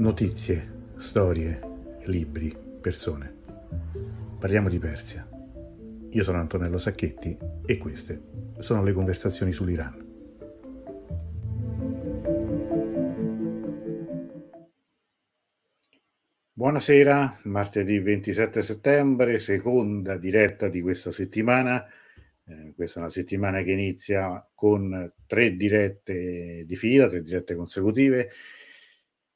Notizie, storie, libri, persone. Parliamo di Persia. Io sono Antonello Sacchetti e queste sono le conversazioni sull'Iran. Buonasera, martedì 27 settembre, seconda diretta di questa settimana. Eh, questa è una settimana che inizia con tre dirette di fila, tre dirette consecutive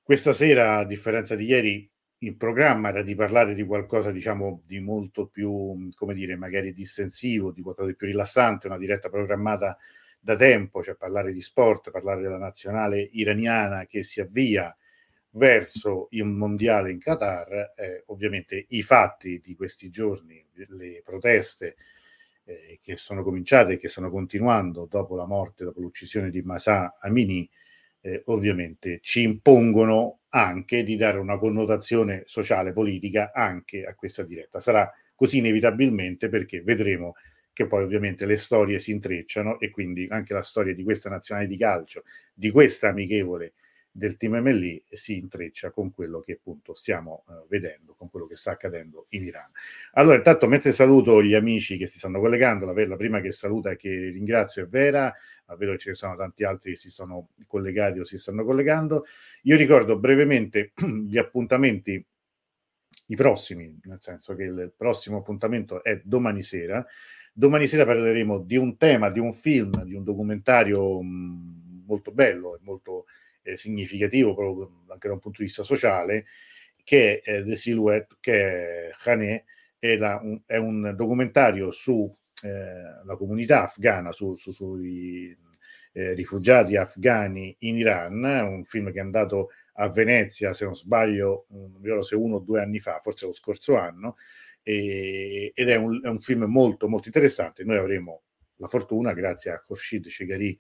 questa sera, a differenza di ieri, il programma era di parlare di qualcosa, diciamo, di molto più, come dire, magari distensivo, di qualcosa di più rilassante, una diretta programmata da tempo, cioè parlare di sport, parlare della nazionale iraniana che si avvia verso il mondiale in Qatar. Eh, ovviamente i fatti di questi giorni, le proteste eh, che sono cominciate e che stanno continuando dopo la morte, dopo l'uccisione di Masa Amini, eh, ovviamente ci impongono anche di dare una connotazione sociale, politica anche a questa diretta. Sarà così inevitabilmente perché vedremo che poi ovviamente le storie si intrecciano e quindi anche la storia di questa nazionale di calcio, di questa amichevole del team MLI si intreccia con quello che appunto stiamo uh, vedendo, con quello che sta accadendo in Iran. Allora, intanto mentre saluto gli amici che si stanno collegando, la, la prima che saluta e che ringrazio è Vera, ma vedo che ce sono tanti altri che si sono collegati o si stanno collegando. Io ricordo brevemente gli appuntamenti, i prossimi, nel senso che il prossimo appuntamento è domani sera. Domani sera parleremo di un tema, di un film, di un documentario mh, molto bello e molto eh, significativo proprio anche da un punto di vista sociale, che è The Silhouette, che è Khanè, è, la, un, è un documentario sulla eh, comunità afghana, su, su, sui eh, rifugiati afghani in Iran, un film che è andato a Venezia, se non sbaglio, non ricordo se uno o due anni fa, forse lo scorso anno, e, ed è un, è un, film molto molto interessante. Noi avremo la fortuna, grazie a Khorshid Shegari,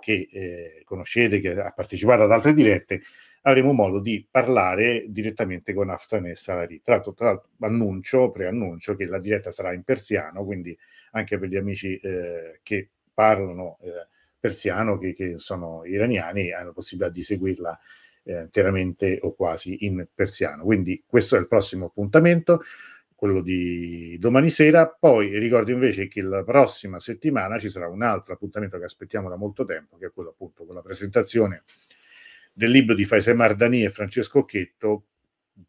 che eh, conoscete, che ha partecipato ad altre dirette, avremo modo di parlare direttamente con Afsaneh Salari. Tra l'altro, tra l'altro, annuncio, preannuncio che la diretta sarà in persiano, quindi anche per gli amici eh, che parlano eh, persiano, che, che, sono iraniani, hanno la possibilità di seguirla eh, interamente o quasi in persiano. Quindi questo è il prossimo appuntamento quello di domani sera. Poi ricordo invece che la prossima settimana ci sarà un altro appuntamento che aspettiamo da molto tempo, che è quello appunto con la presentazione del libro di Faisal Mardani e Francesco Occhetto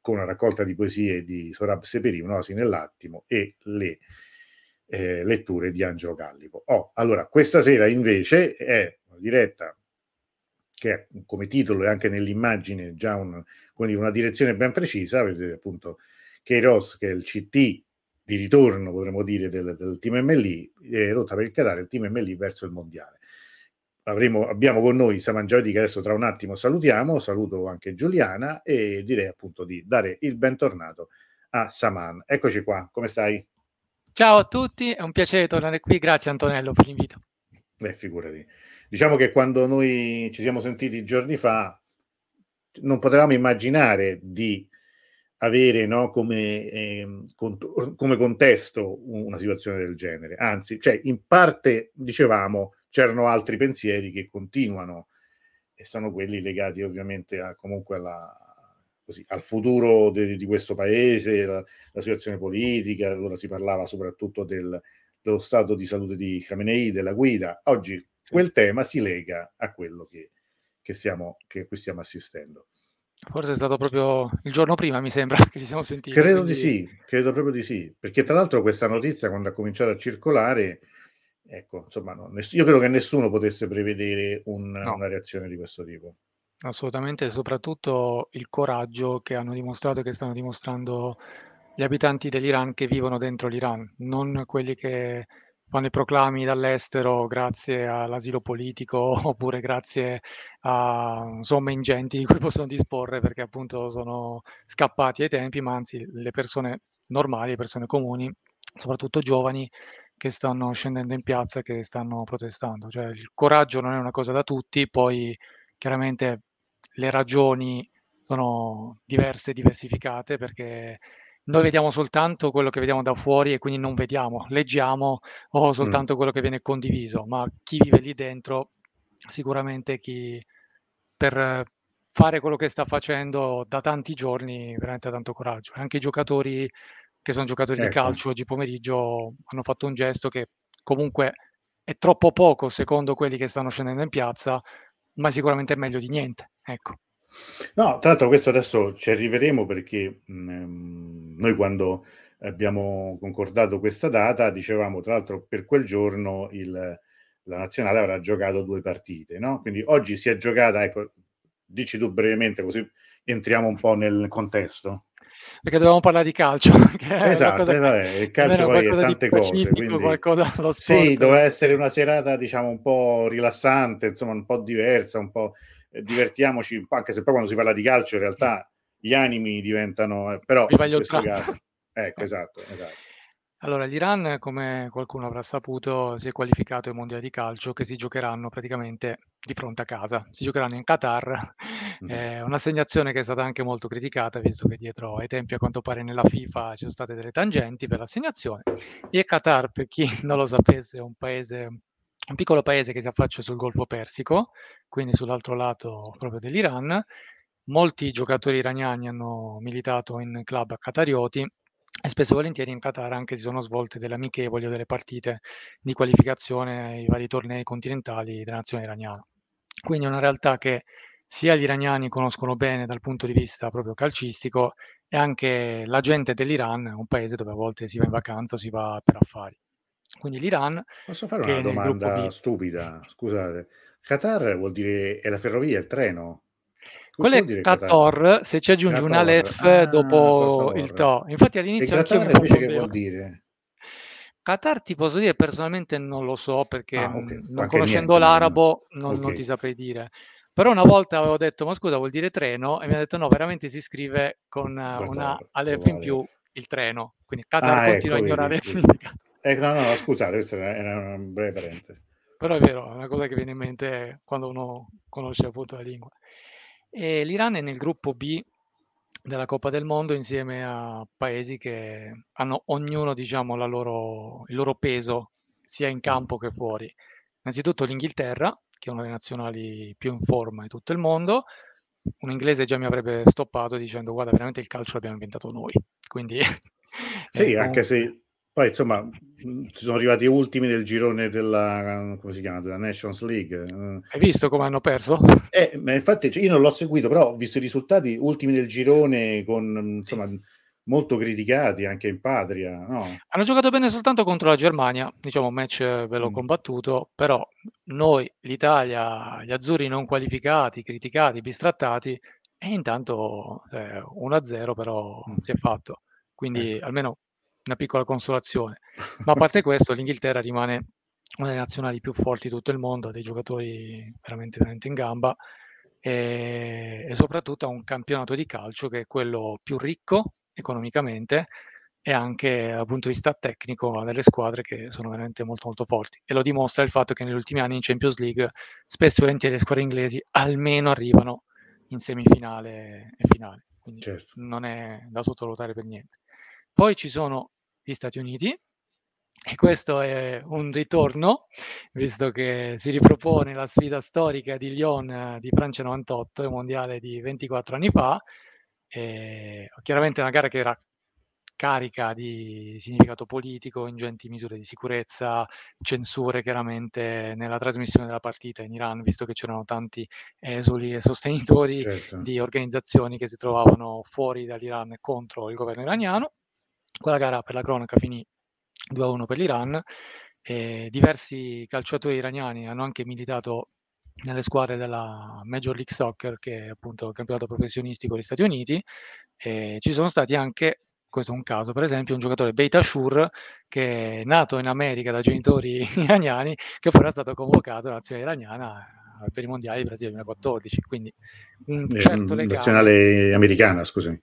con una raccolta di poesie di Sorab Seperi, Un'oasi nell'attimo e le eh, letture di Angelo Gallipo. Oh, allora, questa sera invece è una diretta che come titolo e anche nell'immagine già un, una direzione ben precisa, vedete appunto Keiros, che è il CT di ritorno, potremmo dire, del, del team MLI, è rotta per il Qatar, il team MLI verso il mondiale. Avremo, abbiamo con noi Saman Giodi, che adesso tra un attimo salutiamo, saluto anche Giuliana e direi appunto di dare il bentornato a Saman. Eccoci qua, come stai? Ciao a tutti, è un piacere tornare qui, grazie Antonello per l'invito. Beh, figurati. Diciamo che quando noi ci siamo sentiti giorni fa, non potevamo immaginare di avere no, come, eh, cont- come, contesto una situazione del genere. Anzi, cioè, in parte, dicevamo, c'erano altri pensieri che continuano e sono quelli legati ovviamente a, comunque alla, così, al futuro de- di questo paese, la, la, situazione politica, allora si parlava soprattutto del, dello stato di salute di Khamenei, della guida. Oggi quel tema si lega a quello che, che, stiamo, che stiamo assistendo. Forse è stato proprio il giorno prima, mi sembra, che ci siamo sentiti. Credo quindi... di sì, credo proprio di sì, perché tra l'altro questa notizia quando ha cominciato a circolare, ecco, insomma, no, ness- io credo che nessuno potesse prevedere un, no. una reazione di questo tipo. Assolutamente, soprattutto il coraggio che hanno dimostrato e che stanno dimostrando gli abitanti dell'Iran che vivono dentro l'Iran, non quelli che fanno i proclami dall'estero grazie all'asilo politico oppure grazie a somme ingenti di cui possono disporre perché appunto sono scappati ai tempi, ma anzi le persone normali, le persone comuni, soprattutto giovani, che stanno scendendo in piazza, che stanno protestando. Cioè il coraggio non è una cosa da tutti, poi chiaramente le ragioni sono diverse, diversificate perché noi vediamo soltanto quello che vediamo da fuori e quindi non vediamo, leggiamo o soltanto mm. quello che viene condiviso, ma chi vive lì dentro, sicuramente chi per fare quello che sta facendo da tanti giorni, veramente tanto coraggio. Anche i giocatori che sono giocatori ecco. di calcio oggi pomeriggio hanno fatto un gesto che comunque è troppo poco secondo quelli che stanno scendendo in piazza, ma sicuramente è meglio di niente. Ecco. No, tra l'altro questo adesso ci arriveremo perché mh, ehm, noi quando abbiamo concordato questa data dicevamo tra l'altro per quel giorno il, la nazionale avrà giocato due partite, no? Quindi oggi si è giocata, ecco, dici tu brevemente così entriamo un po' nel contesto perché dovevamo parlare di calcio. esatto, eh, vabbè, il calcio poi è tante cose. Quindi... Qualcosa allo sport. Sì, doveva essere una serata, diciamo, un po' rilassante, insomma, un po' diversa, un po' divertiamoci, anche se poi quando si parla di calcio in realtà gli animi diventano... Eh, però in questo caso... Ecco, esatto, esatto. Allora, l'Iran, come qualcuno avrà saputo, si è qualificato ai mondiali di calcio che si giocheranno praticamente di fronte a casa. Si giocheranno in Qatar. Mm. Eh, un'assegnazione che è stata anche molto criticata, visto che dietro ai tempi, a quanto pare, nella FIFA ci sono state delle tangenti per l'assegnazione. E Qatar, per chi non lo sapesse, è un paese, un piccolo paese che si affaccia sul Golfo Persico, quindi sull'altro lato proprio dell'Iran. Molti giocatori iraniani hanno militato in club qatarioti e spesso e volentieri in Qatar anche si sono svolte delle amichevoli o delle partite di qualificazione ai vari tornei continentali della nazione iraniana. Quindi è una realtà che sia gli iraniani conoscono bene dal punto di vista proprio calcistico e anche la gente dell'Iran, un paese dove a volte si va in vacanza o si va per affari. Quindi l'Iran... Posso fare una domanda stupida? Scusate. Qatar vuol dire è la ferrovia, il treno? Quello è Qatar, se ci aggiungi un Aleph ah, dopo Qatar. il To. Infatti all'inizio anche io invece che vuol dire? Qatar ti posso dire personalmente non lo so perché ah, okay. non anche conoscendo niente, l'arabo non, okay. non, ti saprei dire. Però una volta avevo detto ma scusa vuol dire treno e mi ha detto no veramente si scrive con Qatar, una Aleph in più il treno. Quindi Qatar ah, continua ecco, a ignorare vedi, il significato. Eh, no, no, scusate, questo era una breve parente. Però è vero, è una cosa che viene in mente quando uno conosce appunto la lingua. E l'Iran è nel gruppo B della Coppa del Mondo insieme a paesi che hanno ognuno, diciamo, la loro, il loro peso sia in campo che fuori. Innanzitutto l'Inghilterra, che è una delle nazionali più in forma di tutto il mondo. Un inglese già mi avrebbe stoppato dicendo guarda, veramente il calcio l'abbiamo inventato noi. Quindi... Sì, anche se poi insomma mm, ci sono arrivati ultimi del girone della, come si chiama, della Nations League. Hai visto come hanno perso? Eh, infatti cioè, io non l'ho seguito, però ho visto i risultati ultimi del girone con insomma molto criticati anche in patria. No? Hanno giocato bene soltanto contro la Germania, diciamo un match ve l'ho mm. combattuto, però noi, l'Italia, gli azzurri non qualificati, criticati, bistrattati, e intanto eh, 1-0 però mm. si è fatto. Quindi ecco. almeno una piccola consolazione. Ma a parte questo, l'Inghilterra rimane una delle nazionali più forti di tutto il mondo, ha dei giocatori veramente, veramente in gamba e, e soprattutto ha un campionato di calcio che è quello più ricco economicamente e anche dal punto di vista tecnico delle squadre che sono veramente molto molto forti e lo dimostra il fatto che negli ultimi anni in Champions League spesso e volentieri le squadre inglesi almeno arrivano in semifinale e finale quindi certo. non è da sottovalutare per niente poi ci sono gli Stati Uniti e questo è un ritorno, visto che si ripropone la sfida storica di Lyon di Francia 98, il mondiale di 24 anni fa. E chiaramente una gara che era carica di significato politico, ingenti misure di sicurezza, censure chiaramente nella trasmissione della partita in Iran, visto che c'erano tanti esuli e sostenitori certo. di organizzazioni che si trovavano fuori dall'Iran contro il governo iraniano. Quella gara per la cronaca finì 2-1 per l'Iran e diversi calciatori iraniani hanno anche militato nelle squadre della Major League Soccer, che è appunto il campionato professionistico degli Stati Uniti. E ci sono stati anche, questo è un caso, per esempio, un giocatore Beit Ashur che è nato in America da genitori iraniani, che poi era stato convocato alla nazione iraniana per i mondiali del Brasile 2014. Quindi un eh, certo legame. Nazionale americana, scusami.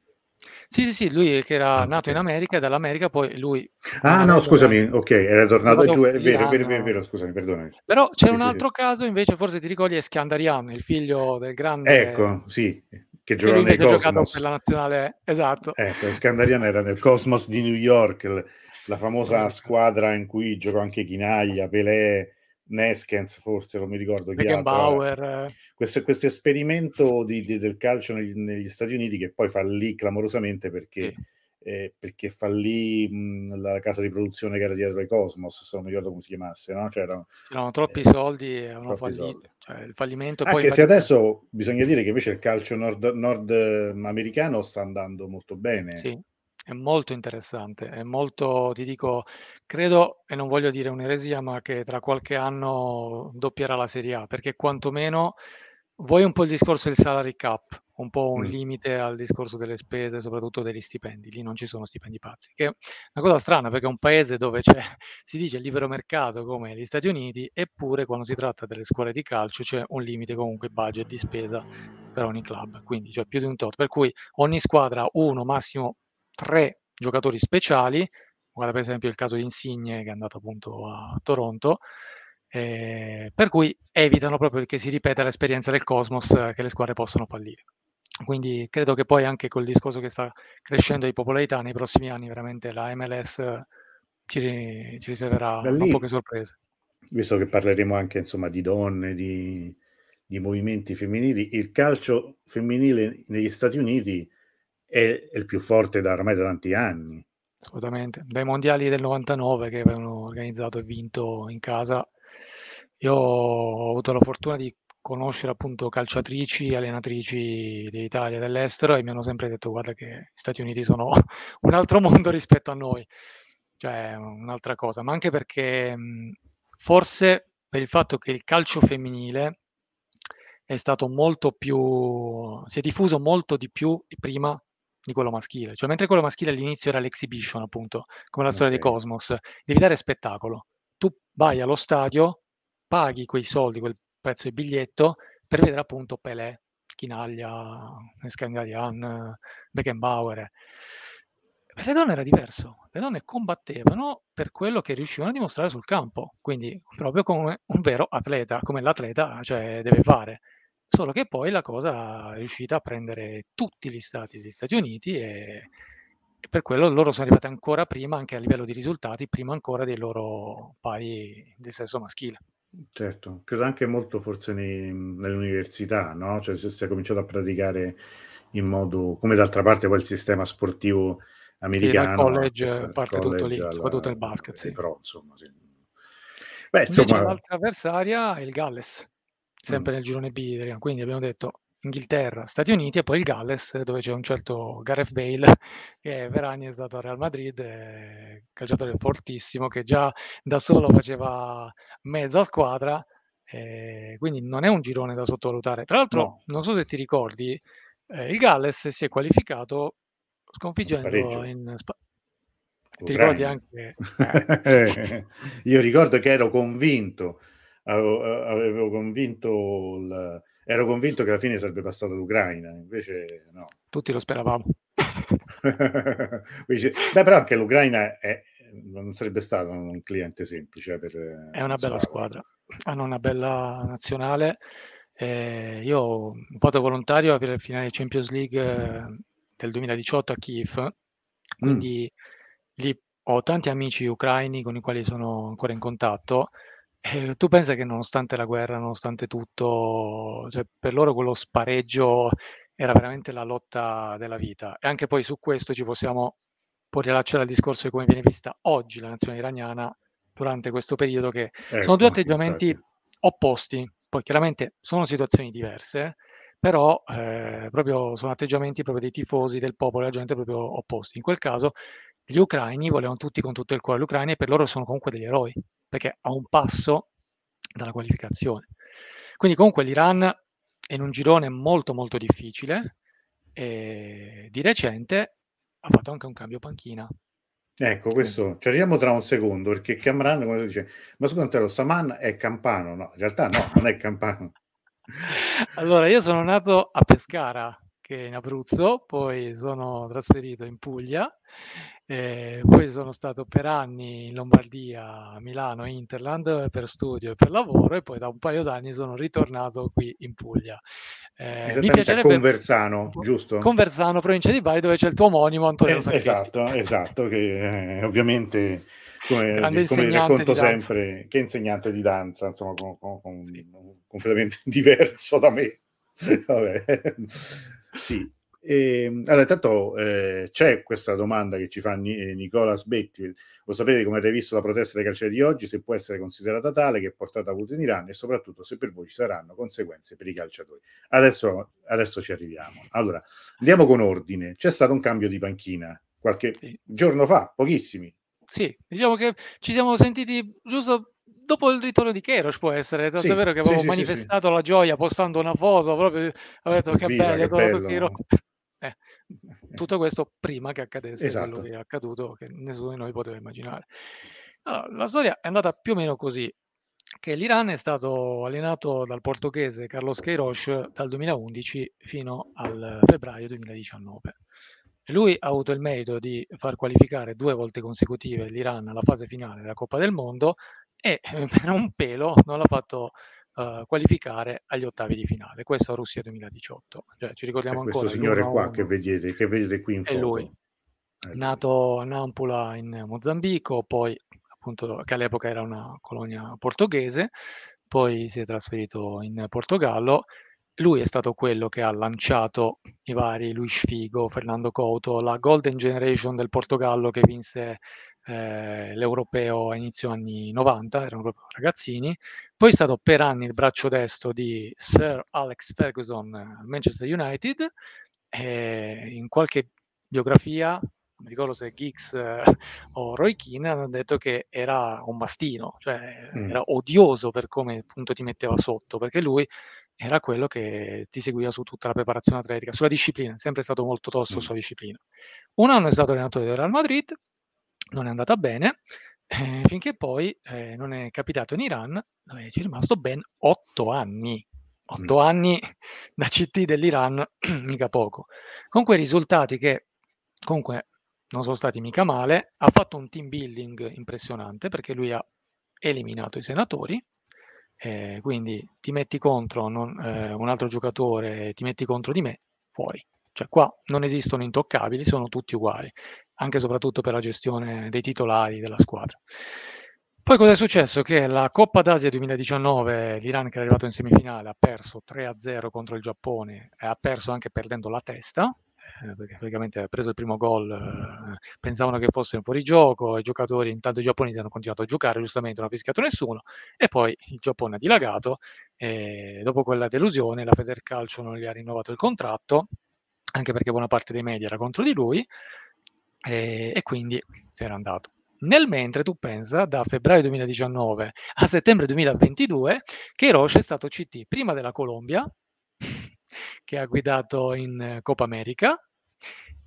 Sì, sì, sì, lui che era ah, nato in America e dall'America poi lui... Ah no, scusami, ok, era tornato giù, è vero, è vero, è vero, scusami, perdonami. Però c'è un altro caso invece, forse ti ricordi, è Scandarian, il figlio del grande... Ecco, sì, che gioca nei Cosmos. per la nazionale, esatto. Ecco, Scandarian era nel Cosmos di New York, la famosa squadra in cui giocò anche Chinaglia, Pelé, Neskens, forse non mi ricordo chi Beckenbauer. Questo, questo esperimento di, di, del calcio negli, negli, Stati Uniti che poi fallì clamorosamente perché, sì. eh, perché fallì mh, la casa di produzione che era dietro ai Cosmos, se non mi ricordo come si chiamasse, no? C'erano, C'erano troppi eh, soldi e hanno fallito. Cioè, il fallimento Anche poi se adesso bisogna dire che invece il calcio nord, nord americano sta andando molto bene. Sì è molto interessante, è molto, ti dico, credo, e non voglio dire un'eresia, ma che tra qualche anno doppierà la Serie A, perché quantomeno vuoi un po' il discorso del salary cap, un po' un mm. limite al discorso delle spese, soprattutto degli stipendi. Lì non ci sono stipendi pazzi, che è una cosa strana perché è un paese dove c'è, si dice libero mercato come gli Stati Uniti, eppure quando si tratta delle scuole di calcio c'è un limite comunque budget di spesa per ogni club, quindi cioè più di un tot, per cui ogni squadra uno, massimo tre giocatori speciali, guarda per esempio il caso di Insigne che è andato appunto a Toronto, eh, per cui evitano proprio che si ripeta l'esperienza del Cosmos eh, che le squadre possono fallire. Quindi credo che poi anche col discorso che sta crescendo di popolarità nei prossimi anni veramente la MLS ci, ci riserverà lì, poche sorprese. Visto che parleremo anche insomma di donne, di, di movimenti femminili, il calcio femminile negli Stati Uniti è, il più forte da ormai da tanti anni. Assolutamente, dai mondiali del 99 che avevano organizzato e vinto in casa, io ho avuto la fortuna di conoscere appunto calciatrici, allenatrici dell'Italia dell'estero e mi hanno sempre detto guarda che gli Stati Uniti sono un altro mondo rispetto a noi, cioè un'altra cosa, ma anche perché forse per il fatto che il calcio femminile è stato molto più, si è diffuso molto di più prima di quello maschile. Cioè, mentre quello maschile all'inizio era l'exhibition, appunto, come la storia okay. di Cosmos, devi dare spettacolo. Tu vai allo stadio, paghi quei soldi, quel prezzo di biglietto, per vedere appunto Pelé, Chinaglia, Scandalian, Beckenbauer. Per le donne era diverso, le donne combattevano per quello che riuscivano a dimostrare sul campo, quindi proprio come un vero atleta, come l'atleta cioè, deve fare. Solo che poi la cosa è riuscita a prendere tutti gli stati degli Stati Uniti e, e per quello loro sono arrivati ancora prima, anche a livello di risultati, prima ancora dei loro pari del sesso maschile. Certo, credo anche molto forse nei, nelle università, no? Cioè se si è cominciato a praticare in modo, come d'altra parte poi il sistema sportivo americano. Sì, college no? parte college tutto lì, alla, soprattutto il basket, sì. Però insomma, sì. Beh, insomma... l'altra avversaria è il Galles, sempre mm. nel girone B, quindi abbiamo detto Inghilterra, Stati Uniti e poi il Galles dove c'è un certo Gareth Bale che per anni è stato a Real Madrid, calciatore fortissimo che già da solo faceva mezza squadra, eh, quindi non è un girone da sottovalutare. Tra l'altro, no. non so se ti ricordi, eh, il Galles si è qualificato sconfiggendo in Spagna. Ti ricordi anche? Eh. Io ricordo che ero convinto avevo, convinto il, ero convinto che alla fine sarebbe passata l'Ucraina, invece no. Tutti lo speravamo. Beh, però anche l'Ucraina è, non sarebbe stato un cliente semplice. Per, è una bella squadra, hanno una bella nazionale. Eh, io ho fatto volontario per il finale Champions League eh, del 2018 a Kiev, quindi mm. lì ho tanti amici ucraini con i quali sono ancora in contatto eh, tu pensa che nonostante la guerra, nonostante tutto, cioè per loro quello spareggio era veramente la lotta della vita. E anche poi su questo ci possiamo poi riallacciare al discorso di come viene vista oggi la nazione iraniana durante questo periodo, che ecco, sono due atteggiamenti infatti. opposti. Poi chiaramente sono situazioni diverse, però eh, proprio sono atteggiamenti proprio dei tifosi, del popolo, della gente proprio opposti. In quel caso gli ucraini volevano tutti con tutto il cuore l'Ucraina e per loro sono comunque degli eroi perché a un passo dalla qualificazione. Quindi comunque l'Iran è in un girone molto molto difficile e di recente ha fatto anche un cambio panchina. Ecco, questo ci arriviamo tra un secondo perché Camran, come dice, ma secondo te lo Saman è Campano? No, in realtà no, non è Campano. allora, io sono nato a Pescara, che è in Abruzzo, poi sono trasferito in Puglia eh, poi sono stato per anni in Lombardia, a Milano, Interland per studio e per lavoro e poi da un paio d'anni sono ritornato qui in Puglia. Eh, mi piacerebbe Conversano, giusto? Conversano, provincia di Bari, dove c'è il tuo omonimo Antonio eh, Esatto, esatto, che eh, ovviamente come, come racconto sempre, che insegnante di danza, insomma, con, con, con, completamente diverso da me. Vabbè. sì, e, ehm, allora, intanto eh, c'è questa domanda che ci fa Ni- Nicola Sbetti. Lo sapete come avete visto la protesta dei calciatori di oggi? Se può essere considerata tale, che portata avuta in Iran e soprattutto se per voi ci saranno conseguenze per i calciatori. Adesso, adesso ci arriviamo. Allora, andiamo con ordine. C'è stato un cambio di panchina qualche sì. giorno fa, pochissimi. Sì, diciamo che ci siamo sentiti giusto dopo il ritorno di Keros può essere, tanto sì, è vero che avevo sì, manifestato sì, la gioia postando una foto, proprio avevo detto che Viva, bello, che bello. Tutto questo prima che accadesse esatto. quello che è accaduto, che nessuno di noi poteva immaginare. Allora, la storia è andata più o meno così, che l'Iran è stato allenato dal portoghese Carlos Queiroz dal 2011 fino al febbraio 2019. Lui ha avuto il merito di far qualificare due volte consecutive l'Iran alla fase finale della Coppa del Mondo e per un pelo non l'ha fatto uh, qualificare agli ottavi di finale. Questo a Russia 2018. Cioè, ci ricordiamo ancora. Questo signore qua che vedete, che vedete qui in foto. È lui, eh, nato a Nampula in Mozambico, poi appunto che all'epoca era una colonia portoghese, poi si è trasferito in Portogallo. Lui è stato quello che ha lanciato i vari Luis Figo, Fernando Couto, la Golden Generation del Portogallo che vinse eh, l'europeo a inizio anni 90, erano proprio ragazzini, poi è stato per anni il braccio destro di Sir Alex Ferguson al Manchester United, e in qualche biografia, non mi ricordo se Giggs eh, o Roy Keane, hanno detto che era un mastino, cioè mm. era odioso per come appunto ti metteva sotto, perché lui era quello che ti seguiva su tutta la preparazione atletica, sulla disciplina, è sempre stato molto tosto mm. sulla disciplina. Un anno è stato allenatore del Real Madrid, non è andata bene, eh, finché poi eh, non è capitato in Iran, dove ci è rimasto ben otto anni. Otto mm. anni da CT dell'Iran, mica poco. Con quei risultati che comunque non sono stati mica male, ha fatto un team building impressionante perché lui ha eliminato i senatori, eh, quindi ti metti contro non, eh, un altro giocatore, ti metti contro di me, fuori. Cioè qua non esistono intoccabili, sono tutti uguali anche e soprattutto per la gestione dei titolari della squadra. Poi cosa è successo? Che la Coppa d'Asia 2019, l'Iran che era arrivato in semifinale ha perso 3-0 contro il Giappone e ha perso anche perdendo la testa, eh, perché praticamente ha preso il primo gol, eh, pensavano che fosse in fuorigioco, i giocatori intanto i giapponesi hanno continuato a giocare, giustamente non ha fischiato nessuno, e poi il Giappone ha dilagato, e dopo quella delusione la Federcalcio non gli ha rinnovato il contratto, anche perché buona parte dei media era contro di lui, e, e quindi se n'era andato. Nel mentre tu pensa, da febbraio 2019 a settembre 2022, che Roche è stato CT prima della Colombia, che ha guidato in Coppa America,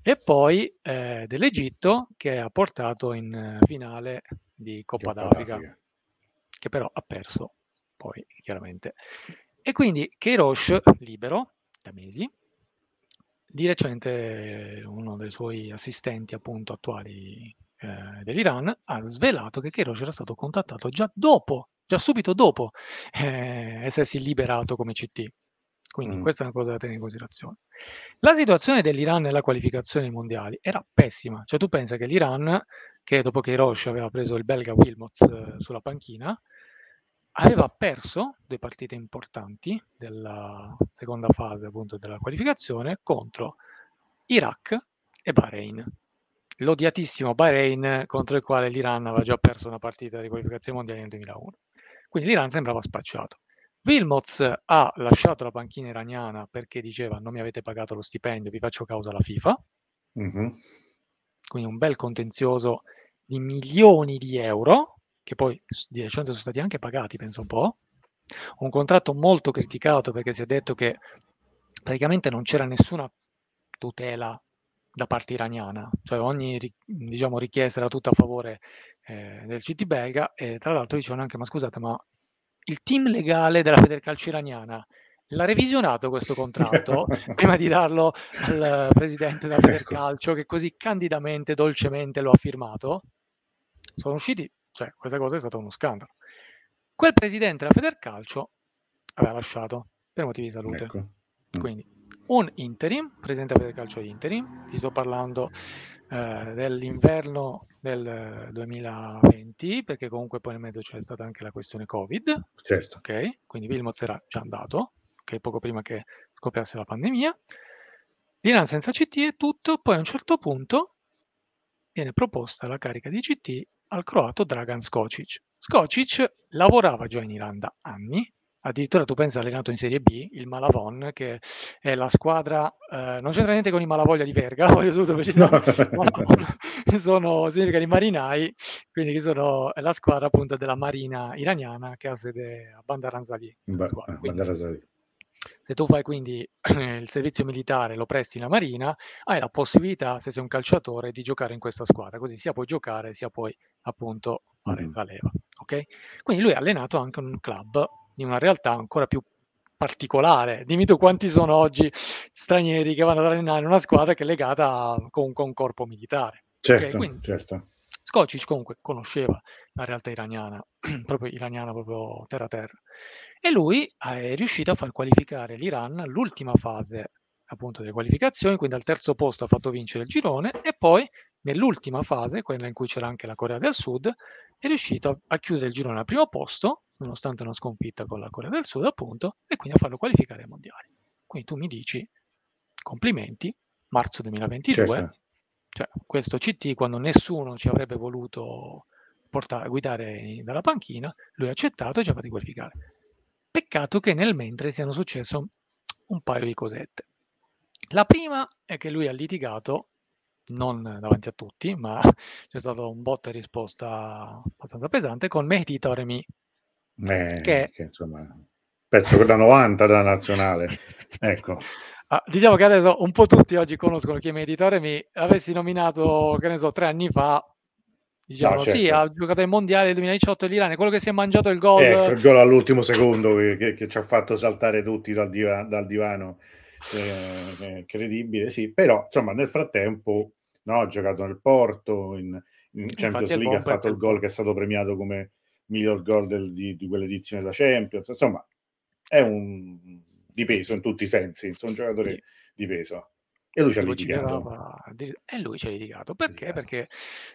e poi eh, dell'Egitto, che ha portato in finale di Coppa, Coppa d'Africa, d'Africa, che però ha perso poi, chiaramente. E quindi Keirosh, libero da mesi, di recente uno dei suoi assistenti appunto attuali eh, dell'Iran ha svelato che Kerosh era stato contattato già dopo, già subito dopo eh, essersi liberato come CT. Quindi mm. questa è una cosa da tenere in considerazione. La situazione dell'Iran nella qualificazione ai mondiali era pessima. Cioè tu pensa che l'Iran, che dopo che Hiroshi aveva preso il belga Wilmots eh, sulla panchina, aveva perso due partite importanti della seconda fase appunto della qualificazione contro Iraq e Bahrain. L'odiatissimo Bahrain contro il quale l'Iran aveva già perso una partita di qualificazione mondiale nel 2001. Quindi l'Iran sembrava spacciato. Wilmots ha lasciato la panchina iraniana perché diceva non mi avete pagato lo stipendio, vi faccio causa alla FIFA. Mm-hmm. Quindi un bel contenzioso di milioni di euro che poi di recente sono stati anche pagati, penso un po'. Un contratto molto criticato perché si è detto che praticamente non c'era nessuna tutela da parte iraniana, cioè ogni diciamo, richiesta era tutta a favore eh, del CT belga e tra l'altro dicevano anche ma scusate ma il team legale della Federcalcio iraniana l'ha revisionato questo contratto prima di darlo al presidente della ecco. Federcalcio che così candidamente, dolcemente lo ha firmato? Sono usciti cioè, questa cosa è stato uno scandalo. Quel presidente della Federcalcio aveva lasciato per motivi di salute. Ecco. Mm. Quindi un interim, presente a vedere calcio di interim, ti sto parlando eh, dell'inverno del 2020, perché comunque poi nel mezzo c'è stata anche la questione Covid. Certo. Ok, quindi Wilmots era già andato, ok, poco prima che scoppiasse la pandemia. L'Iran senza CT e tutto, poi a un certo punto viene proposta la carica di CT al croato Dragan Skocic. Skocic lavorava già in Iran da anni, addirittura tu pensi allenato in Serie B, il Malavon, che è la squadra, eh, non c'entra niente con i Malavoglia di Verga, voglio subito precisare, no. sono, significa i marinai, quindi che sono, è la squadra appunto della marina iraniana che ha sede a Bandar Anzali. Ba- Bandar Anzali. Se tu fai quindi il servizio militare, lo presti la marina, hai la possibilità, se sei un calciatore, di giocare in questa squadra, così sia puoi giocare, sia puoi appunto fare mm-hmm. la leva. Ok? Quindi lui ha allenato anche un club di una realtà ancora più particolare. Dimmi tu quanti sono oggi stranieri che vanno ad allenare una squadra che è legata a, comunque a un corpo militare. Certo, okay? Quindi, certo. Skocic comunque conosceva la realtà iraniana, proprio iraniana, proprio terra terra. E lui è riuscito a far qualificare l'Iran all'ultima fase appunto delle qualificazioni, quindi al terzo posto ha fatto vincere il girone e poi nell'ultima fase, quella in cui c'era anche la Corea del Sud, è riuscito a, a chiudere il girone al primo posto nonostante una sconfitta con la Corea del Sud, appunto, e quindi a farlo qualificare ai mondiali. Quindi tu mi dici complimenti, marzo 2022, certo. cioè questo CT quando nessuno ci avrebbe voluto portare, guidare dalla panchina, lui ha accettato e ci ha fatto qualificare. Peccato che nel mentre siano successe un paio di cosette. La prima è che lui ha litigato, non davanti a tutti, ma c'è stato un botta e risposta abbastanza pesante con Mehdi Toremi, eh, che... che insomma, pezzo da 90 della nazionale. ecco. Ah, diciamo che adesso un po' tutti oggi conoscono chi è editore, mi avessi nominato, che ne so, tre anni fa, diciamo no, certo. sì, ha giocato ai mondiali del 2018 l'Iran, è quello che si è mangiato il gol. Ecco, il gol all'ultimo secondo che, che, che, ci ha fatto saltare tutti dal, diva, dal divano, eh, incredibile, sì, però insomma nel frattempo no, ha giocato nel Porto, in, in Champions League ha fatto il gol che è stato premiato come miglior gol del, di, di quell'edizione della Champions, insomma è un di peso in tutti i sensi, insomma, un giocatore sì. di peso. E lui ci ha litigato. E lui ci ha litigato. Perché? Perché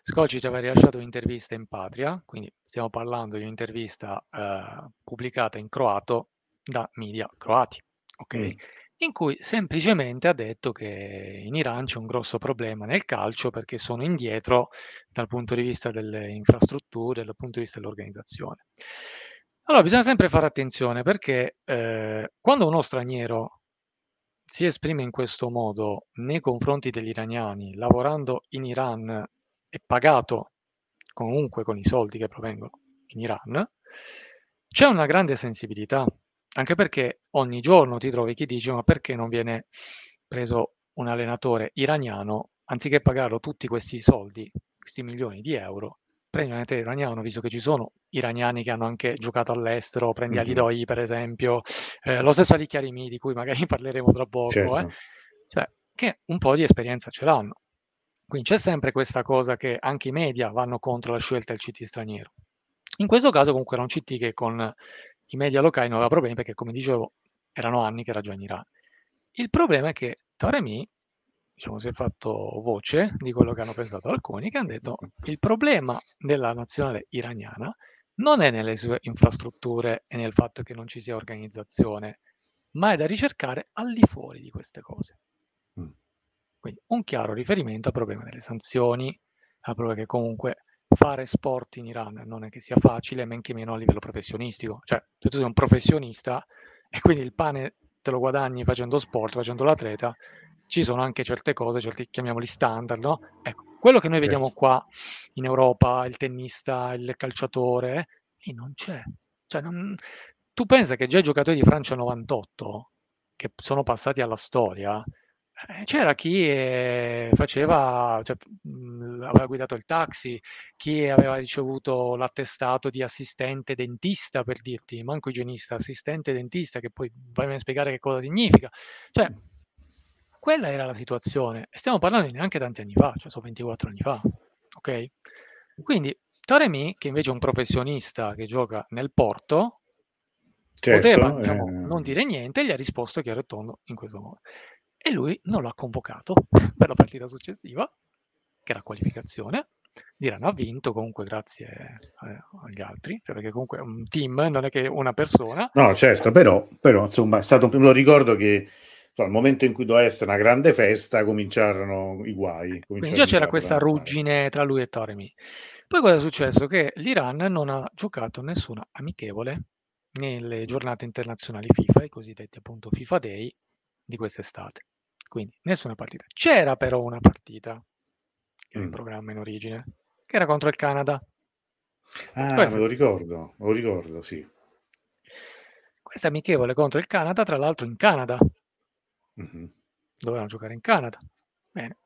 Scocci ci aveva rilasciato un'intervista in patria, quindi stiamo parlando di un'intervista eh, pubblicata in croato da media croati. Ok? Mm in cui semplicemente ha detto che in Iran c'è un grosso problema nel calcio perché sono indietro dal punto di vista delle infrastrutture, dal punto di vista dell'organizzazione. Allora bisogna sempre fare attenzione perché eh, quando uno straniero si esprime in questo modo nei confronti degli iraniani, lavorando in Iran e pagato comunque con i soldi che provengono in Iran, c'è una grande sensibilità anche perché ogni giorno ti trovi chi dice: "Ma perché non viene preso un allenatore iraniano, anziché pagarlo tutti questi soldi, questi milioni di euro, prendi un iraniano", visto che ci sono iraniani che hanno anche giocato all'estero, prendi Ali Mh-mh. Doi per esempio, ehm, lo stesso Ali di cui magari parleremo tra poco, eh, Certo. cioè che un po' di esperienza ce l'hanno. Quindi c'è sempre questa cosa che anche i media vanno contro la scelta del CT straniero. In questo caso comunque era un CT che con i media locali non aveva problemi perché, come dicevo, erano anni che era già in Iran. Il problema è che Taremi, diciamo, si è fatto voce di quello che hanno pensato alcuni, che hanno detto il problema della nazionale iraniana non è nelle sue infrastrutture e nel fatto che non ci sia organizzazione, ma è da ricercare al di fuori di queste cose. Mm. Quindi un chiaro riferimento al problema delle sanzioni, al problema che comunque fare sport in Iran non è che sia facile, men che meno a livello professionistico. Cioè, se tu sei un professionista e quindi il pane te lo guadagni facendo sport, facendo l'atleta, ci sono anche certe cose, certi chiamiamoli standard, no? Ecco, quello che noi certo. vediamo qua in Europa, il tennista, il calciatore, e non c'è. Cioè, non... Tu pensa che già i giocatori di Francia 98, che sono passati alla storia, eh, c'era chi, ehm, faceva cioè, aveva guidato il taxi, chi aveva ricevuto l'attestato di assistente dentista, per dirti, manco igienista, assistente dentista, che poi vai a spiegare che cosa significa. Cioè, quella era la situazione. E stiamo parlando di neanche tanti anni fa, cioè sono 24 anni fa, ok? Quindi Taremi, che invece è un professionista che gioca nel Porto, poteva, Certo, diciamo, non ehm dire niente gli ha risposto chiaro e tondo in questo modo. e lui non l'ha convocato per la partita successiva, che era qualificazione. L'Iran ha vinto comunque grazie eh, agli altri, cioè perché comunque è un team, non è che una persona. No, certo, però, però insomma, è stato, lo ricordo che al momento in cui doveva essere una grande festa cominciarono i guai. Quindi già c'era questa ruggine tra lui e Toremi. Poi cosa è successo? Che l'Iran non ha giocato nessuna amichevole nelle giornate internazionali FIFA, i cosiddetti appunto FIFA Day di quest'estate. Quindi nessuna partita. C'era però una partita, in mm. programma in origine, che era contro il Canada. Ah, Questa... me lo ricordo, me lo ricordo, sì. Questa amichevole contro il Canada, tra l'altro in Canada. Mm-hmm. Dovevano giocare in Canada. Bene.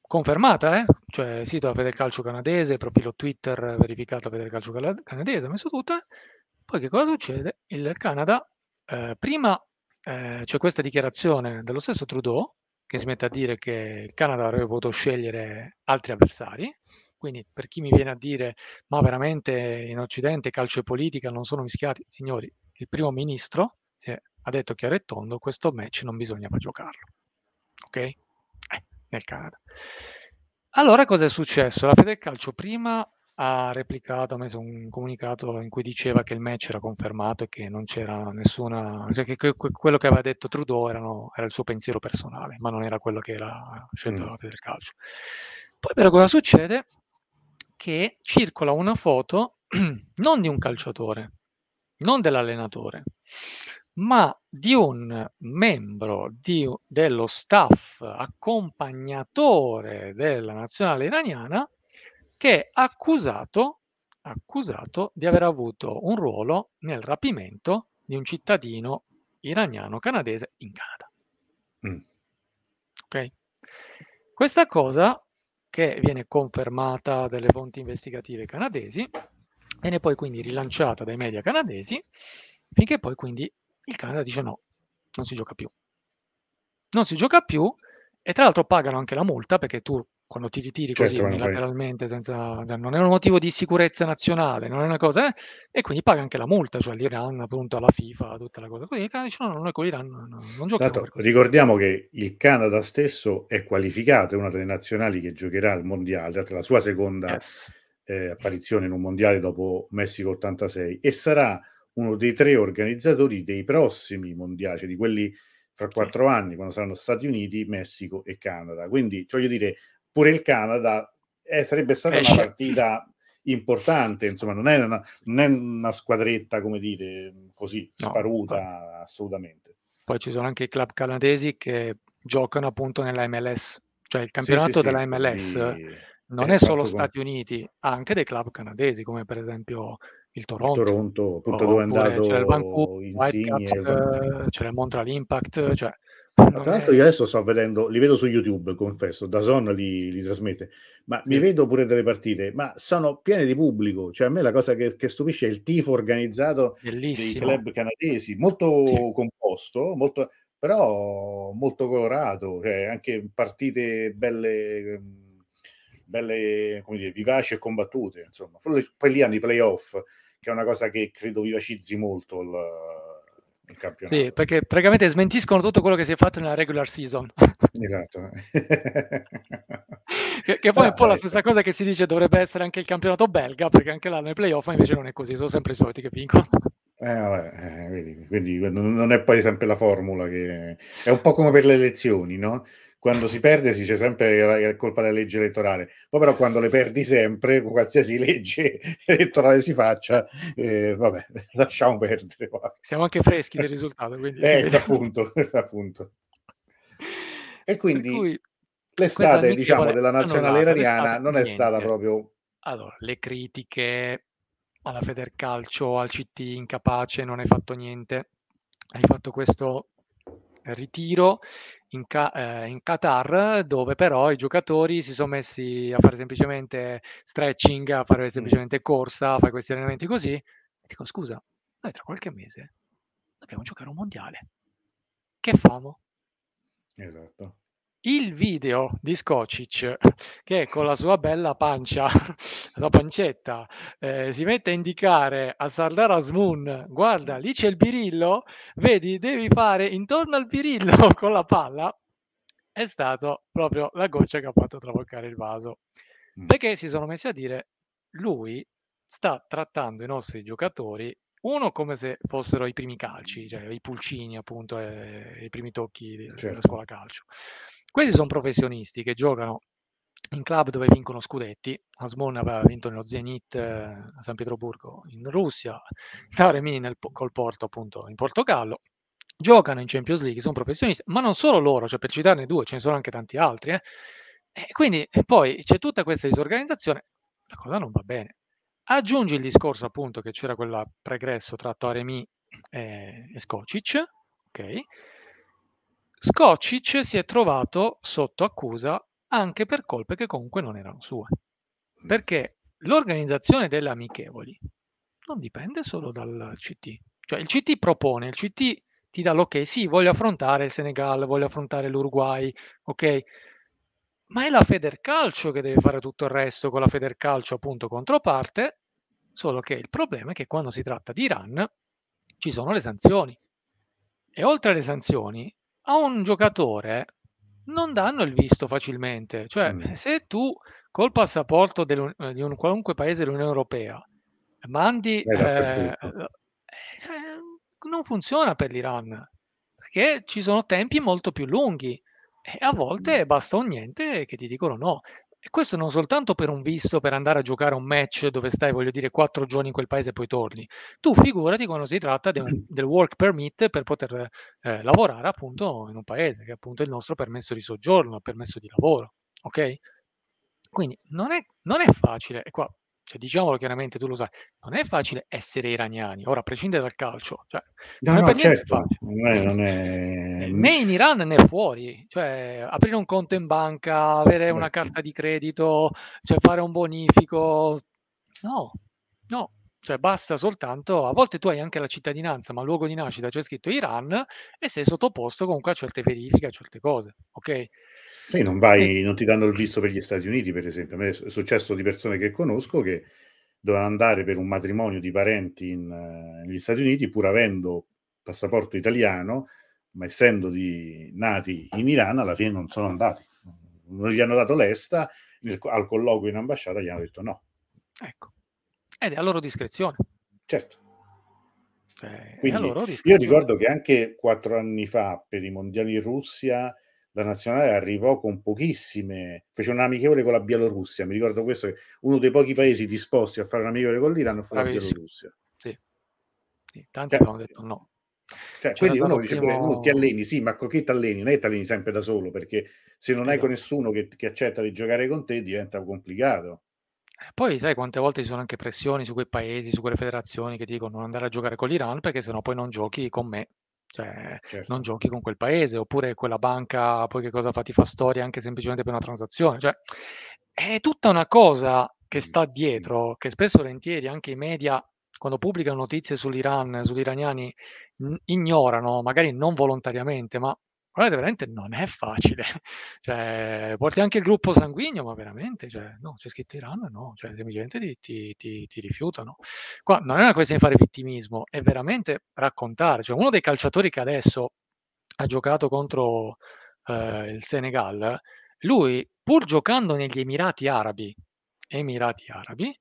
Confermata, eh? Cioè, sito da Federcalcio canadese, profilo Twitter verificato da Federcalcio canadese, ha messo tutto. Poi che cosa succede? Il Canada, eh, prima eh, c'è questa dichiarazione dello stesso Trudeau, che si mette a dire che il Canada avrebbe potuto scegliere altri avversari. Quindi per chi mi viene a dire ma veramente in Occidente calcio e politica non sono mischiati, signori, il primo ministro è, ha detto chiaro e tondo questo match non bisognava giocarlo. Ok? Eh, nel Canada. Allora cosa è successo? La Federcalcio prima ha replicato, ha messo un comunicato in cui diceva che il match era confermato e che non c'era nessuna, cioè che, que- quello che aveva detto Trudeau erano, era il suo pensiero personale, ma non era quello che era scelto mm. dalla Federcalcio. Poi però cosa succede? Che circola una foto non di un calciatore, non dell'allenatore, ma di un membro di, dello staff accompagnatore della nazionale iraniana che è accusato, accusato di aver avuto un ruolo nel rapimento di un cittadino iraniano canadese in Canada. Mm. Ok? Questa cosa che viene confermata dalle fonti investigative canadesi viene poi quindi rilanciata dai media canadesi finché poi quindi il Canada dice no, non si gioca più. Non si gioca più e tra l'altro pagano anche la multa perché tu quando ti ritiri così certo, unilateralmente senza, cioè, non è un motivo di sicurezza nazionale, non è una cosa, eh? e quindi paga anche la multa, cioè l'Iran appunto alla FIFA, tutta la cosa così, il Canada dice no, no noi con l'Iran no, no, non giochiamo. ricordiamo che il Canada stesso è qualificato, è una delle nazionali che giocherà al mondiale, la sua seconda yes. eh, apparizione in un mondiale dopo Messico 86 e sarà uno dei tre organizzatori dei prossimi mondiali, cioè di quelli fra quattro anni, quando saranno Stati Uniti, Messico e Canada. Quindi, voglio dire, pure il Canada eh, sarebbe stata Esce. una partita importante, insomma, non è una, non è una squadretta, come dire, così no, sparuta no. assolutamente. Poi ci sono anche i club canadesi che giocano appunto nella MLS, cioè il campionato sì, sì, della MLS quindi, non è solo Stati con... Uniti, ha anche dei club canadesi, come per esempio il Toronto, il Toronto appunto dove è andato c'era il Vancouver, Insigne, Caps, c'era il Montreal Impact, cioè tra l'altro io adesso sto vedendo, li vedo su YouTube, confesso, da Zon li, li trasmette, ma sì. mi vedo pure delle partite, ma sono piene di pubblico, cioè a me la cosa che, che stupisce è il tifo organizzato Bellissimo. dei club canadesi, molto sì. composto, molto, però molto colorato, cioè anche partite belle, belle come dire, vivaci e combattute, insomma. Poi lì hanno i playoff, che è una cosa che credo vivacizzi molto il, il campionato. Sì, perché praticamente smentiscono tutto quello che si è fatto nella regular season. Esatto. che, che, poi ah, è un po' la stessa cosa che si dice dovrebbe essere anche il campionato belga, perché anche là nei playoff invece non è così, sono sempre i soliti che vincono. Eh, vabbè, eh, quindi non è poi sempre la formula che è un po' come per le elezioni, no? Quando si perde si dice sempre che è colpa della legge elettorale, poi però quando le perdi sempre, qualsiasi legge elettorale si faccia, eh, vabbè, lasciamo perdere. Siamo anche freschi del risultato. Quindi eh, appunto, appunto. E quindi l'estate, diciamo, della nazionale iraniana non è stata proprio... Allora, le critiche alla Federcalcio, al CT incapace, non hai fatto niente, hai fatto questo ritiro in, Ca- eh, in, Qatar, dove però i giocatori si sono messi a fare semplicemente stretching, a fare semplicemente corsa, a fare questi allenamenti così. E dico, scusa, noi tra qualche mese dobbiamo giocare un mondiale. Che famo? Esatto. Il video di Skocic che con la sua bella pancia, la sua pancetta, eh, si mette a indicare a Sardar Asmun, guarda, lì c'è il birillo, vedi, devi fare intorno al birillo con la palla, è stato proprio la goccia che ha fatto traboccare il vaso. Mm. Perché si sono messi a dire, lui sta trattando i nostri giocatori uno come se fossero i primi calci, cioè i pulcini appunto, e, i primi tocchi della certo. scuola calcio. Questi sono professionisti che giocano in club dove vincono scudetti. Asmon aveva vinto nello Zenit eh, a San Pietroburgo in Russia, Taremi nel, col Porto appunto in Portogallo. Giocano in Champions League, sono professionisti, ma non solo loro, cioè per citarne due, ce ne sono anche tanti altri. Eh. E quindi poi c'è tutta questa disorganizzazione, la cosa non va bene. Aggiungi il discorso appunto che c'era quella pregresso tra Taremi e, e Skocic, ok? Skocic si è trovato sotto accusa anche per colpe che comunque non erano sue. Perché l'organizzazione delle amichevoli non dipende solo dal CT. Cioè il CT propone, il CT ti dà l'ok, sì, voglio affrontare il Senegal, voglio affrontare l'Uruguay, ok? Ma è la Federcalcio che deve fare tutto il resto con la Federcalcio appunto controparte, solo che il problema è che quando si tratta di Iran ci sono le sanzioni. E oltre alle sanzioni a un giocatore non danno il visto facilmente. Cioè, mm. se tu col passaporto di un qualunque paese dell'Unione Europea mandi... Eh, eh, non funziona per l'Iran, perché ci sono tempi molto più lunghi e a volte basta un niente che ti dicono no. E questo non soltanto per un visto per andare a giocare un match dove stai, voglio dire, quattro giorni in quel paese e poi torni. Tu figurati quando si tratta un, del work permit per poter eh, lavorare appunto in un paese, che è appunto il nostro permesso di soggiorno, permesso di lavoro. Ok? Quindi non è, non è facile, e qua cioè, diciamolo chiaramente, tu lo sai, non è facile essere iraniani, ora a prescindere dal calcio, cioè, no, non, no, certo. non, è, non è... né in Iran né fuori, cioè aprire un conto in banca, avere una carta di credito, cioè fare un bonifico, no, no, cioè basta soltanto, a volte tu hai anche la cittadinanza, ma il luogo di nascita c'è scritto Iran e sei sottoposto comunque a certe verifiche, a certe cose, ok? Sì, non, vai, non ti danno il visto per gli Stati Uniti, per esempio. A me è successo di persone che conosco che dovevano andare per un matrimonio di parenti in, uh, negli Stati Uniti, pur avendo passaporto italiano, ma essendo di, nati in Iran, alla fine non sono andati. Non gli hanno dato l'esta, nel, al colloquio in ambasciata gli hanno detto no. Ecco. Ed è a loro discrezione. Certo. Eh, Quindi, io ricordo che anche quattro anni fa, per i mondiali in Russia, la nazionale arrivò con pochissime, fece un amichevole con la Bielorussia, mi ricordo questo, che uno dei pochi paesi disposti a fare un amichevole con l'Iran fu Bravissimo. la Bielorussia. Sì. sì tanti cioè, avevano detto no. Cioè, quindi uno dice primo... pure, ti alleni, sì, ma con chi ti alleni? Non è ti alleni sempre da solo, perché se non esatto. hai con esatto. nessuno che, che accetta di giocare con te diventa complicato. Eh, poi sai quante volte ci sono anche pressioni su quei paesi, su quelle federazioni che dicono non andare a giocare con l'Iran perché sennò poi non giochi con me. Cioè, certo. non giochi con quel paese, oppure quella banca poi che cosa fa? Ti fa storia anche semplicemente per una transazione. Cioè, è tutta una cosa che sta dietro, che spesso volentieri anche i media, quando pubblicano notizie sull'Iran, sugli iraniani, ignorano, magari non volontariamente, ma Guardate, veramente non è facile. Cioè, porti anche il gruppo sanguigno, ma veramente, cioè, no, c'è scritto Iran, no, cioè, semplicemente ti, ti, ti, ti, rifiutano. Qua non è una questione di fare vittimismo, è veramente raccontare. Cioè, uno dei calciatori che adesso ha giocato contro eh, il Senegal, lui, pur giocando negli Emirati Arabi, Emirati Arabi,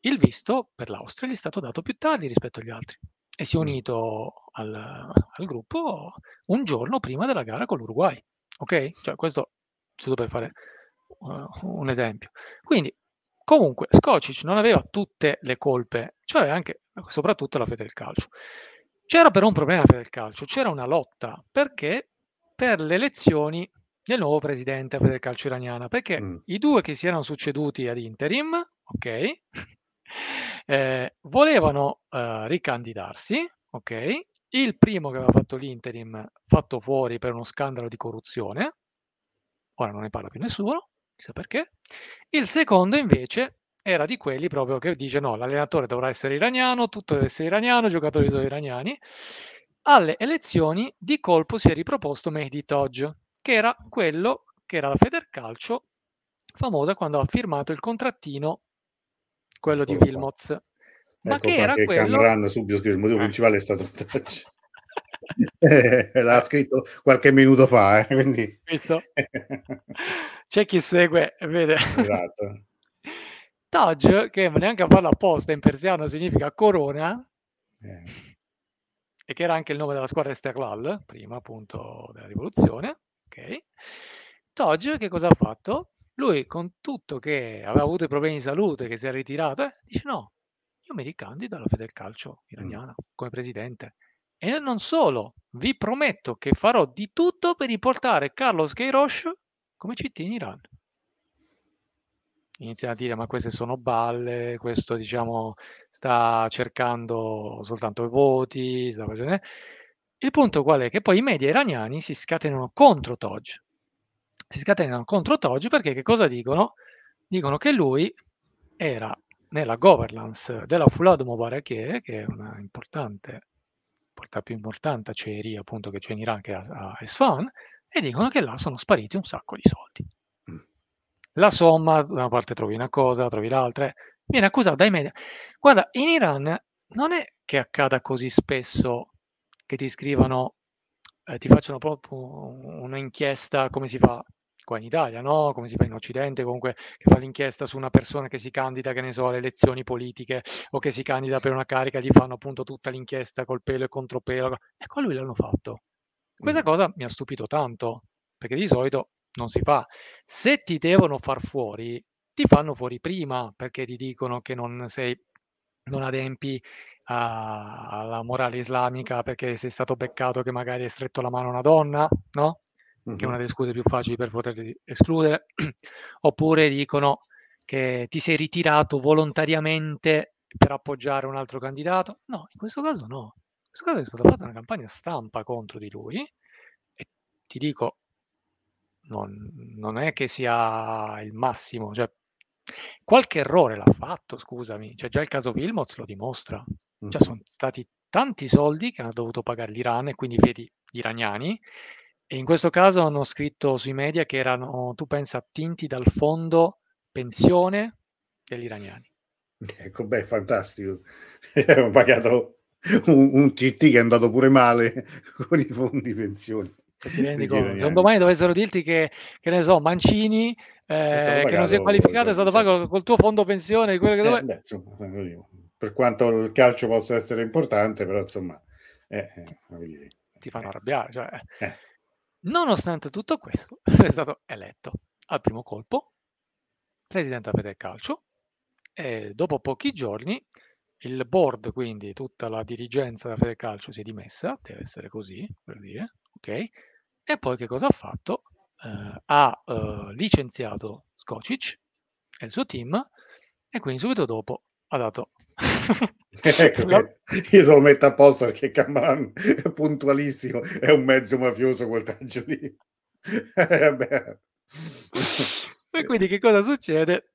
il visto per l'Austria gli è stato dato più tardi rispetto agli altri e si è unito al, al gruppo un giorno prima della gara con l'Uruguay. Ok? Cioè, questo giusto per fare uh, un esempio. Quindi, comunque, Skocic non aveva tutte le colpe, cioè anche, soprattutto la fede del calcio. C'era però un problema per il calcio, c'era una lotta perché per le elezioni del nuovo presidente del calcio iraniana, perché mm. i due che si erano succeduti ad interim, ok, eh, volevano uh, ricandidarsi, ok? Il primo che aveva fatto l'interim fatto fuori per uno scandalo di corruzione, ora non ne parla più nessuno, chissà perché. Il secondo invece era di quelli proprio che dice no, l'allenatore dovrà essere iraniano, tutto deve essere iraniano, i giocatori sono iraniani. Alle elezioni di colpo si è riproposto Mehdi Toj, che era quello che era la Federcalcio famosa quando ha firmato il contrattino, quello di Wilmots. Ma ecco che era che quello... Camran subito scrive il motivo eh. principale è stato touch. eh, l'ha scritto qualche minuto fa, eh, quindi... C'è chi segue e vede. Esatto. Taj, che neanche a farlo apposta in persiano significa corona, eh. e che era anche il nome della squadra Esteklal, prima appunto della rivoluzione. Ok. Taj che cosa ha fatto? Lui con tutto che aveva avuto i problemi di salute, che si è ritirato, eh, dice no, io mi ricandido alla Federcalcio iraniana mm. come presidente. E non solo, vi prometto che farò di tutto per riportare Carlos Queiroz come CT in Iran iniziano a dire ma queste sono balle, questo diciamo sta cercando soltanto i voti, sta facendo... Il punto qual è? Che poi i media iraniani si scatenano contro Toj. Si scatenano contro Toj perché che cosa dicono? Dicono che lui era nella governance della Fulad Mubarakeh, che è una importante, la più importante acciaieria appunto che c'è in Iran, che è a Esfahan, e dicono che là sono spariti un sacco di soldi. La somma, da una parte trovi una cosa, trovi l'altra, viene accusato dai media. Guarda, in Iran non è che accada così spesso che ti scrivano, eh, ti facciano proprio un'inchiesta come si fa qua in Italia, no? Come si fa in Occidente, comunque che fa l'inchiesta su una persona che si candida, che ne so, alle elezioni politiche o che si candida per una carica, gli fanno appunto tutta l'inchiesta col pelo e contropelo. Ecco, a lui l'hanno fatto. Questa cosa mi ha stupito tanto, perché di solito non si fa. Se ti devono far fuori, ti fanno fuori prima perché ti dicono che non sei non adempi alla morale islamica perché sei stato beccato che magari hai stretto la mano a una donna, no? Mm-hmm. Che è una delle scuse più facili per poterli escludere. Oppure dicono che ti sei ritirato volontariamente per appoggiare un altro candidato. No, in questo caso no. In questo caso è stata fatta una campagna stampa contro di lui e ti dico, non, non è che sia il massimo, cioè, qualche errore l'ha fatto, scusami, cioè, già il caso Wilmots lo dimostra, cioè, sono stati tanti soldi che hanno dovuto pagare l'Iran e quindi vedi gli iraniani e in questo caso hanno scritto sui media che erano, tu pensa, attinti dal fondo pensione degli iraniani. Ecco, beh, fantastico. Abbiamo pagato un, un CT che è andato pure male con i fondi pensione. Ti rendi conto? Se un domani dovessero dirti che, che ne so, Mancini, eh, che non si è qualificato, è stato pagato col tuo fondo pensione, quello che eh, dove... beh, insomma, per quanto il calcio possa essere importante, però insomma, eh, eh, ti fanno arrabbiare. Cioè. Nonostante tutto questo, è stato eletto al primo colpo presidente della Fede Calcio e dopo pochi giorni il board, quindi tutta la dirigenza della Fede Calcio si è dimessa, deve essere così, per dire, ok? E poi che cosa ha fatto? Eh, ha eh, licenziato Skocic e il suo team e quindi subito dopo ha dato... ecco, la... io te lo metto a posto perché Cameron è puntualissimo, è un mezzo mafioso quel taglio lì. e quindi che cosa succede?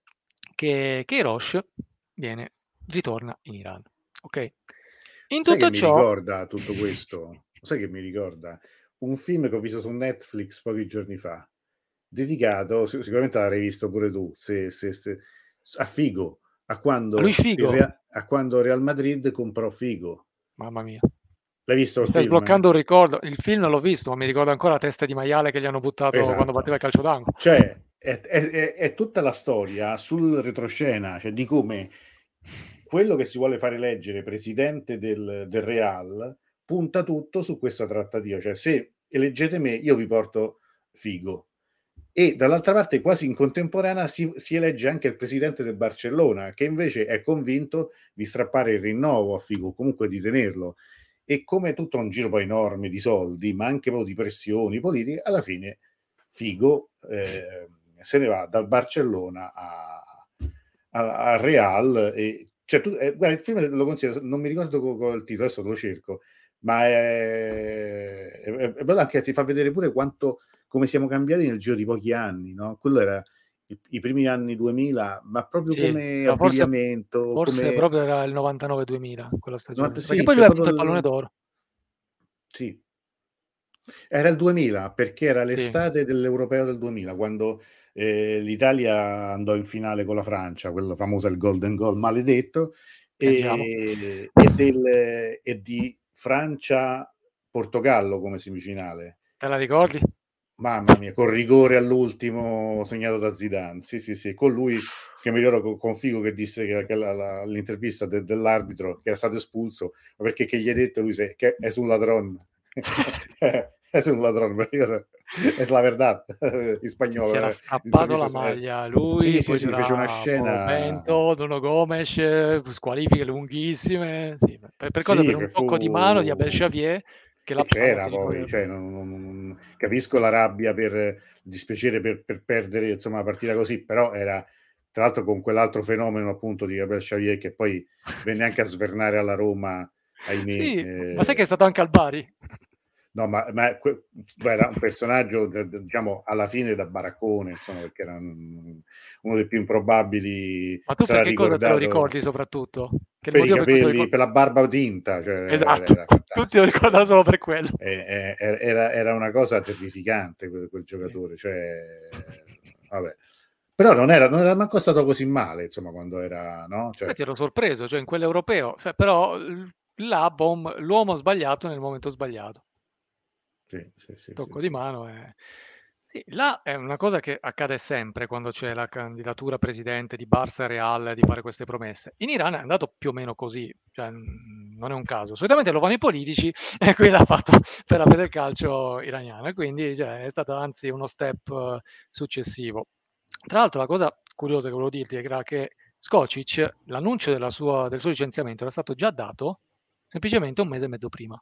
Che, che Roche viene, ritorna in Iran. Ok? In Sai tutto ciò... mi ricorda tutto questo? Sai che mi ricorda? un film che ho visto su Netflix pochi giorni fa, dedicato, sicuramente l'avrei visto pure tu, se, se, se, a Figo, a quando, Figo. Real, a quando Real Madrid comprò Figo. Mamma mia. L'hai visto? Stai film? sbloccando un ricordo. Il film l'ho visto, ma mi ricordo ancora la testa di maiale che gli hanno buttato esatto. quando batteva il calcio d'angolo. Cioè, è, è, è, tutta la storia sul retroscena, cioè di come quello che si vuole fare leggere presidente del, del Real punta tutto su questa trattativa, cioè se eleggete me io vi porto Figo. E dall'altra parte, quasi in contemporanea, si, si, elegge anche il presidente del Barcellona, che invece è convinto di strappare il rinnovo a Figo, comunque di tenerlo. E come tutto un giro poi enorme di soldi, ma anche proprio di pressioni politiche, alla fine Figo eh, se ne va dal Barcellona a, a, a Real. E, cioè, tu, eh, guarda, il film lo consiglio, non mi ricordo il titolo, adesso lo cerco, ma è, è, è bello anche ti fa vedere pure quanto come siamo cambiati nel giro di pochi anni, no? Quello era i, i primi anni 2000, ma proprio sì, come abbigliamento. Forse, come... proprio era il 99-2000 quella stagione. 90, sì, poi lui ha vinto il pallone d'oro. Sì. Era il 2000, perché era l'estate sì. dell'Europeo del 2000, quando eh, l'Italia andò in finale con la Francia, quello famoso il golden goal maledetto, e, e, del, e di Francia-Portogallo come semifinale. Te la ricordi? Mamma mia, con rigore all'ultimo segnato da Zidane. Sì, sì, sì, con lui che mi ricordo con Figo che disse che, che la, la, l'intervista de, dell'arbitro che era stato espulso perché che gli ha detto lui se, che è un ladrone. è un ladrone, è la verità in spagnolo. Si era strappato la maglia lui, sì, sì, sì, fece una scena. Momento, Dono Gomes, squalifiche lunghissime, sì, per, per cosa sì, per un fu... tocco di mano di Abel Xavier che la c'era poi, cioè, non, non, capisco la rabbia per dispiacere per, per, perdere insomma, la partita così, però era tra l'altro con quell'altro fenomeno appunto di Gabriel Xavier che poi venne anche a svernare alla Roma, ahimè. Sì, eh... ma sai che è stato anche al Bari? No, ma, ma era un personaggio, diciamo, alla fine da baraccone, insomma, perché era uno dei più improbabili. Ma tu per che cosa te lo ricordi soprattutto? Che per i capelli, per, ricordi... per, la barba tinta. Cioè, esatto, era, era tutti lo ricordano solo per quello. Era, era, una cosa terrificante quel, quel giocatore, cioè, vabbè. Però non era, non era manco stato così male, insomma, quando era, no? Cioè... Infatti ero sorpreso, cioè in quell'europeo, cioè, però là, boom, l'uomo sbagliato nel momento sbagliato. Sì, sì, sì, Tocco di mano e sì, là è una cosa che accade sempre quando c'è la candidatura presidente di Barça e Real di fare queste promesse. In Iran è andato più o meno così, cioè non è un caso. Solitamente lo fanno i politici e qui l'ha fatto per la Federcalcio iraniana, quindi cioè, è stato anzi uno step successivo. Tra l'altro la cosa curiosa che volevo dirti è che Skocic, l'annuncio sua, del suo licenziamento era stato già dato semplicemente un mese e mezzo prima.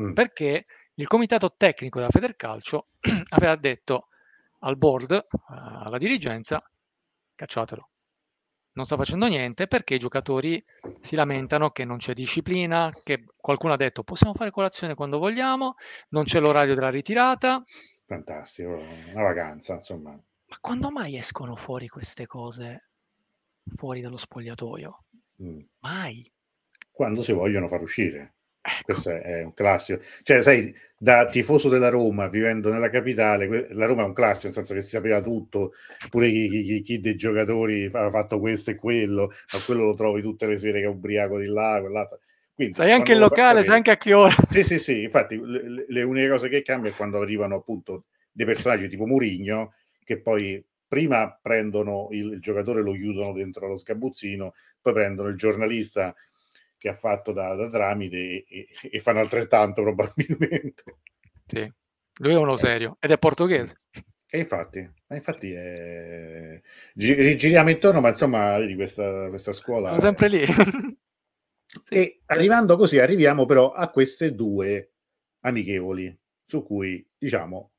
Mm. Perché il comitato tecnico della Federcalcio aveva detto al board, eh, alla dirigenza, cacciatelo. Non sta facendo niente perché i giocatori si lamentano che non c'è disciplina, che qualcuno ha detto possiamo fare colazione quando vogliamo, non c'è l'orario della ritirata. Fantastico, una vacanza, insomma. Ma quando mai escono fuori queste cose fuori dallo spogliatoio? Mm. Mai. Quando si vogliono far uscire. Ecco. Questo è un classico. Cioè, sai, da tifoso della Roma, vivendo nella capitale, la Roma è un classico, nel senso che si sapeva tutto, pure chi, chi, chi dei giocatori aveva fatto questo e quello, ma quello lo trovi tutte le sere che è ubriaco di là, quell'altro. Quindi, sai anche il locale, sai anche a che ora. Sì, sì, sì, infatti le, le uniche cose che cambiano è quando arrivano appunto dei personaggi tipo Murigno, che poi prima prendono il, il giocatore, lo chiudono dentro lo sgabuzzino, poi prendono il giornalista che ha fatto da, da tramite e, e, fanno altrettanto probabilmente. Sì, lui è uno eh. serio ed è portoghese. E infatti, infatti è... giriamo intorno, ma insomma, vedi questa, questa scuola... Sono sempre lì. sì. E arrivando così, arriviamo però a queste due amichevoli, su cui, diciamo,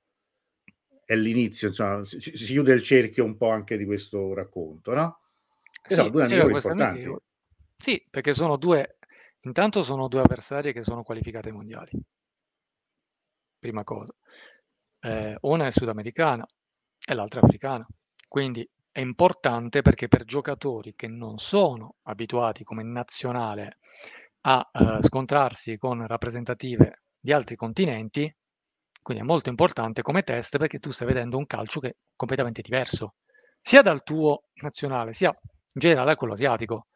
è l'inizio, insomma, si, si chiude il cerchio un po' anche di questo racconto, no? Che sì, sono due amichevoli importanti. Amichevoli. Sì, perché sono due intanto sono due avversari che sono qualificati ai mondiali. Prima cosa. Eh, una è sudamericana e l'altra è africana. Quindi è importante perché per giocatori che non sono abituati come nazionale a eh, scontrarsi con rappresentative di altri continenti, quindi è molto importante come test perché tu stai vedendo un calcio che è completamente diverso, sia dal tuo nazionale, sia in generale quello asiatico.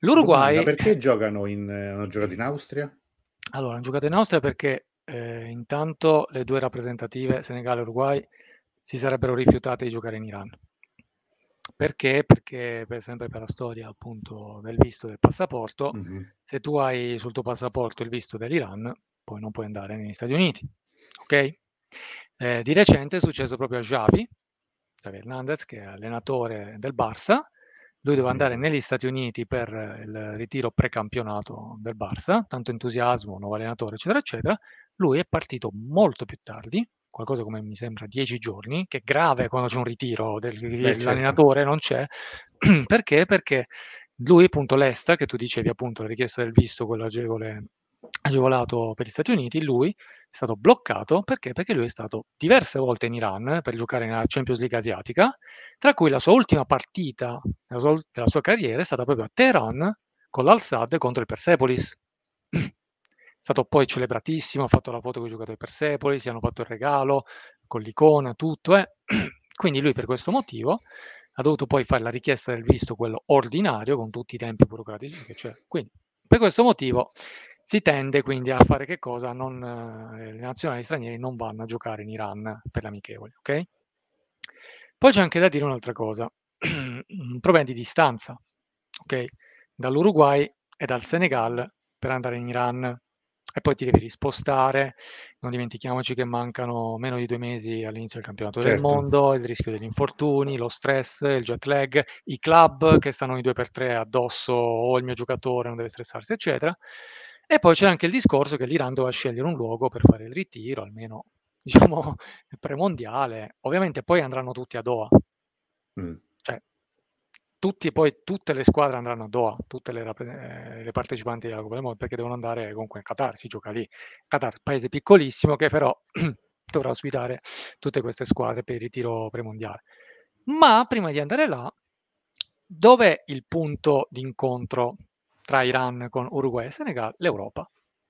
L'Uruguay... Domanda, perché giocano in, hanno giocato in Austria? Allora, hanno giocato in Austria perché eh, intanto le due rappresentative, Senegal e Uruguay, si sarebbero rifiutate di giocare in Iran. Perché? Perché per sempre per la storia appunto del visto del passaporto, mm-hmm. se tu hai sul tuo passaporto il visto dell'Iran, poi non puoi andare negli Stati Uniti. Ok? Eh, di recente è successo proprio a Javi, Javi Hernandez, che è allenatore del Barça, lui doveva andare negli Stati Uniti per il ritiro precampionato del Barça, tanto entusiasmo, nuovo allenatore, eccetera, eccetera. Lui è partito molto più tardi, qualcosa come mi sembra dieci giorni, che è grave quando c'è un ritiro dell'allenatore, certo. non c'è. perché? Perché lui, appunto, l'ESTA, che tu dicevi appunto, la richiesta del visto, quello agevole, agevolato per gli Stati Uniti, lui è stato bloccato perché? Perché lui è stato diverse volte in Iran per giocare nella Champions League asiatica, tra cui la sua ultima partita della sua, della sua carriera è stata proprio a Teheran con l'Al-Sad contro il Persepolis. stato poi celebratissimo, ha fatto la foto con i giocatori Persepolis, si hanno fatto il regalo con l'icona, tutto, eh. Quindi lui per questo motivo ha dovuto poi fare la richiesta del visto, quello ordinario, con tutti i tempi burocratici che c'è. Quindi per questo motivo si tende quindi a fare che cosa? Non, eh, le nazionali stranieri non vanno a giocare in Iran per l'amichevole, ok? Poi c'è anche da dire un'altra cosa, un problema di distanza, ok? Dall'Uruguay e dal Senegal per andare in Iran e poi ti devi rispostare. Non dimentichiamoci che mancano meno di due mesi all'inizio del campionato certo. del mondo, il rischio degli infortuni, lo stress, il jet lag, i club che stanno i due per tre addosso o il mio giocatore non deve stressarsi, eccetera. E poi c'è anche il discorso che l'Iran doveva scegliere un luogo per fare il ritiro, almeno diciamo premondiale. Ovviamente poi andranno tutti a Doha. Mm tutti, poi, tutte le squadre andranno a Doha, tutte le, eh, le partecipanti alla Coppa del Mondo, perché devono andare comunque in Qatar, si gioca lì. Qatar, paese piccolissimo che però dovrà ospitare tutte queste squadre per il ritiro premondiale. Ma prima di andare là, dov'è il punto di incontro tra Iran con Uruguay e Senegal? L'Europa.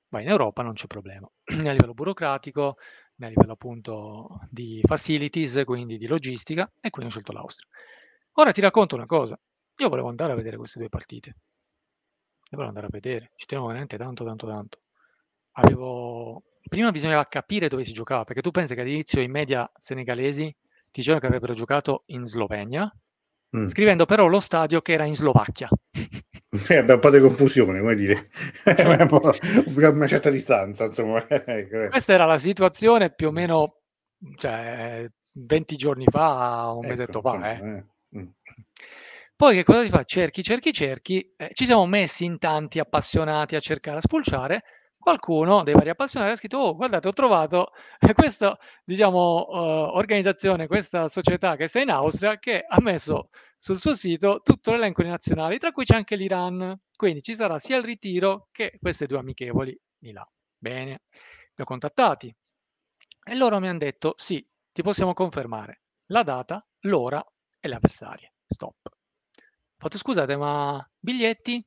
Vai in Europa non c'è problema, né a livello burocratico, né a livello appunto di facilities, quindi di logistica, e quindi ho scelto l'Austria. Ora ti racconto una cosa. Io volevo andare a vedere queste due partite. Le volevo andare a vedere. Ci tenevo veramente tanto, tanto, tanto. Avevo... Prima bisognava capire dove si giocava, perché tu pensi che all'inizio i media senegalesi ti dicevano che avrebbero giocato in Slovenia, mm. scrivendo però lo stadio che era in Slovacchia. Eh, un po' di confusione, come dire, una certa distanza, insomma. Ecco. Questa era la situazione più o meno cioè, 20 giorni fa, un ecco, mesetto fa. Insomma, eh. Eh. Mh. Poi che cosa si fa? Cerchi, cerchi, cerchi, eh, ci siamo messi in tanti appassionati a cercare, a spulciare. Qualcuno dei vari appassionati ha scritto: "Oh, guardate, ho trovato questa, diciamo, uhm, organizzazione, questa società che sta in Austria, che ha messo sul suo sito tutto l'elenco di nazionali, tra cui c'è anche l'Iran. Quindi ci sarà sia il ritiro che queste due amichevoli di là". Bene, li ho contattati e loro mi han detto: "Sì, ti possiamo confermare la data, l'ora e le avversarie. Stop. Ho fatto scusate, ma biglietti?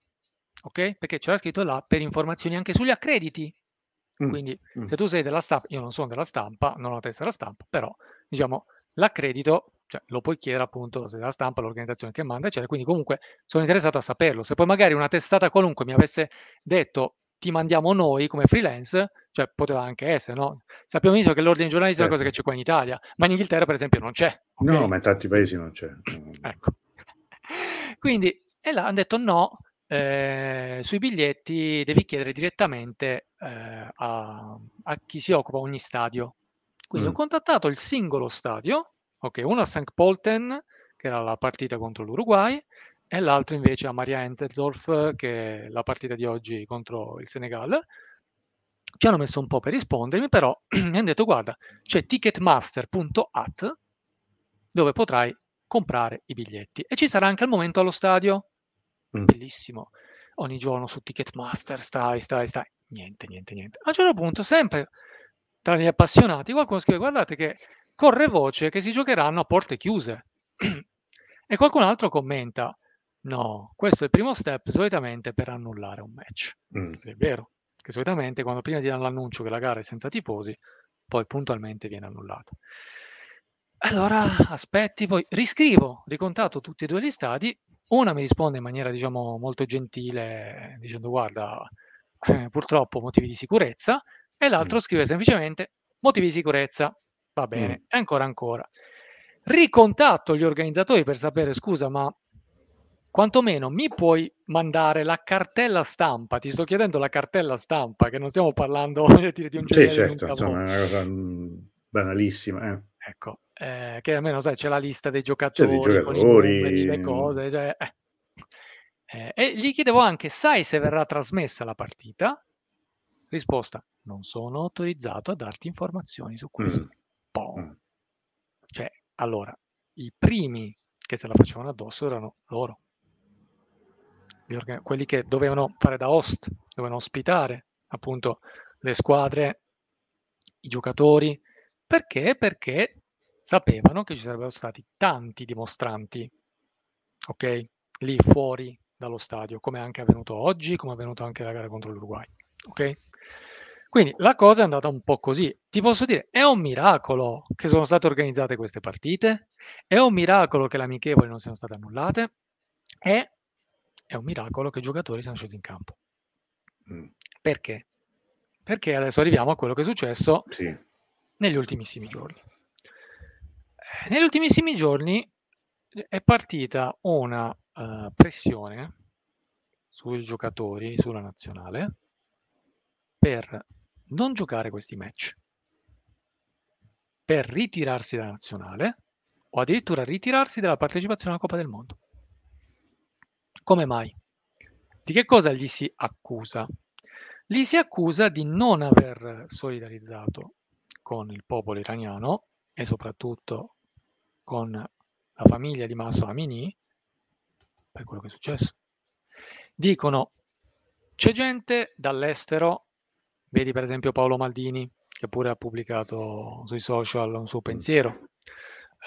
Ok? Perché c'era scritto là per informazioni anche sugli accrediti. Mm. Quindi mm. se tu sei della stampa, io non sono della stampa, non ho la tessera stampa, però diciamo l'accredito cioè, lo puoi chiedere appunto se della stampa, l'organizzazione che manda, eccetera. Quindi comunque sono interessato a saperlo. Se poi magari una testata qualunque mi avesse detto ti mandiamo noi come freelance, cioè poteva anche essere, no? Sappiamo benissimo che l'ordine giornalisti certo. è una cosa che certo. c'è qua in Italia, ma in Inghilterra per esempio non c'è. Okay? No, ma in tanti paesi non c'è. ecco. Quindi, e là hanno detto no, eh, sui biglietti devi chiedere direttamente eh, a, a, chi si occupa ogni stadio. Quindi mm. ho contattato il singolo stadio, ok, uno a St. Polten, che era la partita contro l'Uruguay, e l'altro invece a Maria Entersdorf, che è la partita di oggi contro il Senegal. Ci hanno messo un po' per rispondermi, però mi hanno detto guarda, c'è ticketmaster.at dove potrai comprare i biglietti e ci sarà anche al momento allo stadio. Mm. Bellissimo. Ogni giorno su Ticketmaster stai, stai, stai. Niente, niente, niente. A un certo punto, sempre tra gli appassionati, qualcuno scrive guardate che corre voce che si giocheranno a porte chiuse. e qualcun altro commenta No, questo è il primo step solitamente per annullare un match. Mm. È vero, che solitamente quando prima ti danno l'annuncio che la gara è senza tifosi, poi puntualmente viene annullata. Allora aspetti, poi riscrivo, ricontatto tutti e due gli stati, una mi risponde in maniera diciamo molto gentile dicendo guarda eh, purtroppo motivi di sicurezza e l'altro mm. scrive semplicemente motivi di sicurezza, va bene, mm. ancora ancora. Ricontatto gli organizzatori per sapere scusa ma quantomeno mi puoi mandare la cartella stampa? Ti sto chiedendo la cartella stampa, che non stiamo parlando di un Sì, certo, insomma, è una cosa mm, banalissima. Eh. Ecco, eh, che almeno sai, c'è la lista dei giocatori, giocatori con i numeri, le cose, cioè, eh. Eh, e gli chiedevo anche, sai se verrà trasmessa la partita? Risposta, non sono autorizzato a darti informazioni su questo. Mm. Mm. Cioè, allora, i primi che se la facevano addosso erano loro organ- quelli che dovevano fare da host, dovevano ospitare appunto le squadre, i giocatori. Perché? Perché sapevano che ci sarebbero stati tanti dimostranti, ok? Lì fuori dallo stadio, come è anche avvenuto oggi, come è avvenuto anche la gara contro l'Uruguay, ok? Quindi la cosa è andata un po' così. Ti posso dire, è un miracolo che sono state organizzate queste partite, è un miracolo che le amichevoli non siano state annullate, e è un miracolo che i giocatori siano scesi in campo. Mm. Perché? Perché adesso arriviamo a quello che è successo sì. negli ultimissimi giorni. Eh, negli ultimissimi giorni è partita una uh, pressione sui giocatori, sulla nazionale, per non giocare questi match, per ritirarsi dalla nazionale o addirittura ritirarsi dalla partecipazione alla Coppa del Mondo. Come mai? Di che cosa gli si accusa? Gli si accusa di non aver solidarizzato con il popolo iraniano e soprattutto con la famiglia di Massa Amini per quello che è successo. Dicono c'è gente dall'estero Vedi per esempio Paolo Maldini, che pure ha pubblicato sui social un suo pensiero,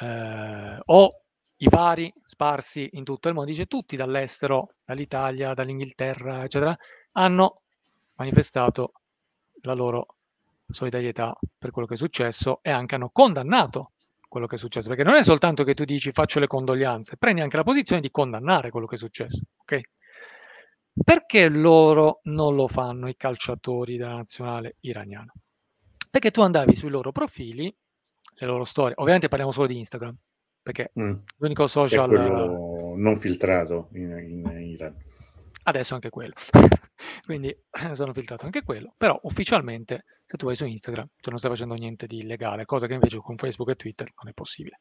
eh, o i vari sparsi in tutto il mondo, dice tutti dall'estero, dall'Italia, dall'Inghilterra, eccetera, hanno manifestato la loro solidarietà per quello che è successo e anche hanno condannato quello che è successo, perché non è soltanto che tu dici faccio le condoglianze, prendi anche la posizione di condannare quello che è successo, ok? Perché loro non lo fanno, i calciatori della nazionale iraniana? Perché tu andavi sui loro profili, le loro storie, ovviamente parliamo solo di Instagram, perché mm. l'unico social... non filtrato in, in Iran. Adesso anche quello. Quindi sono filtrato anche quello, però ufficialmente se tu vai su Instagram tu non stai facendo niente di illegale, cosa che invece con Facebook e Twitter non è possibile.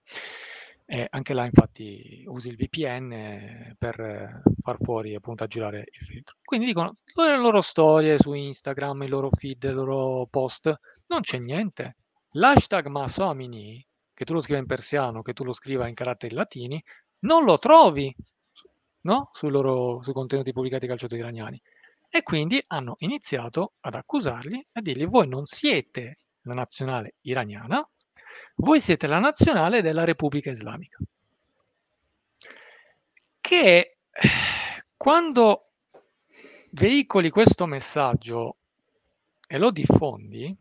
E anche là infatti usi il VPN per far fuori appunto a girare il filtro. Quindi dicono le loro storie su Instagram, i loro feed, i loro post, non c'è niente. L'hashtag Masomini, che tu lo scriva in persiano, che tu lo scriva in caratteri latini, non lo trovi no? sui, loro, sui contenuti pubblicati calciatori iraniani. E quindi hanno iniziato ad accusarli a dirgli voi non siete la nazionale iraniana, voi siete la nazionale della Repubblica Islamica. Che quando veicoli questo messaggio e lo diffondi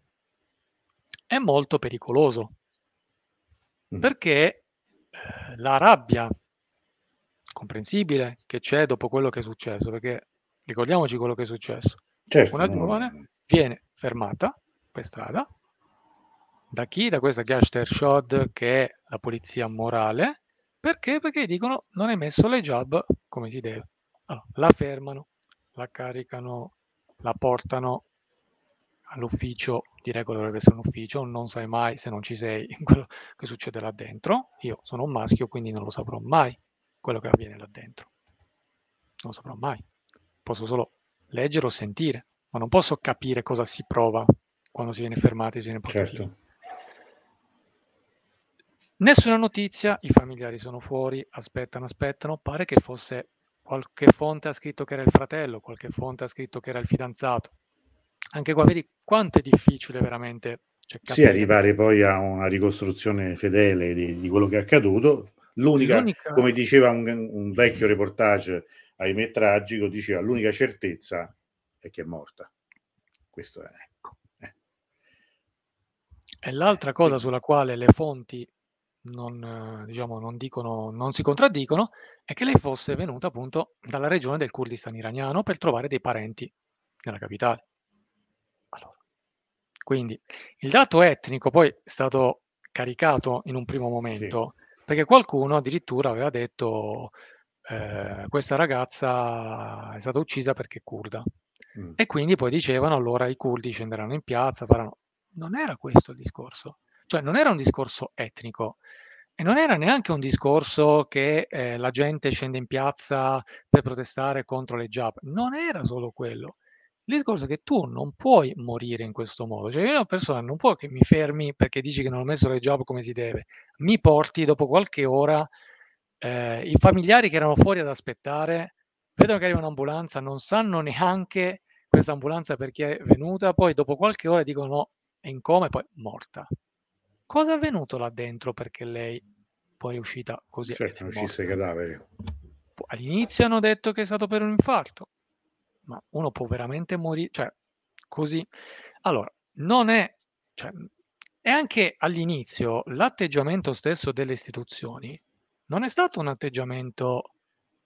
è molto pericoloso mm. perché eh, la rabbia comprensibile che c'è dopo quello che è successo, perché ricordiamoci quello che è successo. Certo, Una giovane no. viene fermata per strada, da chi? Da questa Gashter Shod che è la polizia morale. Perché? Perché dicono non hai messo le job come si deve. Allora, la fermano, la caricano, la portano all'ufficio, direi che dovrebbe essere un ufficio, non sai mai se non ci sei quello che succede là dentro. Io sono un maschio, quindi non lo saprò mai quello che avviene là dentro. Non lo saprò mai. Posso solo leggere o sentire, ma non posso capire cosa si prova quando si viene fermati, si viene portati. Certo. Nessuna notizia, i familiari sono fuori, aspettano, aspettano, pare che fosse qualche fonte ha scritto che era il fratello, qualche fonte ha scritto che era il fidanzato. Anche qua vedi quanto è difficile veramente. Cioè, sì, arrivare poi a una ricostruzione fedele di, di quello che è accaduto. L'unica, l'unica... come diceva un, un, vecchio reportage, ahimè tragico, diceva l'unica certezza è che è morta. Questo è. Ecco. Eh. E l'altra cosa sulla quale le fonti non, diciamo, non, dicono, non si contraddicono, è che lei fosse venuta appunto dalla regione del Kurdistan iraniano per trovare dei parenti nella capitale. Allora, quindi il dato etnico poi è stato caricato in un primo momento sì. perché qualcuno addirittura aveva detto eh, questa ragazza è stata uccisa perché è kurda. Mm. E quindi poi dicevano allora i curdi scenderanno in piazza, faranno... Non era questo il discorso. Cioè non era un discorso etnico e non era neanche un discorso che eh, la gente scende in piazza per protestare contro le jab. Non era solo quello. Il discorso è che tu non puoi morire in questo modo. Cioè, io una persona non può che mi fermi perché dici che non ho messo le job come si deve. Mi porti dopo qualche ora eh, i familiari che erano fuori ad aspettare, vedono che arriva un'ambulanza, non sanno neanche questa ambulanza perché è venuta, poi dopo qualche ora dicono no, è in coma e poi morta cosa è avvenuto là dentro perché lei poi è uscita così? Certo, uscisse cadavere. All'inizio hanno detto che è stato per un infarto, ma uno può veramente morire, cioè così. Allora, non è, cioè, e anche all'inizio l'atteggiamento stesso delle istituzioni non è stato un atteggiamento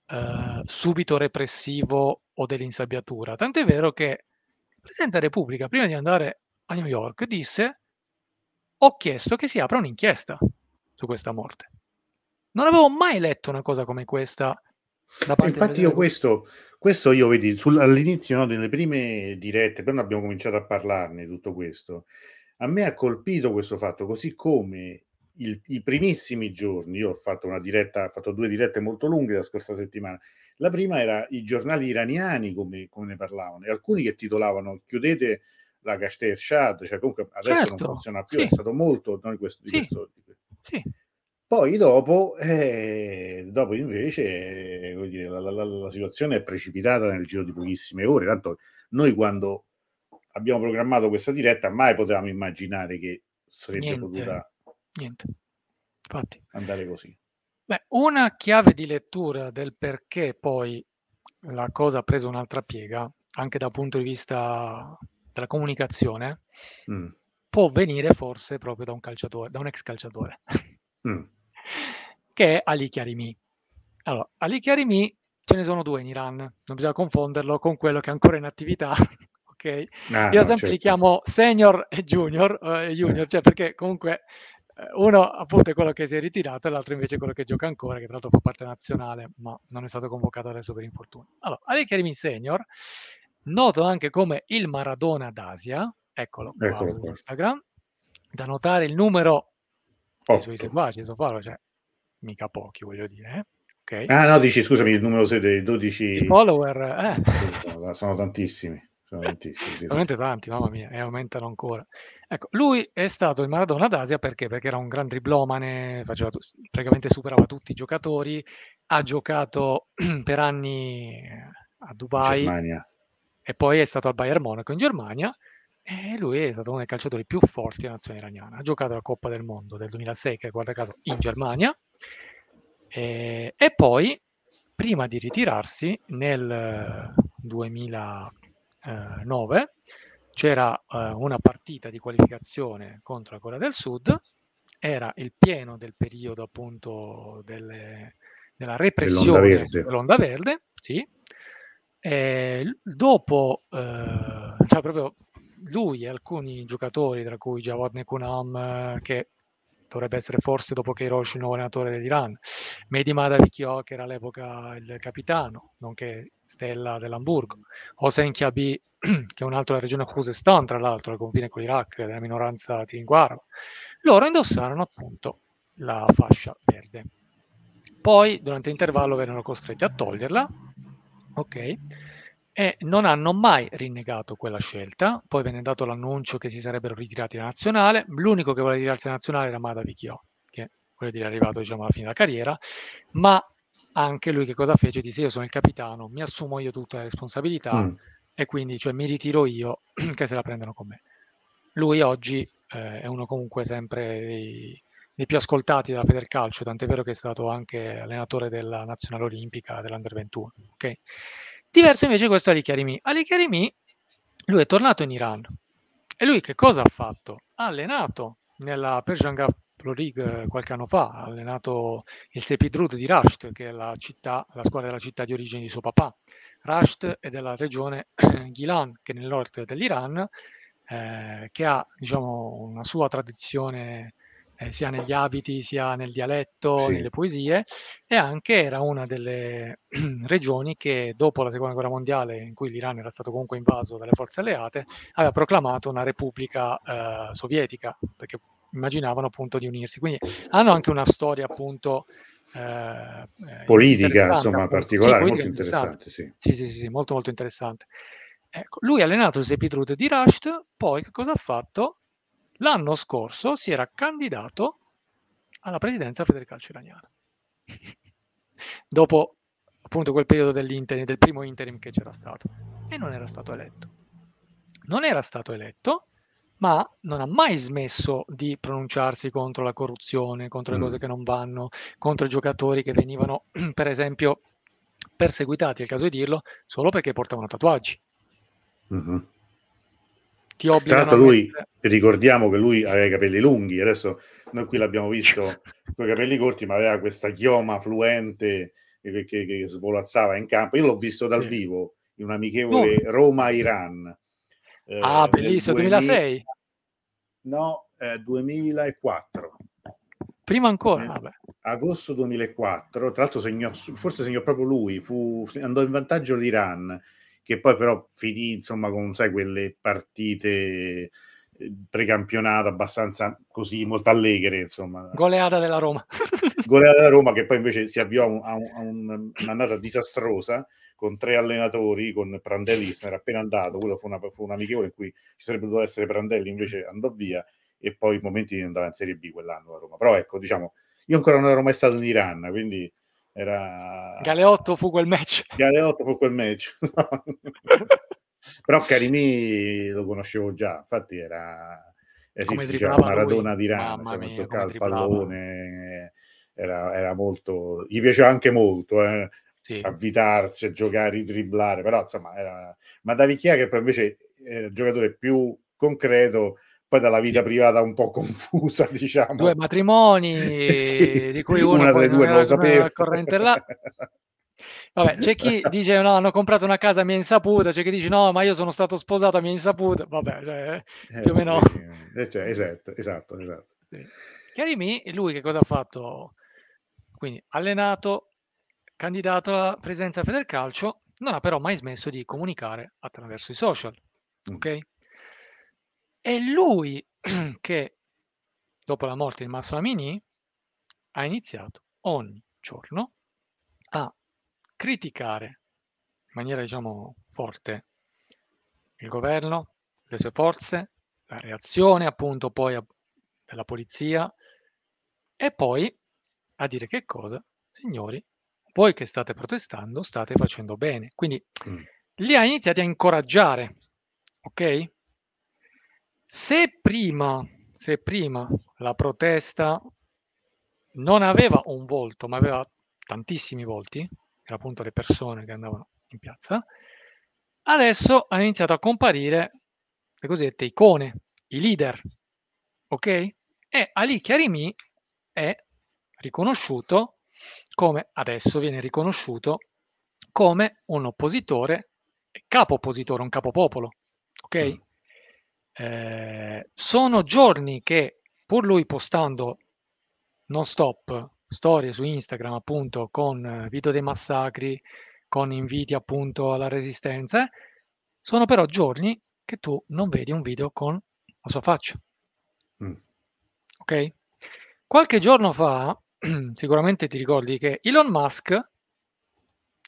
eh, subito repressivo o dell'insabbiatura, tant'è vero che il Presidente della Repubblica, prima di andare a New York, disse ho chiesto che si apra un'inchiesta su questa morte. Non avevo mai letto una cosa come questa. Infatti io questo, questo io vedi sul, all'inizio no, delle prime dirette, quando abbiamo cominciato a parlarne di tutto questo, a me ha colpito questo fatto, così come il, i primissimi giorni, io ho fatto una diretta, ho fatto due dirette molto lunghe la scorsa settimana. La prima era i giornali iraniani come, come ne parlavano, e alcuni che titolavano chiudete la Gashter Shad, cioè comunque adesso certo, non funziona più, sì. è stato molto no, questo, sì. questo, sì. Poi dopo, eh, dopo invece eh, dire, la, la, la, situazione è precipitata nel giro di pochissime ore. Tanto noi quando abbiamo programmato questa diretta mai potevamo immaginare che sarebbe niente, potuta niente. Infatti. andare così. Beh, una chiave di lettura del perché poi la cosa ha preso un'altra piega, anche dal punto di vista della comunicazione, mm. può venire forse proprio da un calciatore, da un ex calciatore, mm. che è Ali Karimi. Allora, Ali Karimi ce ne sono due in Iran, non bisogna confonderlo con quello che è ancora in attività. ok? Ah, Io no, sempre certo. li chiamo senior e junior, eh, junior cioè perché comunque eh, uno appunto è quello che si è ritirato e l'altro invece è quello che gioca ancora, che tra l'altro fa parte nazionale, ma non è stato convocato adesso per infortunio. Allora, Ali Karimi Senior noto anche come il Maradona d'Asia, eccolo qua eccolo su qua. Instagram, da notare il numero dei suoi seguaci, cioè mica pochi voglio dire. Eh? Okay. Ah no, dici scusami, il numero dei 12 I follower, eh. sono tantissimi. Sono tantissimi. Veramente tanti, mamma mia, e aumentano ancora. Ecco, lui è stato il Maradona d'Asia perché? Perché era un gran driblomane, faceva, praticamente superava tutti i giocatori, ha giocato per anni a Dubai, Germania e poi è stato al Bayern Monaco in Germania e lui è stato uno dei calciatori più forti della nazione iraniana. Ha giocato la Coppa del Mondo del 2006, che guarda caso in Germania, e, e poi prima di ritirarsi nel 2009 c'era uh, una partita di qualificazione contro la Corea del Sud, era il pieno del periodo appunto delle, della repressione dell'onda verde, dell'onda verde sì, e dopo, eh, cioè proprio lui e alcuni giocatori, tra cui Jawad Nekunam, che dovrebbe essere forse dopo che Hiroshi il nuovo allenatore dell'Iran, Mehdi Madavikio, che era all'epoca il capitano, nonché stella dell'Hamburgo, Hossein Chiabi, che è un altro della regione Khuzestan, tra l'altro, al confine con l'Iraq, della minoranza tiringuara, loro indossarono appunto la fascia verde. Poi, durante l'intervallo, vennero costretti a toglierla ok? E non hanno mai rinnegato quella scelta. Poi venne dato l'annuncio che si sarebbero ritirati da nazionale. L'unico che voleva ritirarsi da nazionale era Mada Vichio, che voglio dire è arrivato diciamo alla fine della carriera, ma anche lui che cosa fece? Disse io sono il capitano, mi assumo io tutte le responsabilità mm. e quindi cioè, mi ritiro io che se la prendono con me. Lui oggi eh, è uno comunque sempre dei, dei più ascoltati della Federcalcio, tant'è vero che è stato anche allenatore della nazionale olimpica dell'Under 21. Okay? Diverso invece questo Ali Karimi. Ali Karimi, lui è tornato in Iran e lui che cosa ha fatto? Ha allenato nella Persian Gulf Pro League qualche anno fa, ha allenato il Sepidrud di Rasht, che è la, città, la squadra della città di origine di suo papà. Rasht è della regione Gilan, che è nel nord dell'Iran, eh, che ha diciamo, una sua tradizione eh, sia negli abiti sia nel dialetto, sì. nelle poesie, e anche era una delle regioni che dopo la seconda guerra mondiale, in cui l'Iran era stato comunque invaso dalle forze alleate, aveva proclamato una repubblica eh, sovietica, perché immaginavano appunto di unirsi. Quindi hanno anche una storia appunto eh, eh politica, insomma, appunto. particolare, sì, molto interessante. Sì. Sì, sì, sì, molto molto interessante. Ecco, lui ha allenato il Sepitrut di Rasht, poi che cosa ha fatto? L'anno scorso si era candidato alla presidenza Federcalcio iraniana. Dopo appunto quel periodo del primo interim che c'era stato e non era stato eletto. Non era stato eletto, ma non ha mai smesso di pronunciarsi contro la corruzione, contro le mm. cose che non vanno, contro i giocatori che venivano, per esempio, perseguitati, è il caso di dirlo, solo perché portavano tatuaggi. Mm-hmm ti Tra l'altro lui, ricordiamo che lui aveva i capelli lunghi, adesso noi qui l'abbiamo visto con i capelli corti, ma aveva questa chioma fluente che, che, che svolazzava in campo. Io l'ho visto dal sì. vivo in un amichevole oh. Roma-Iran. Eh, ah, bellissimo, 2000... 2006? No, eh, 2004. Prima ancora, eh, Agosto 2004, tra l'altro segnò, forse segnò proprio lui, fu, andò in vantaggio l'Iran, che poi però finì insomma con, sai, quelle partite eh, precampionato abbastanza così molto allegre insomma goleata della Roma goleata della Roma che poi invece si avviò a, un, a un, un'annata disastrosa con tre allenatori con Prandelli che se n'era appena andato quello fu, una, fu un amichevole in cui ci sarebbe dovuto essere Prandelli invece andò via e poi i momenti andava in Serie B quell'anno a Roma. Però ecco, diciamo, io ancora non ero mai stato in Iran, quindi era... Galeotto fu quel match. Galeotto fu quel match. Però Karimi lo conoscevo già, infatti era... Eh sì, diceva, Maradona lui. di Iran, cioè, mia, toccava il pallone, era, era, molto... gli piaceva anche molto, eh, sì. avvitarsi, a giocare, driblare, però insomma era... Ma Davicchia che poi invece era il giocatore più concreto poi dalla vita privata un po' confusa, diciamo. Due matrimoni, sì. di cui uno una delle due non lo sapeva. Corrente là. Vabbè, c'è chi dice no, hanno comprato una casa a mia insaputa, c'è chi dice no, ma io sono stato sposato a mia insaputa. Vabbè, cioè, eh, più o meno. Eh, cioè, esatto, esatto, esatto. Sì. Chiarimi, lui che cosa ha fatto? Quindi allenato, candidato alla presidenza Federcalcio, non ha però mai smesso di comunicare attraverso i social. Mm. È lui che, dopo la morte di Massamini, ha iniziato ogni giorno a criticare in maniera, diciamo, forte il governo, le sue forze, la reazione appunto poi a, della polizia e poi a dire che cosa, signori, voi che state protestando state facendo bene. Quindi mm. li ha iniziati a incoraggiare, ok? Se prima, se prima la protesta non aveva un volto, ma aveva tantissimi volti, era appunto le persone che andavano in piazza, adesso hanno iniziato a comparire le cosiddette icone, i leader, ok? E Ali Chiarimi è riconosciuto come, adesso viene riconosciuto come un oppositore, capo oppositore, un capopopolo, ok? Mm. Eh, sono giorni che pur lui postando non stop storie su Instagram appunto con video dei massacri, con inviti appunto alla resistenza, sono però giorni che tu non vedi un video con la sua faccia. Mm. Ok? Qualche giorno fa, sicuramente ti ricordi che Elon Musk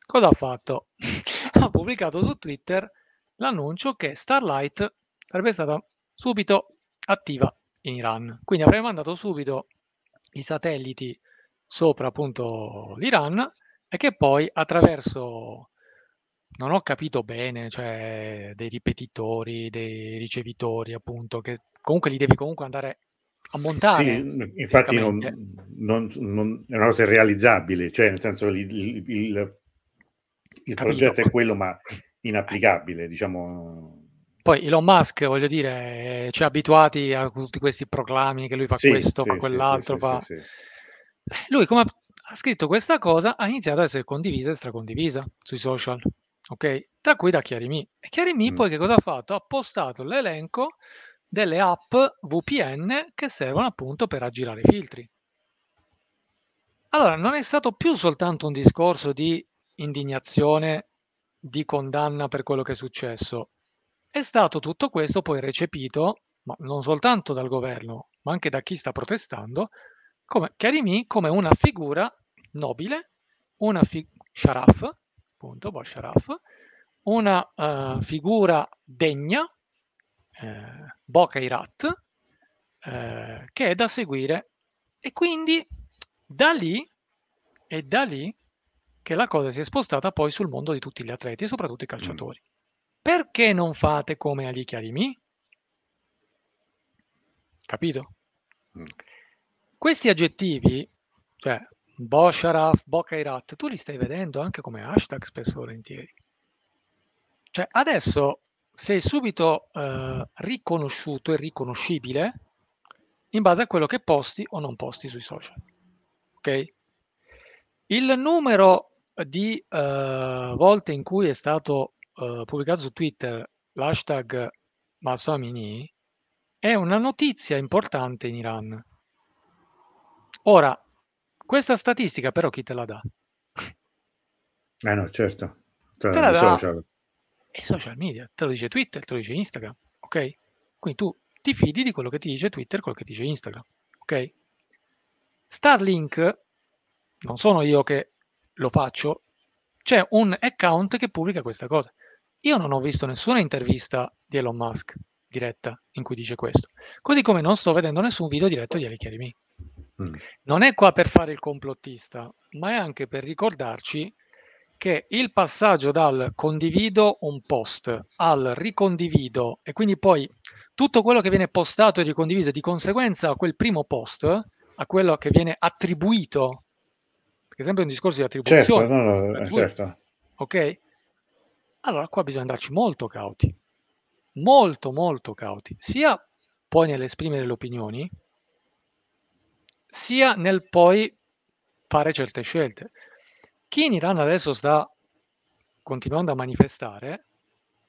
cosa ha fatto? ha pubblicato su Twitter l'annuncio che Starlight sarebbe stata subito attiva in Iran. Quindi avrei mandato subito i satelliti sopra appunto l'Iran e che poi attraverso non ho capito bene, cioè dei ripetitori, dei ricevitori, appunto, che comunque li devi comunque andare a montare. Sì, infatti non, non, non, è una cosa irrealizzabile, cioè nel senso il, il, il, il progetto è quello ma inapplicabile, diciamo. Poi Elon Musk, voglio dire, ci ha abituati a tutti questi proclami che lui fa sì, questo, sì, fa quell'altro, sì, fa... Lui come ha scritto questa cosa ha iniziato a essere condivisa e stracondivisa sui social, ok? Tra cui da Chiarimi. E Chiarimi mm. poi che cosa ha fatto? Ha postato l'elenco delle app VPN che servono appunto per aggirare i filtri. Allora, non è stato più soltanto un discorso di indignazione, di condanna per quello che è successo, è stato tutto questo poi recepito, ma non soltanto dal governo, ma anche da chi sta protestando, come Karimi come una figura nobile, una fi- Sharaf, appunto, Bo Sharaf, una uh, figura degna, eh, Bokairat, eh, che è da seguire. E quindi da lì, è da lì che la cosa si è spostata poi sul mondo di tutti gli atleti e soprattutto i calciatori. Mm. Perché non fate come Ali Chiarimi? Capito? Mm. Questi aggettivi, cioè Bosharaf, Bokairat, tu li stai vedendo anche come hashtag spesso e volentieri. Cioè adesso sei subito eh, riconosciuto e riconoscibile in base a quello che posti o non posti sui social. Ok? Il numero di uh, volte in cui è stato uh, pubblicato su Twitter l'hashtag Masamini è una notizia importante in Iran. Ora, questa statistica però chi te la dà? Eh no, certo. Te la dà social. I social media, te lo dice Twitter, te lo dice Instagram, ok? Quindi tu ti fidi di quello che ti dice Twitter, quello che ti dice Instagram, ok? Starlink, non sono io che lo faccio, c'è un account che pubblica questa cosa. Io non ho visto nessuna intervista di Elon Musk diretta in cui dice questo, così come non sto vedendo nessun video diretto di Ali Karimi. Mm. Non è qua per fare il complottista, ma è anche per ricordarci che il passaggio dal condivido un post al ricondivido e quindi poi tutto quello che viene postato e ricondiviso di conseguenza a quel primo post, a quello che viene attribuito, perché sempre un discorso di attribuzione. Certo, no, no, certo. Ok? Allora qua bisogna andarci molto cauti, molto molto cauti, sia poi nell'esprimere le opinioni, sia nel poi fare certe scelte. Chi in Iran adesso sta continuando a manifestare,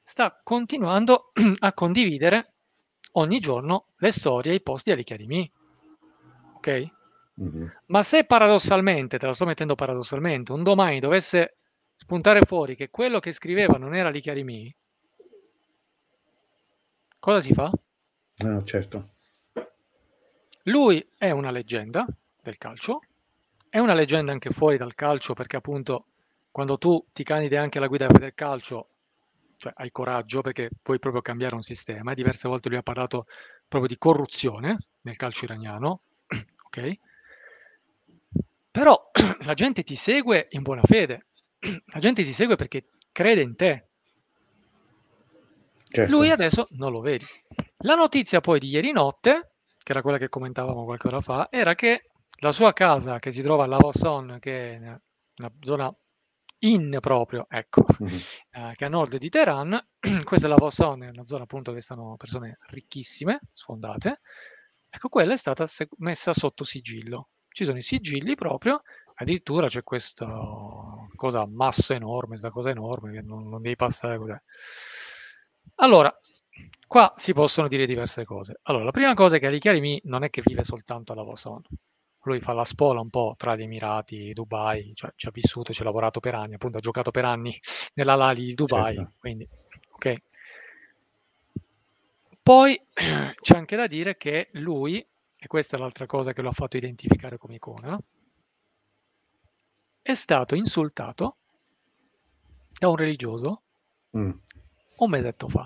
sta continuando a condividere ogni giorno le storie e i posti di Karimi. Ok? Mm-hmm. Ma se paradossalmente, te la sto mettendo paradossalmente, un domani dovesse spuntare fuori che quello che scriveva non era Ali Karimi, cosa si fa? No, certo. Lui è una leggenda del calcio, è una leggenda anche fuori dal calcio perché appunto quando tu ti candidi anche alla guida del calcio cioè hai coraggio perché puoi proprio cambiare un sistema. Diverse volte lui ha parlato proprio di corruzione nel calcio iraniano, ok? Però la gente ti segue in buona fede, la gente ti segue perché crede in te. Certo. Lui adesso non lo vedi. La notizia poi di ieri notte, che era quella che commentavamo qualche ora fa, era che la sua casa che si trova a Lavasson, che è una zona in proprio, ecco, mm-hmm. eh, che a nord di Teheran, questa è la Vossone, una zona appunto che stanno persone ricchissime, sfondate, ecco quella è stata se- messa sotto sigillo. Ci sono i sigilli proprio, addirittura c'è questa cosa masso enorme, questa cosa enorme che non, non devi passare così. Allora, qua si possono dire diverse cose. Allora, la prima cosa è che Ali Karimi non è che vive soltanto alla Vossone, lui fa la spola un po' tra gli Emirati, Dubai, cioè ci ha vissuto, ci ha lavorato per anni, appunto ha giocato per anni nella Lali di Dubai, certo. quindi ok. Poi c'è anche da dire che lui, e questa è l'altra cosa che lo ha fatto identificare come icona, è stato insultato da un religioso mm. un mesetto fa.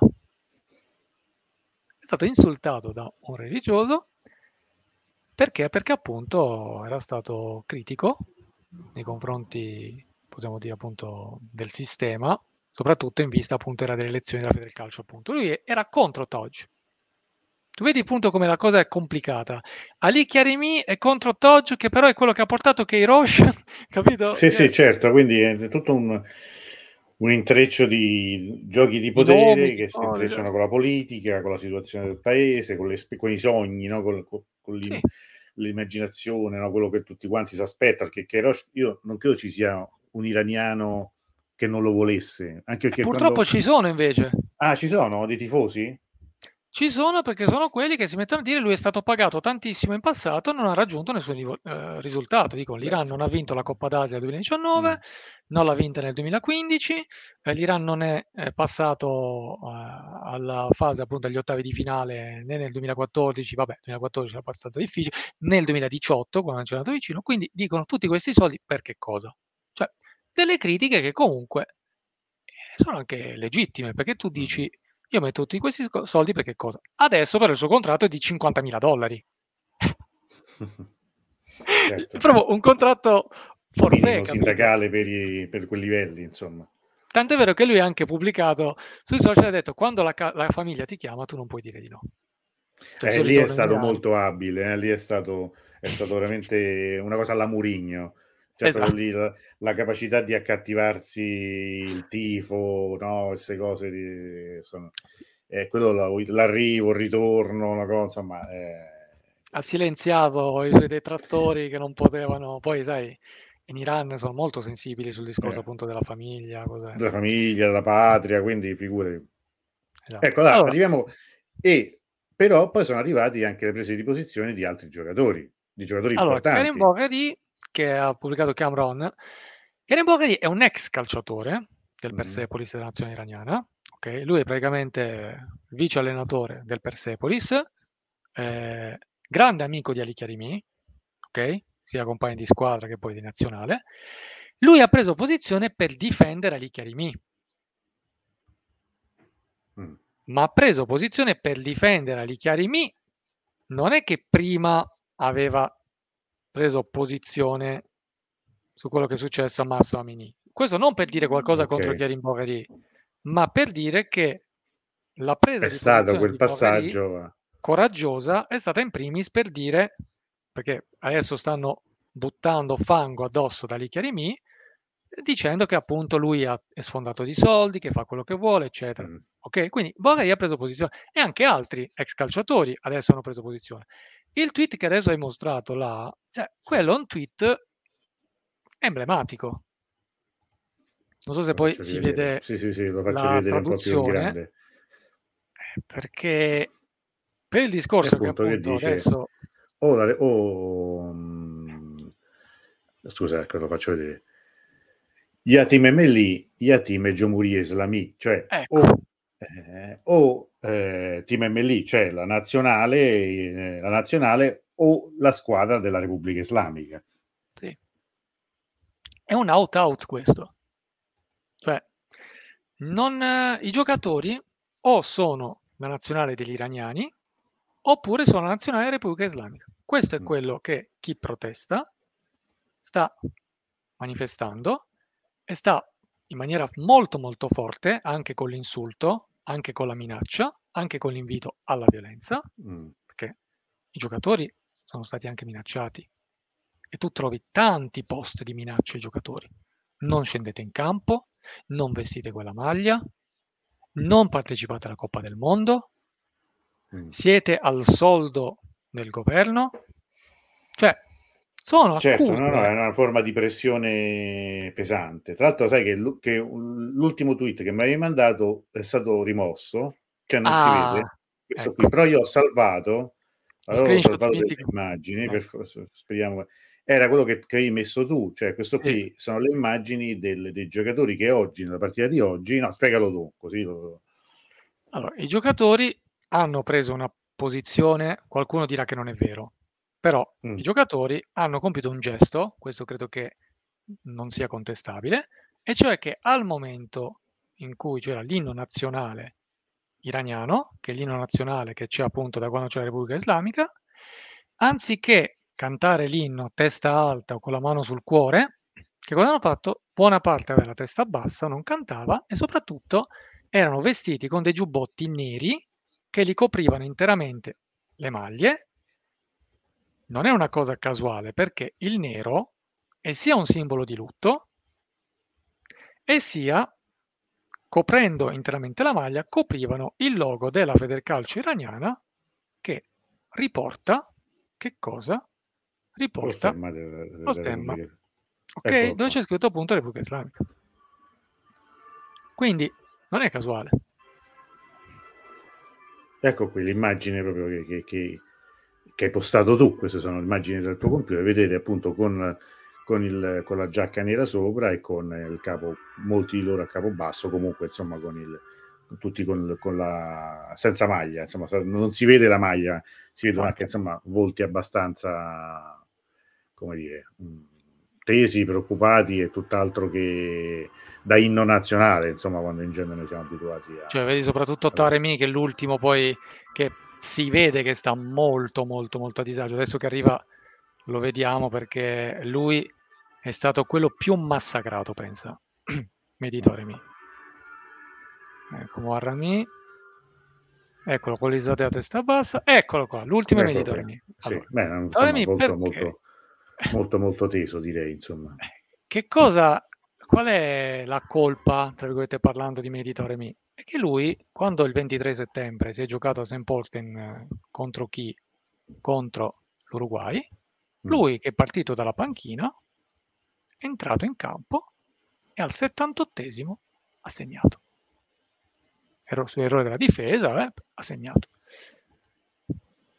È stato insultato da un religioso perché? Perché appunto era stato critico nei confronti, possiamo dire appunto, del sistema, soprattutto in vista appunto era delle elezioni della Fede del Calcio appunto. Lui era contro Toggi. Tu vedi appunto come la cosa è complicata. Ali Chiarimi è contro Toggi, che però è quello che ha portato Keirosh, capito? Sì, sì, certo, quindi è tutto un, un intreccio di giochi di potere nomi, che si oh, intrecciano esatto. con la politica, con la situazione del paese, con, le, con i sogni, no? con, con, con sì l'immaginazione, no? quello che tutti quanti si aspettano, perché Kerosh, io non credo ci sia un iraniano che non lo volesse. Anche perché Purtroppo quando... ci sono invece. Ah, ci sono dei tifosi? Ci sono perché sono quelli che si mettono a dire lui è stato pagato tantissimo in passato e non ha raggiunto nessun eh, risultato. Dico, l'Iran non ha vinto la Coppa d'Asia nel 2019, mm. non l'ha vinta nel 2015, eh, l'Iran non è, è passato eh, alla fase appunto agli ottavi di finale né nel 2014, vabbè, 2014 è abbastanza difficile, nel 2018 quando ci è andato vicino, quindi dicono tutti questi soldi per che cosa? Cioè, delle critiche che comunque eh, sono anche legittime, perché tu dici io metto tutti questi soldi perché cosa? Adesso però il suo contratto è di 50.000 dollari. certo. Proprio un contratto forfè. sindacale per, i, per quei livelli, insomma. Tant'è vero che lui ha anche pubblicato sui social ha detto quando la, la famiglia ti chiama tu non puoi dire di no. Cioè, eh, lì è stato molto abile, eh? lì è stato, è stato veramente una cosa alla Murigno Cioè, esatto. lì la, la, capacità di accattivarsi il tifo, no? Queste cose di, sono, eh, quello l'arrivo, il ritorno, una cosa, insomma. Eh... Ha silenziato i suoi detrattori che non potevano, poi sai, in Iran sono molto sensibili sul discorso eh. appunto della famiglia. Cos'è? Della famiglia, della patria, quindi figure. Esatto. Ecco, là, allora, arriviamo... E però poi sono arrivati anche le prese di posizione di altri giocatori, di giocatori allora, importanti. Karen Bogheri, che ha pubblicato Cameron, Karen Bogheri è un ex calciatore del Persepolis della nazione iraniana, okay? lui è praticamente vice allenatore del Persepolis, eh, grande amico di Ali Chiarimi, ok? sia compagno di squadra che poi di nazionale, lui ha preso posizione per difendere Ali Chiarimi. Mm. Ma ha preso posizione per difendere Ali Chiarimi. Non è che prima aveva preso posizione su quello che è successo a Massimo Amini. Questo non per dire qualcosa okay. contro Chiarin Boveri, ma per dire che la presa è di stato quel passaggio coraggiosa è stata in primis per dire perché adesso stanno buttando fango addosso da Lichiarimi dicendo che appunto lui ha, è sfondato di soldi, che fa quello che vuole, eccetera. Mm. Ok? Quindi Borghi ha preso posizione e anche altri ex calciatori adesso hanno preso posizione. Il tweet che adesso hai mostrato là, cioè, quello è un tweet emblematico. Non so se poi si vedere. vede. Sì, sì, sì, lo faccio vedere un po' più grande. Eh, perché per il discorso che appunto, che dice, adesso o, la, o um, scusa, ecco, lo faccio vedere. Yatim Emeli, Yatim e Jomuri Islami, cioè ecco. o, eh, o eh, Team Emeli, cioè la nazionale, eh, la nazionale o la squadra della Repubblica Islamica. Sì. È un out-out questo. Cioè, non, eh, i giocatori o sono la nazionale degli iraniani oppure sono la nazionale della Repubblica Islamica. Questo è mm. quello che chi protesta sta manifestando e sta in maniera molto molto forte, anche con l'insulto, anche con la minaccia, anche con l'invito alla violenza, mm. perché i giocatori sono stati anche minacciati e tu trovi tanti post di minacce ai giocatori. Non scendete in campo, non vestite quella maglia, non partecipate alla Coppa del Mondo, mm. siete al soldo del governo. Cioè, sono certo, no, no, è una forma di pressione pesante. Tra l'altro, sai che, l- che l'ultimo tweet che mi avevi mandato è stato rimosso, cioè non ah, si vede. Questo ecco. qui, però io ho salvato, allora ho salvato delle immagini, no. per, speriamo, era quello che, che, avevi messo tu, cioè questo sì. qui sono le immagini del, dei giocatori che oggi, nella partita di oggi, no, spiegalo tu, così lo... Allora, i giocatori hanno preso una posizione, qualcuno dirà che non è vero, però mm. i giocatori hanno compiuto un gesto, questo credo che non sia contestabile, e cioè che al momento in cui c'era l'inno nazionale iraniano, che è l'inno nazionale che c'è appunto da quando c'è la Repubblica Islamica, anziché cantare l'inno testa alta o con la mano sul cuore, che cosa hanno fatto? Buona parte aveva la testa bassa, non cantava e soprattutto erano vestiti con dei giubbotti neri che li coprivano interamente le maglie, non è una cosa casuale perché il nero è sia un simbolo di lutto e sia, coprendo interamente la maglia, coprivano il logo della Federcalcio iraniana che riporta che cosa? Riporta lo stemma. Del, lo stemma. Ok, ecco. dove c'è scritto appunto Repubblica Islamica. Quindi non è casuale. Ecco qui l'immagine proprio che, che, che, che, hai postato tu, queste sono le immagini del tuo computer, vedete appunto con, con, il, con, la giacca nera sopra e con il capo, molti di loro a capo basso, comunque insomma con il, tutti con, con, la senza maglia, insomma non si vede la maglia, si vedono anche insomma volti abbastanza, come dire, mm, tesi, preoccupati e tutt'altro che da inno nazionale, insomma, quando in genere noi siamo abituati a... Cioè, vedi soprattutto Taremi che è l'ultimo poi che si vede che sta molto, molto, molto a disagio. Adesso che arriva lo vediamo perché lui è stato quello più massacrato, pensa. Meditoremi. Ecco, Muarrami. Eccolo, con l'isate a testa bassa. Eccolo qua, l'ultimo ecco Meditoremi. Allora, sì. Beh, molto, molto molto molto teso direi insomma. Che cosa, qual è la colpa, tra virgolette parlando di Medita Remi? È che lui, quando il 23 settembre si è giocato a St. Polten eh, contro chi? Contro l'Uruguay, mm. lui che è partito dalla panchina, è entrato in campo e al 78esimo ha segnato. Ero su errore della difesa, eh, ha segnato.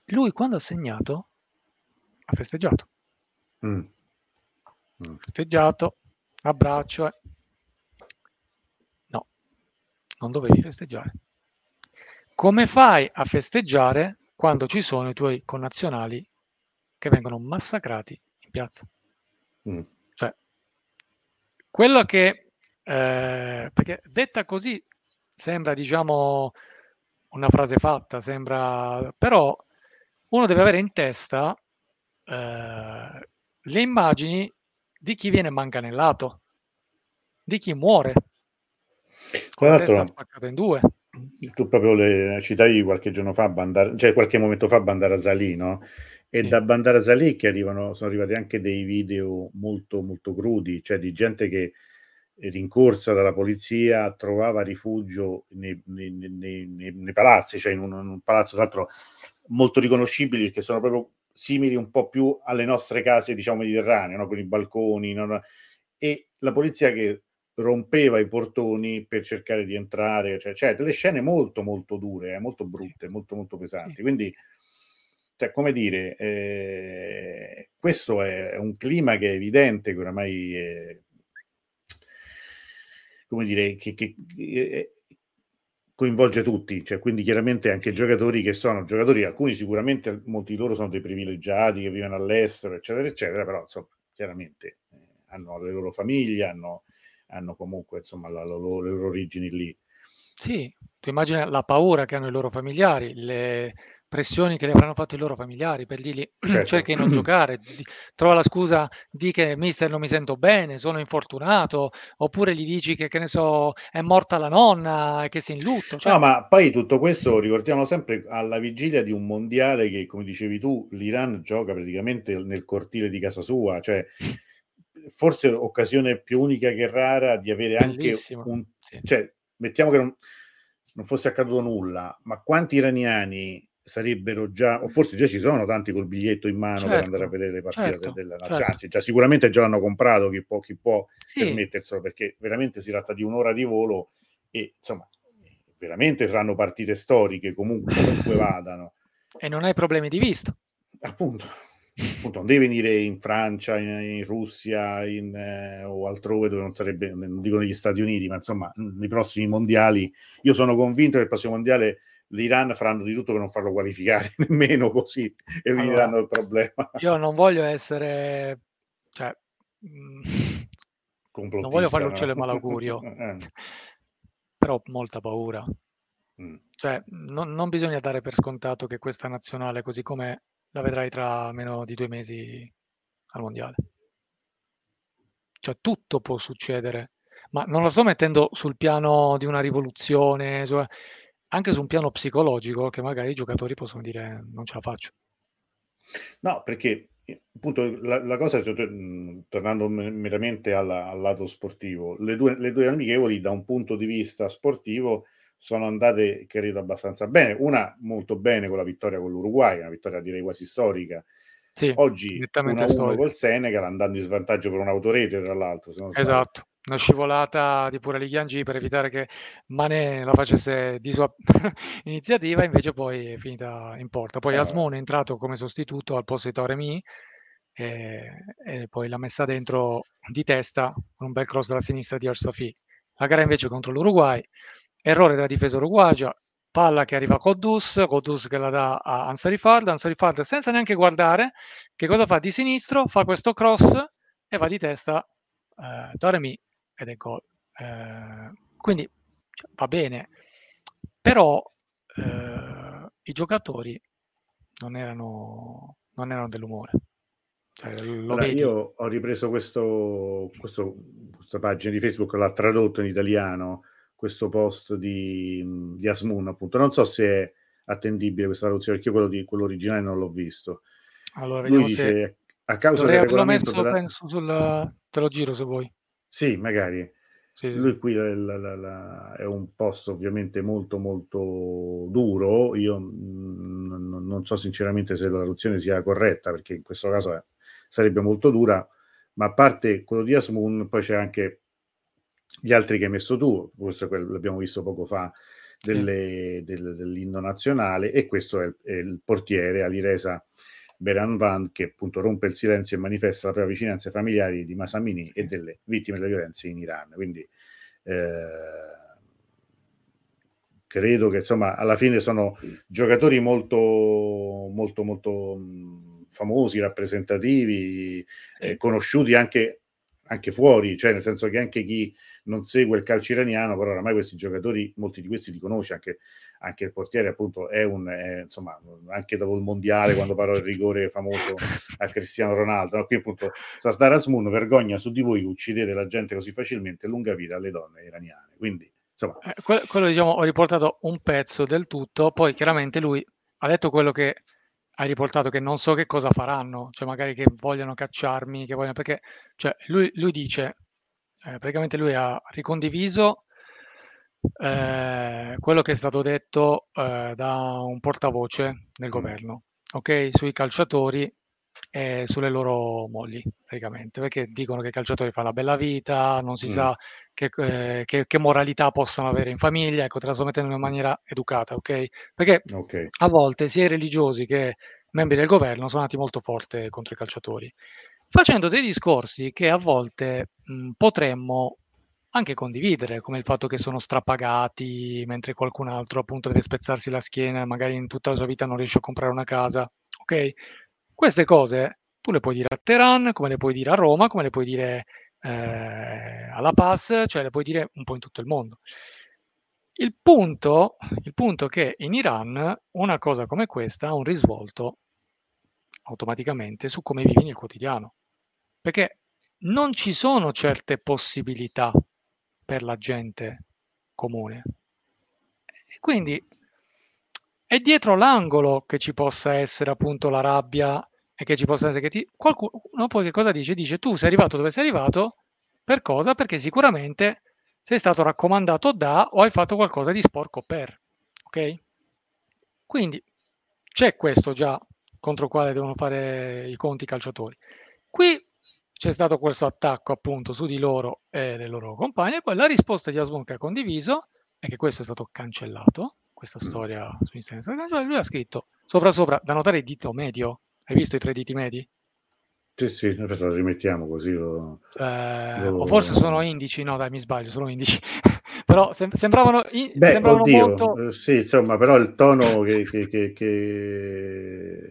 Lui quando ha segnato ha festeggiato. Mm. Mm. Festeggiato, abbraccio. Eh. No, non dovevi festeggiare. Come fai a festeggiare quando ci sono i tuoi connazionali che vengono massacrati in piazza? Mm. Cioè, quello che, eh, perché detta così sembra, diciamo, una frase fatta, sembra, però uno deve avere in testa eh, le immagini di chi viene manganellato, di chi muore. Con la testa spaccata in due. Tu proprio le citavi qualche giorno fa, Bandar, cioè qualche momento fa Bandarazali, no? E sì. da Bandarazali che arrivano, sono arrivati anche dei video molto, molto crudi, cioè di gente che rincorsa dalla polizia trovava rifugio nei, nei, nei, nei palazzi, cioè in un, in un palazzo tra l'altro molto riconoscibili perché sono proprio simili un po' più alle nostre case, diciamo, mediterranee, no? con i balconi, no? e la polizia che rompeva i portoni per cercare di entrare, cioè, cioè delle scene molto molto dure, eh, molto brutte, molto molto pesanti. Quindi, cioè, come dire, eh, questo è un clima che è evidente, che oramai è, come dire, che, che, che coinvolge tutti, cioè quindi chiaramente anche giocatori che sono giocatori, alcuni sicuramente, molti di loro sono dei privilegiati che vivono all'estero, eccetera, eccetera, però insomma, chiaramente eh, hanno le loro famiglie, hanno, hanno comunque insomma la, la, le loro origini lì. Sì, tu immagina la paura che hanno i loro familiari, le, pressioni che le avranno fatto i loro familiari per dirgli certo. cerca di non giocare, di, trova la scusa di che mister non mi sento bene, sono infortunato, oppure gli dici che, che ne so, è morta la nonna e che sei in lutto. Cioè... No, ma poi tutto questo ricordiamo sempre alla vigilia di un mondiale che, come dicevi tu, l'Iran gioca praticamente nel cortile di casa sua, cioè forse occasione più unica che rara di avere Bellissimo. anche un... Sì. Cioè, mettiamo che non, non fosse accaduto nulla, ma quanti iraniani sarebbero già, o forse già ci sono tanti col biglietto in mano certo, per andare a vedere le partite certo, della nazionale, certo. anzi già sicuramente già l'hanno comprato chi può, chi può sì. permetterselo perché veramente si tratta di un'ora di volo e insomma veramente saranno partite storiche comunque, comunque vadano. E non hai problemi di vista. Appunto, appunto non devi venire in Francia, in, in Russia in, eh, o altrove dove non sarebbe, non dico negli Stati Uniti, ma insomma nei prossimi mondiali, io sono convinto che il prossimo mondiale l'Iran faranno di tutto per non farlo qualificare nemmeno così elimineranno allora, il problema. Io non voglio essere, cioè, mm, non voglio fare l'uccello no? malaugurio, eh. però ho molta paura. Mm. Cioè, non, non, bisogna dare per scontato che questa nazionale, così come la vedrai tra meno di due mesi al mondiale. Cioè, tutto può succedere, ma non lo sto mettendo sul piano di una rivoluzione. Su anche su un piano psicologico che magari i giocatori possono dire non ce la faccio. No, perché appunto la, la cosa, tornando meramente alla, al lato sportivo, le due, le due amichevoli da un punto di vista sportivo sono andate, credo, abbastanza bene. Una molto bene con la vittoria con l'Uruguay, una vittoria direi quasi storica. Sì, Oggi 1-1 col Senegal andando in svantaggio per un'autorete, tra l'altro. esatto una scivolata di pura Ligiangi per evitare che Mane la facesse di sua iniziativa, invece poi è finita in porta. Poi eh. Asmon è entrato come sostituto al posto di Toremi e, e, poi l'ha messa dentro di testa con un bel cross dalla sinistra di Arsafi. La gara invece contro l'Uruguay, errore della difesa uruguagia, palla che arriva a Kodus, Kodus che la dà a Ansarifard, Ansarifard senza neanche guardare, che cosa fa di sinistro? Fa questo cross e va di testa eh, Toremi ed è gol. Eh, quindi cioè, va bene, però eh, i giocatori non erano, non erano dell'umore. Cioè, allora, io ho ripreso questo, questo, questa pagina di Facebook, l'ha tradotto in italiano, questo post di, di Asmun, appunto. Non so se è attendibile questa traduzione, perché io quello, di, quello originale non l'ho visto. Allora, Lui dice... A causa del regolamento messo, della... penso sul... te lo giro se vuoi. Sì, magari. Sì, sì. Lui qui la, la, la, è un posto ovviamente molto molto duro. Io n- non so sinceramente se la traduzione sia corretta, perché in questo caso è, sarebbe molto dura, ma a parte quello di Asmoon, poi c'è anche gli altri che hai messo tu, questo l'abbiamo visto poco fa, delle, sì. del, dell'inno nazionale, e questo è il, è il portiere Aliresa Beran Van che appunto rompe il silenzio e manifesta la propria vicinanza ai familiari di Masamini e delle vittime delle violenze in Iran. Quindi eh, credo che insomma alla fine sono giocatori molto molto molto famosi, rappresentativi, eh, conosciuti anche, anche fuori, cioè nel senso che anche chi non segue il calcio iraniano, però oramai questi giocatori, molti di questi li conosce, anche, anche il portiere appunto è un, è, insomma, anche dopo il mondiale, quando parò il rigore famoso a Cristiano Ronaldo, no? qui appunto Sardar Asmun, vergogna su di voi che uccidete la gente così facilmente, lunga vita alle donne iraniane. Quindi, insomma... Eh, quello, quello diciamo, ho riportato un pezzo del tutto, poi chiaramente lui ha detto quello che hai riportato che non so che cosa faranno, cioè magari che vogliono cacciarmi, che vogliono, perché cioè, lui, lui dice eh, praticamente lui ha ricondiviso eh, quello che è stato detto eh, da un portavoce del governo, ok? Sui calciatori e sulle loro mogli, praticamente, perché dicono che i calciatori fanno la bella vita, non si mm. sa che, eh, che, che, moralità possono avere in famiglia, ecco, trasmettendo in maniera educata, ok? Perché okay. a volte sia i religiosi che membri del governo sono andati molto forte contro i calciatori facendo dei discorsi che a volte mh, potremmo anche condividere, come il fatto che sono strapagati mentre qualcun altro appunto deve spezzarsi la schiena, magari in tutta la sua vita non riesce a comprare una casa. Ok? Queste cose tu le puoi dire a Teheran, come le puoi dire a Roma, come le puoi dire eh, alla Paz, cioè le puoi dire un po' in tutto il mondo. Il punto, il punto è che in Iran una cosa come questa ha un risvolto automaticamente su come vivi nel quotidiano perché non ci sono certe possibilità per la gente comune. Quindi è dietro l'angolo che ci possa essere appunto la rabbia e che ci possa essere che ti... qualcuno poi che cosa dice? Dice tu sei arrivato dove sei arrivato per cosa? Perché sicuramente sei stato raccomandato da o hai fatto qualcosa di sporco per. Ok? Quindi c'è questo già contro il quale devono fare i conti i calciatori. Qui c'è stato questo attacco appunto su di loro e le loro compagne, poi la risposta di Asbun che ha condiviso è che questo è stato cancellato, questa mm. storia su Instagram, lui ha scritto sopra sopra, da notare il dito medio, hai visto i tre diti medi? Sì, sì, lo rimettiamo così. Lo, eh, lo... O forse sono indici, no dai mi sbaglio, sono indici. però sem- sembravano, in- Beh, sembravano oddio, molto... Eh, sì, insomma, però il tono che, che, che, che,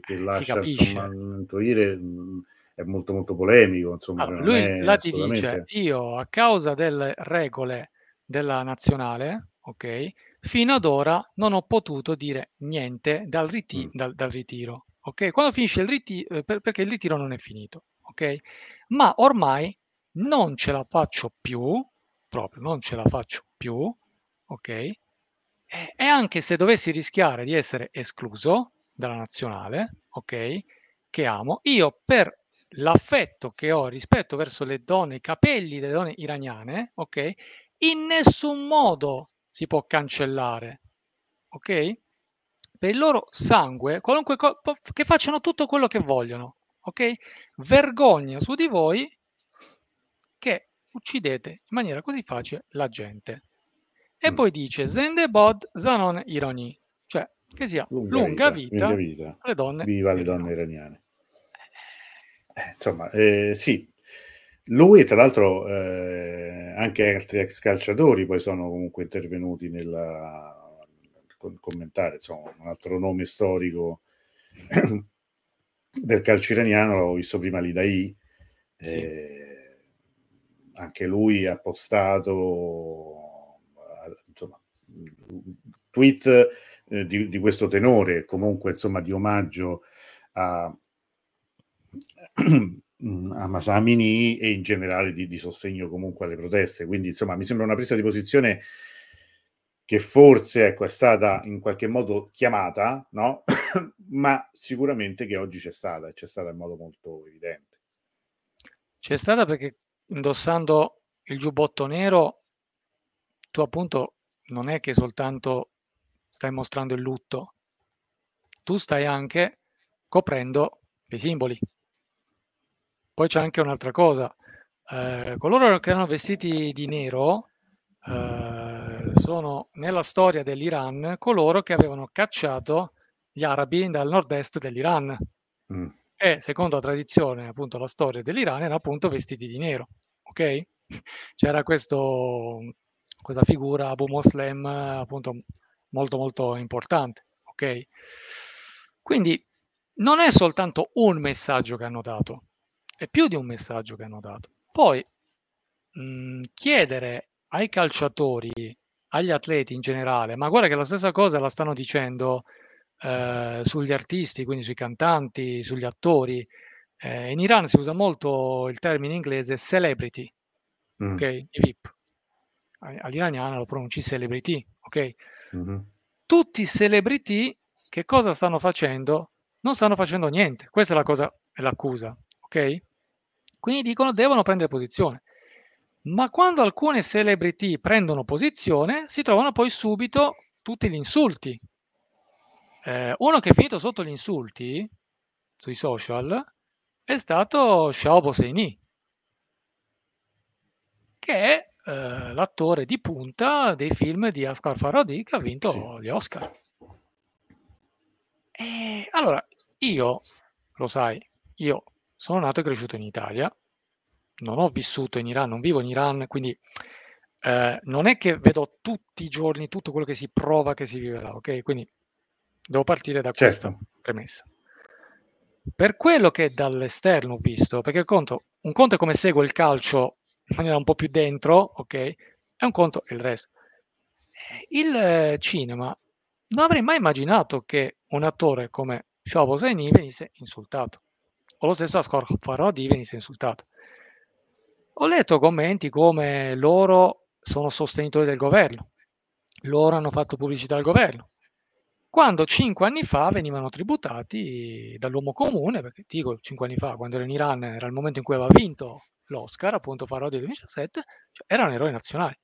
che lascia insomma, intuire mm, è molto molto polemico. Insomma, allora, lui là ti dice, io a causa delle regole della nazionale, ok, fino ad ora non ho potuto dire niente dal, riti- mm. dal, dal ritiro, ok? Quando finisce il ritiro, eh, per, perché il ritiro non è finito, ok? Ma ormai non ce la faccio più, proprio non ce la faccio più, ok? E, e anche se dovessi rischiare di essere escluso dalla nazionale, ok? Che amo, io per l'affetto che ho rispetto verso le donne, i capelli delle donne iraniane, ok? In nessun modo si può cancellare, ok? Per il loro sangue, qualunque co- che facciano tutto quello che vogliono, ok? Vergogna su di voi che uccidete in maniera così facile la gente. E mm. poi dice Zende bod zanon ironi, cioè che sia lunga, lunga vita, vita, vita, alle donne. Viva le donne iraniane. Eh, insomma, eh, sì, lui tra l'altro eh, anche altri ex calciatori poi sono comunque intervenuti nella con, commentare, insomma, un altro nome storico del calcio iraniano, l'ho visto prima lì da I, sì. Eh, anche lui ha postato insomma, tweet eh, di, di, questo tenore, comunque insomma di omaggio a, a Masamini e in generale di, di, sostegno comunque alle proteste. Quindi insomma mi sembra una presa di posizione che forse ecco, è stata in qualche modo chiamata, no? ma sicuramente che oggi c'è stata, e c'è stata in modo molto evidente. C'è stata perché indossando il giubbotto nero, tu appunto non è che soltanto stai mostrando il lutto, tu stai anche coprendo dei simboli. Poi c'è anche un'altra cosa, eh, coloro che erano vestiti di nero eh, sono nella storia dell'Iran coloro che avevano cacciato gli arabi dal nord-est dell'Iran. Mm. E secondo la tradizione, appunto, la storia dell'Iran erano appunto vestiti di nero. Ok? C'era questo, questa figura Abu Moslem appunto molto molto importante. Ok? Quindi non è soltanto un messaggio che hanno dato, è più di un messaggio che hanno dato. Poi mh, mhmm, chiedere ai calciatori, agli atleti in generale, ma guarda che la stessa cosa la stanno dicendo eh, sugli artisti, quindi sui cantanti, sugli attori. Eh, in Iran si usa molto il termine inglese celebrity, mm. ok? I VIP. All'iraniano lo pronunci celebrity, ok? Mm-hmm. Tutti i celebrity che cosa stanno facendo? Non stanno facendo niente. Questa è la cosa, è l'accusa, ok? Quindi dicono devono prendere posizione. Ma quando alcune celebrity prendono posizione, si trovano poi subito tutti gli insulti. Eh, uno che è finito sotto gli insulti sui social è stato Xiao Boseini, che è eh, l'attore di punta dei film di Asghar Farhadi che ha vinto sì. gli Oscar. E allora, io, lo sai, io sono nato e cresciuto in Italia, non ho vissuto in Iran, non vivo in Iran, quindi eh, non è che vedo tutti i giorni tutto quello che si prova che si vive là, ok? Quindi devo partire da certo. questa premessa. Per quello che dall'esterno ho visto, perché conto, un conto è come segue il calcio in maniera un po' più dentro, ok? E un conto è il resto. Il cinema non avrei mai immaginato che un attore come Shobo Zaini venisse insultato o lo stesso Ascor Farodi venisse insultato. Ho letto commenti come loro sono sostenitori del governo, loro hanno fatto pubblicità al governo, quando cinque anni fa venivano tributati dall'uomo comune, perché dico cinque anni fa, quando ero in Iran, era il momento in cui aveva vinto l'Oscar, appunto del 2017, cioè erano eroi nazionali.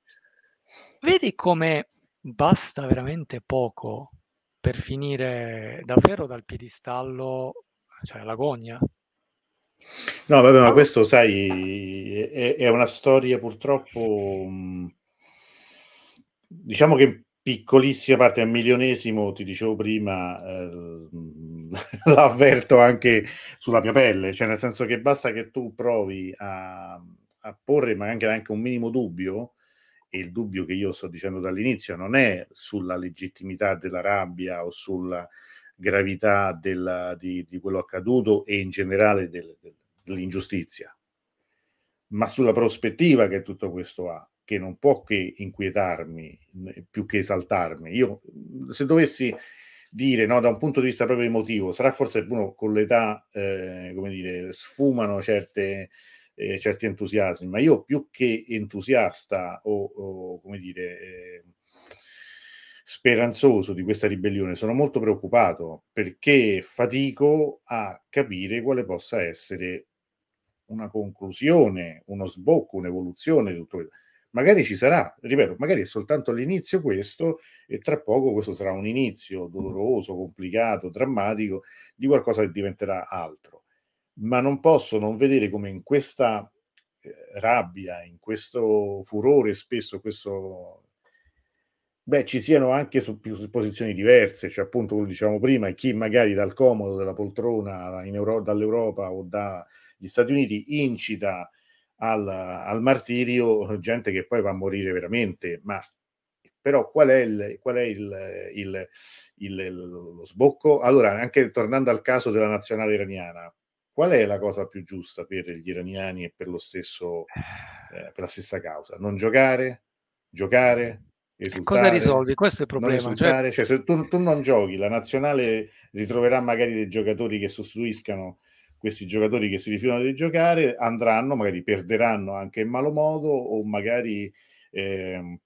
Vedi come basta veramente poco per finire davvero dal piedistallo, cioè l'agonia, No, vabbè, ma questo, sai, è, è una storia purtroppo, mm, diciamo che in piccolissima parte, a milionesimo, ti dicevo prima, eh, l'avverto anche sulla mia pelle, cioè nel senso che basta che tu provi a, a porre ma anche, anche un minimo dubbio, e il dubbio che io sto dicendo dall'inizio non è sulla legittimità della rabbia o sulla gravità della, di, di, quello accaduto e in generale del, del, dell'ingiustizia, ma sulla prospettiva che tutto questo ha, che non può che inquietarmi più che esaltarmi. Io, se dovessi dire no, da un punto di vista proprio emotivo, sarà forse uno con l'età, eh, come dire, sfumano certe, eh, certi entusiasmi, ma io più che entusiasta o, o come dire, eh, speranzoso di questa ribellione, sono molto preoccupato perché fatico a capire quale possa essere una conclusione, uno sbocco, un'evoluzione di tutto questo. Magari ci sarà, ripeto, magari è soltanto l'inizio questo e tra poco questo sarà un inizio doloroso, complicato, drammatico di qualcosa che diventerà altro. Ma non posso non vedere come in questa eh, rabbia, in questo furore, spesso questo beh, ci siano anche su, su posizioni diverse, cioè appunto come diciamo prima, chi magari dal comodo della poltrona Euro- dall'Europa o dagli Stati Uniti incita al, al, martirio gente che poi va a morire veramente, ma però qual è, il, qual è il, il, il, lo sbocco? Allora, anche tornando al caso della nazionale iraniana, qual è la cosa più giusta per gli iraniani e per, lo stesso, eh, per la stessa causa? Non giocare? Giocare? Esultare, Cosa risolvi? Questo è il problema. Cioè... cioè... se tu, tu, non giochi, la nazionale ritroverà magari dei giocatori che sostituiscano questi giocatori che si rifiutano di giocare, andranno, magari perderanno anche in malo modo o magari eh,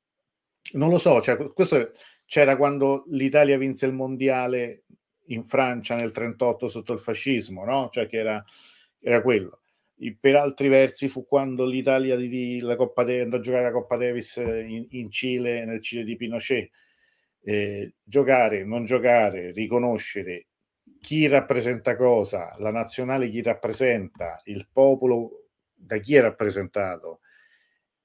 Non lo so, cioè, questo c'era quando l'Italia vinse il mondiale in Francia nel 38 sotto il fascismo, no? Cioè che era, era quello. Per altri versi fu quando l'Italia di, la Coppa de, andò a giocare la Coppa Davis in, in Cile, nel Cile di Pinochet. Eh, giocare, non giocare, riconoscere chi rappresenta cosa, la nazionale chi rappresenta, il popolo da chi è rappresentato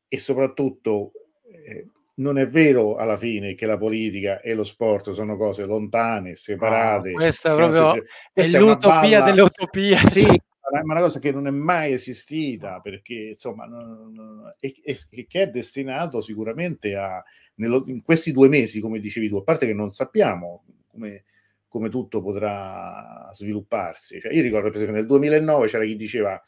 e soprattutto eh, non è vero alla fine che la politica e lo sport sono cose lontane, separate. No, questa è proprio questa è l'utopia balla... delle utopie. Sì, una cosa che non è mai esistita perché insomma e, e, che è destinato sicuramente a nello, in questi due mesi, come dicevi tu, a parte che non sappiamo come, come tutto potrà svilupparsi. Cioè, io ricordo per esempio nel 2009 c'era chi diceva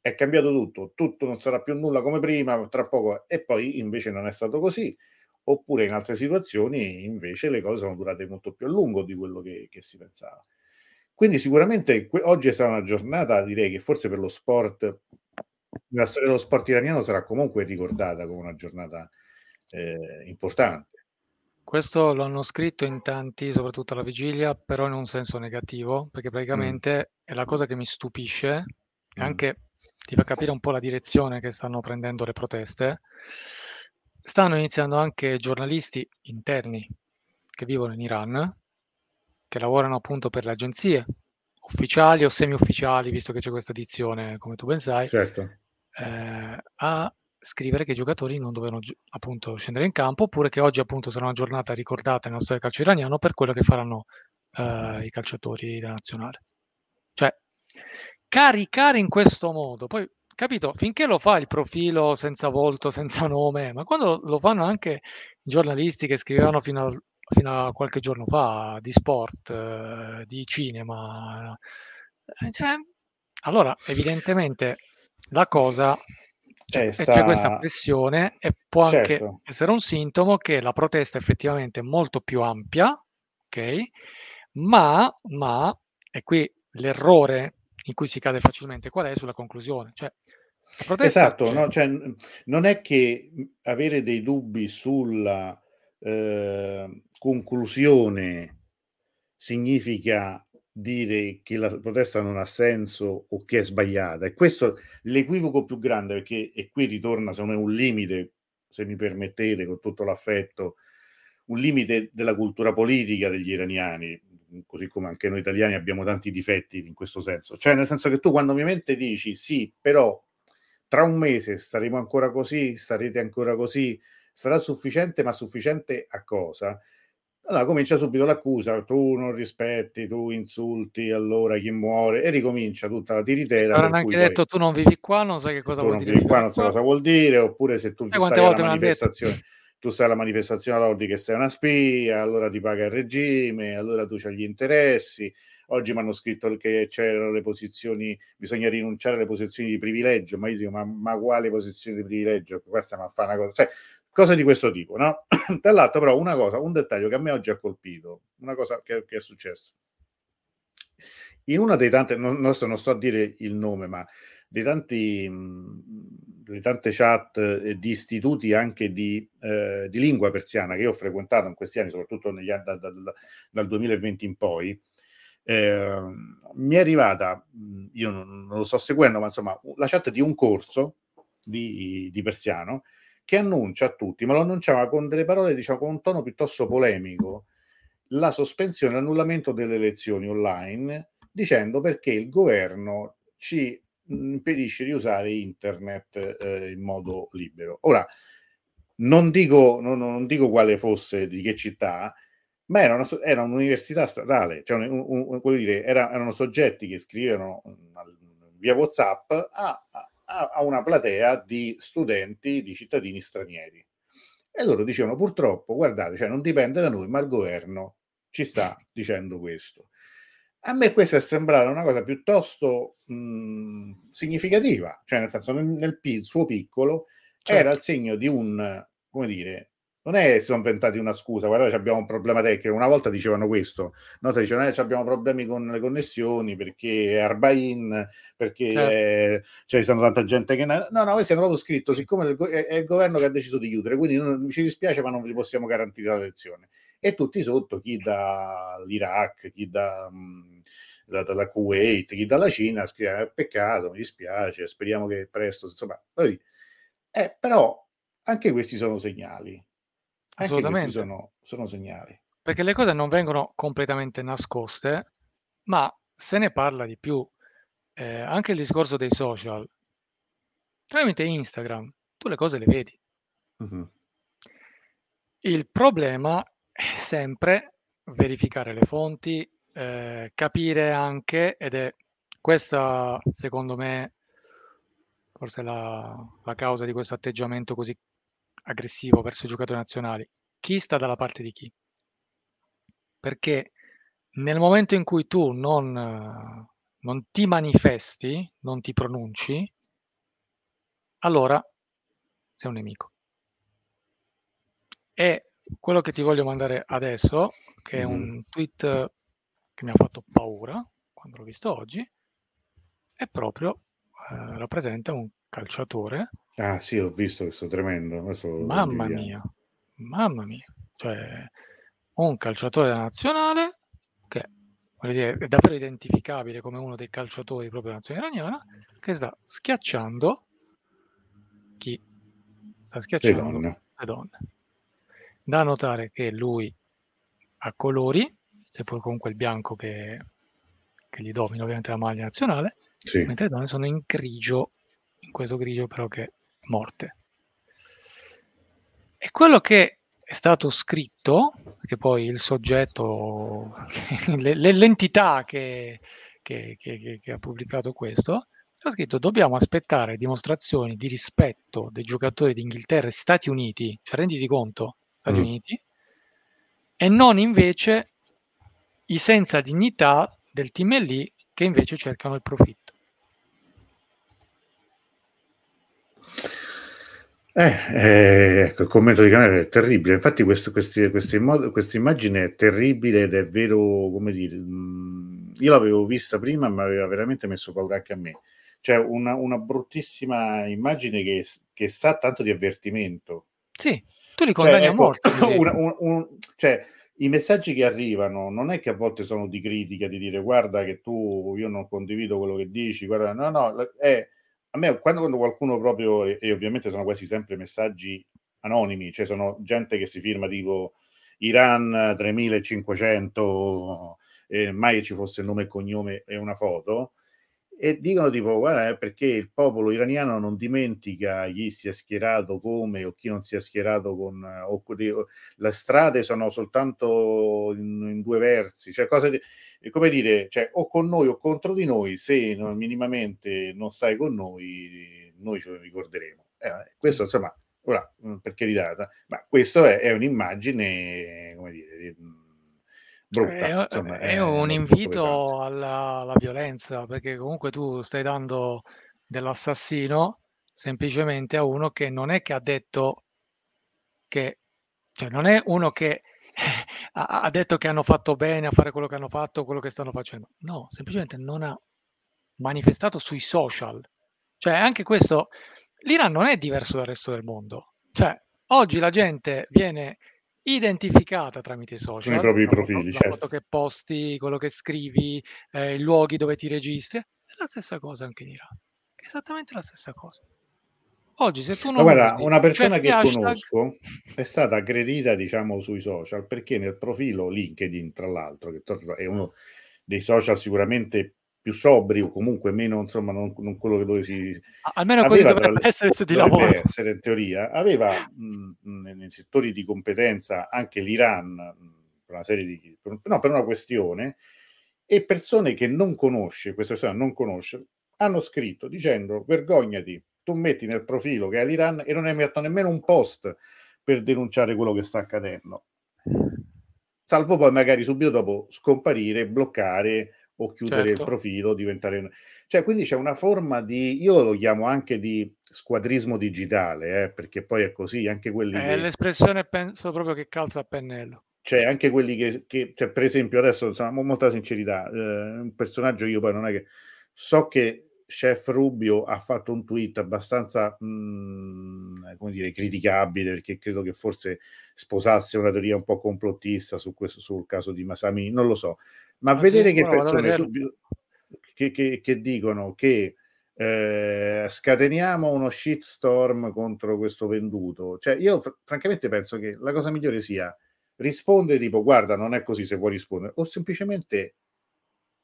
è cambiato tutto, tutto non sarà più nulla come prima, tra poco, e poi invece non è stato così. Oppure in altre situazioni invece le cose sono durate molto più a lungo di quello che, che si pensava. Quindi sicuramente que- oggi stata una giornata, direi che forse per lo sport, la storia dello sport iraniano sarà comunque ricordata come una giornata eh, importante. Questo lo hanno scritto in tanti, soprattutto alla vigilia, però in un senso negativo, perché praticamente mm. è la cosa che mi stupisce, mm. anche ti fa capire un po' la direzione che stanno prendendo le proteste, stanno iniziando anche giornalisti interni che vivono in Iran, che lavorano appunto per le agenzie ufficiali o semi-ufficiali, visto che c'è questa edizione, come tu ben sai, certo. eh, a scrivere che i giocatori non dovevano appunto scendere in campo, oppure che oggi appunto sarà una giornata ricordata nella storia del calcio iraniano per quello che faranno eh, i calciatori della nazionale. Cioè, caricare in questo modo, poi capito, finché lo fa il profilo senza volto, senza nome, ma quando lo fanno anche i giornalisti che scrivevano fino a, fino a qualche giorno fa di sport, eh, di cinema, eh, cioè, allora evidentemente la cosa cioè, sta... c'è questa pressione e può anche certo. essere un sintomo che la protesta effettivamente è molto più ampia, ok? Ma, ma, e qui l'errore in cui si cade facilmente. Qual è sulla conclusione? Cioè, esatto, no? cioè, non è che avere dei dubbi sulla eh, conclusione significa dire che la protesta non ha senso o che è sbagliata. E questo è l'equivoco più grande, perché e qui ritorna, secondo me, un limite, se mi permettete, con tutto l'affetto, un limite della cultura politica degli iraniani così come anche noi italiani abbiamo tanti difetti in questo senso. Cioè, nel senso che tu quando ovviamente dici sì, però tra un mese staremo ancora così, starete ancora così, sarà sufficiente, ma sufficiente a cosa? Allora comincia subito l'accusa, tu non rispetti, tu insulti, allora chi muore, e ricomincia tutta la tiritera. Avranno anche detto tu non vivi qua, non sai che cosa vuol dire. Non vivi qua, non sai cosa vuol dire, oppure se tu stai alla manifestazione tu stai alla manifestazione ad Lodi che sei una spia, allora ti paga il regime, allora tu c'hai gli interessi. Oggi mi hanno scritto che c'erano le posizioni, bisogna rinunciare alle posizioni di privilegio, ma io dico, ma, ma quale posizione di privilegio? Questa mi fa una cosa, cioè, cose di questo tipo, no? Dall'altro però una cosa, un dettaglio che a me oggi ha colpito, una cosa che, che è successa. In una dei tanti, non, non sto a dire il nome, ma dei tanti le tante chat di istituti anche di, eh, di, lingua persiana che io ho frequentato in questi anni, soprattutto negli, da, da, da, dal 2020 in poi, eh, mi è arrivata, io non, non, lo sto seguendo, ma insomma, la chat di un corso di, di persiano che annuncia a tutti, ma lo annunciava con delle parole, diciamo, con un tono piuttosto polemico, la sospensione, l'annullamento delle elezioni online, dicendo perché il governo ci impedisce di usare internet eh, in modo libero. Ora, non dico, non, non dico, quale fosse, di che città, ma era, una, era un'università statale, cioè un, un, un, dire, era, erano soggetti che scrivevano via WhatsApp a, a, a, una platea di studenti, di cittadini stranieri. E loro dicevano, purtroppo, guardate, cioè non dipende da noi, ma il governo ci sta dicendo questo. A me questa è sembrata una cosa piuttosto mh, significativa, cioè nel senso nel, nel suo piccolo certo. era il segno di un, come dire, non è si sono inventati una scusa, guardate abbiamo un problema tecnico, una volta dicevano questo, no? dicevano eh, abbiamo problemi con le connessioni perché è Arbain, perché certo. eh, cioè, ci sono tanta gente che... No, no, questi hanno proprio scritto, siccome è il governo che ha deciso di chiudere, quindi non, ci dispiace ma non vi possiamo garantire la lezione. E tutti sotto, chi dall'Iraq, chi da... Mh, dalla Kuwait, chi dalla Cina, scrive peccato, mi dispiace, speriamo che presto, insomma, eh, però anche questi sono segnali Assolutamente. Sono, sono segnali. Perché le cose non vengono completamente nascoste, ma se ne parla di più. Eh, anche il discorso dei social. Tramite Instagram, tu le cose le vedi. Uh-huh. Il problema è sempre verificare le fonti, eh, capire anche, ed è questa secondo me forse la, la causa di questo atteggiamento così aggressivo verso i giocatori nazionali, chi sta dalla parte di chi? Perché nel momento in cui tu non, non ti manifesti, non ti pronunci, allora sei un nemico. E quello che ti voglio mandare adesso, che è un tweet che mi ha fatto paura quando l'ho visto oggi, è proprio eh, rappresenta un calciatore Ah sì, ho visto questo tremendo. Adesso Mamma mia, mamma mia. Cioè, un calciatore della nazionale che dire, è davvero identificabile come uno dei calciatori proprio della nazionale iraniana che sta schiacciando chi? Sta schiacciando le donne. le donne. Da notare che lui ha colori, seppur comunque il bianco che, che gli domina ovviamente la maglia nazionale, sì. mentre le donne sono in grigio, in questo grigio però che morte. E quello che è stato scritto, che poi il soggetto, l'entità che, che, che, che ha pubblicato questo, ha scritto dobbiamo aspettare dimostrazioni di rispetto dei giocatori di Inghilterra e Stati Uniti, cioè renditi conto, Stati mm. Uniti, e non invece i senza dignità del team lì che invece cercano il profitto. Eh, eh, ecco, il commento di canale è terribile. Infatti, questo, questi, questi questa immagine è terribile ed è vero, come dire, mh, mm, io l'avevo vista prima, ma aveva veramente messo paura anche a me. Cioè, una, una bruttissima immagine che, che, sa tanto di avvertimento. Sì, tu li condanni cioè, ecco, a morte. Una, un, un, cioè, i messaggi che arrivano non è che a volte sono di critica, di dire guarda che tu, io non condivido quello che dici, guarda, no, no, è a me quando, quando qualcuno proprio, e, e, ovviamente sono quasi sempre messaggi anonimi, cioè sono gente che si firma tipo Iran 3500, eh, mai ci fosse nome e cognome e una foto, e dicono tipo guarda perché il popolo iraniano non dimentica chi si è schierato come o chi non si è schierato con o, le strade sono soltanto in, in due versi cioè cose di, come dire cioè, o con noi o contro di noi se non, minimamente non stai con noi noi ce lo ricorderemo. Eh, questo insomma ora per carità ma questo è, è un'immagine come dire brutta. È, insomma, è, è un invito alla, alla, violenza, perché comunque tu stai dando dell'assassino semplicemente a uno che non è che ha detto che, cioè non è uno che ha, detto che hanno fatto bene a fare quello che hanno fatto, quello che stanno facendo. No, semplicemente non ha manifestato sui social. Cioè anche questo, l'Iran non è diverso dal resto del mondo. Cioè oggi la gente viene identificata tramite i social. Con i propri profili, la certo. foto che posti, quello che scrivi, eh, i luoghi dove ti registri. È la stessa cosa anche in Iran. Esattamente la stessa cosa. Oggi se tu non... Ma guarda, usi, una persona che hashtag... conosco è stata aggredita, diciamo, sui social perché nel profilo LinkedIn, tra l'altro, che è uno dei social sicuramente più sobri o comunque meno, insomma, non, non quello che dove si... Almeno quello dovrebbe le, essere se di lavoro. essere in teoria. Aveva mh, nei settori di competenza anche l'Iran, per una serie di... no, per una questione, e persone che non conosce, questa persona non conosce, hanno scritto dicendo vergognati, tu metti nel profilo che è l'Iran e non hai messo nemmeno un post per denunciare quello che sta accadendo. Salvo poi magari subito dopo scomparire, bloccare o chiudere certo. il profilo, diventare... Cioè, quindi c'è una forma di, io lo chiamo anche di squadrismo digitale, eh, perché poi è così, anche quelli... Eh, che... L'espressione penso proprio che calza a pennello. Cioè, anche quelli che, che cioè, per esempio, adesso, insomma, molta sincerità, eh, un personaggio io poi non è che... So che Chef Rubio ha fatto un tweet abbastanza, mh, mm, come dire, criticabile, perché credo che forse sposasse una teoria un po' complottista su questo, sul caso di Masami, non lo so. Ma ah, vedere sì, che persone subito, che, che, che, dicono che eh, scateniamo uno shitstorm contro questo venduto, cioè io fr- francamente penso che la cosa migliore sia rispondere tipo guarda non è così se vuoi rispondere o semplicemente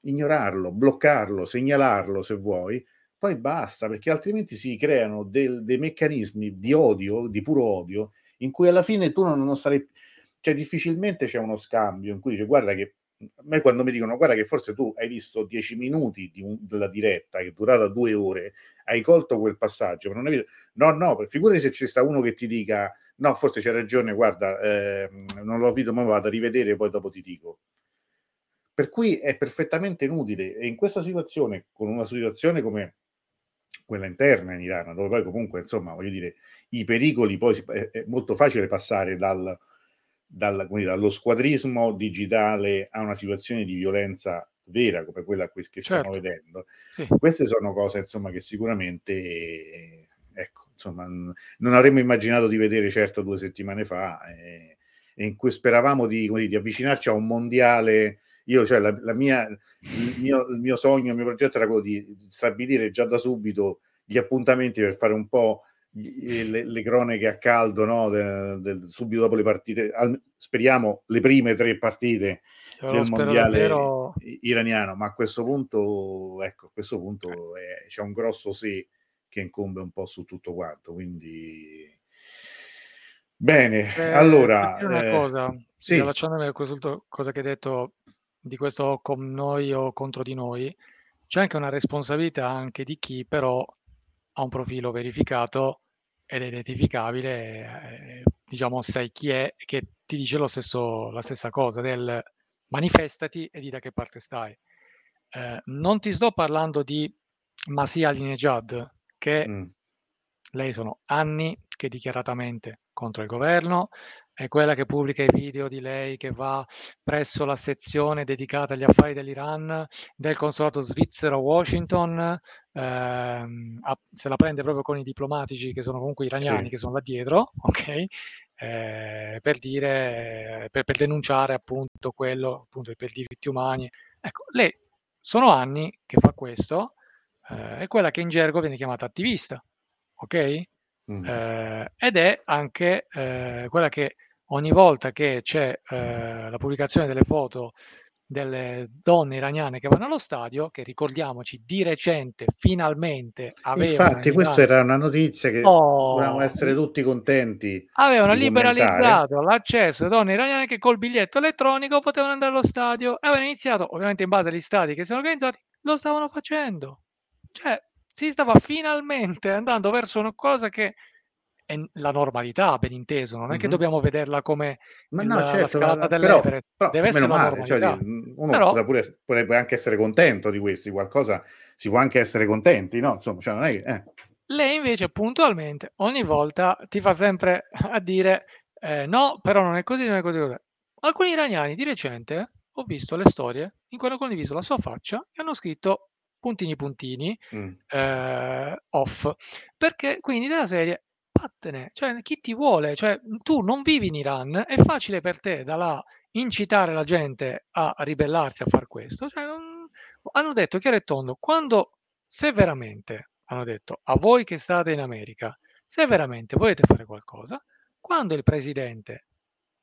ignorarlo, bloccarlo, segnalarlo se vuoi, poi basta, perché altrimenti si creano del, dei meccanismi di odio, di puro odio, in cui alla fine tu non, non sarei... Cioè difficilmente c'è uno scambio in cui dice guarda che a me quando mi dicono guarda che forse tu hai visto dieci minuti di un, della diretta che è durata due ore, hai colto quel passaggio, ma non hai visto... No, no, figurati se c'è sta uno che ti dica no, forse c'è ragione, guarda, eh, non l'ho visto, ma vado a rivedere e poi dopo ti dico. Per cui è perfettamente inutile e in questa situazione, con una situazione come quella interna in Iran, dove poi comunque, insomma, voglio dire, i pericoli poi è molto facile passare dal, dal, dire, dallo squadrismo digitale a una situazione di violenza vera come quella che stiamo certo. vedendo. Sì. Queste sono cose, insomma, che sicuramente, ecco, insomma, non avremmo immaginato di vedere certo due settimane fa e, e in cui speravamo di, di avvicinarci a un mondiale io, cioè, la, la mia, il, mio, il, mio, sogno, il mio progetto era quello di stabilire già da subito gli appuntamenti per fare un po' le, le cronache a caldo, no? de, de, subito dopo le partite, al, speriamo le prime tre partite Io del mondiale davvero... iraniano, ma a questo punto, ecco, a questo punto è, c'è un grosso se che incombe un po' su tutto quanto, quindi... Bene, eh, allora... Una eh, cosa, sì. a questa cosa che hai detto di questo con noi o contro di noi, c'è anche una responsabilità anche di chi però ha un profilo verificato ed è identificabile, eh, diciamo, sai chi è, che ti dice lo stesso, la stessa cosa del manifestati e di da che parte stai. Eh, non ti sto parlando di Masia Linejad, che mm. lei sono anni che dichiaratamente contro il governo, è quella che pubblica i video di lei che va presso la sezione dedicata agli affari dell'Iran del consolato svizzero a Washington, ehm, a, se la prende proprio con i diplomatici che sono comunque iraniani sì. che sono là dietro, ok? Eh, per dire, per, per, denunciare appunto quello appunto per diritti umani. Ecco, lei sono anni che fa questo, eh, è quella che in gergo viene chiamata attivista, ok? Mm. Eh, ed è anche eh, quella che ogni volta che c'è eh, la pubblicazione delle foto delle donne iraniane che vanno allo stadio, che ricordiamoci di recente finalmente avevano... Infatti questa era una notizia che oh, dovevamo essere tutti contenti. Avevano liberalizzato l'accesso alle donne iraniane che col biglietto elettronico potevano andare allo stadio e avevano iniziato, ovviamente in base agli stadi che si sono organizzati, lo stavano facendo. Cioè, si stava finalmente andando verso una cosa che è la normalità, ben inteso, non è mm-hmm. che dobbiamo vederla come ma no, certo, la scalata dell'Everest, però, deve essere male, la cioè, normalità. Cioè, uno però, pure, potrebbe anche essere contento di questo, di qualcosa si può anche essere contenti, no? Insomma, cioè non è che, eh. Lei invece puntualmente ogni volta ti fa sempre a dire eh, no, però non è così, non è così, così. Alcuni iraniani di recente ho visto le storie in cui hanno condiviso la sua faccia e hanno scritto puntini puntini mm. eh, off perché quindi della serie vattene, cioè chi ti vuole, cioè tu non vivi in Iran, è facile per te da là incitare la gente a ribellarsi a far questo. Cioè, non... Hanno detto chiaro e tondo, quando se veramente, hanno detto, a voi che state in America, se veramente volete fare qualcosa, quando il presidente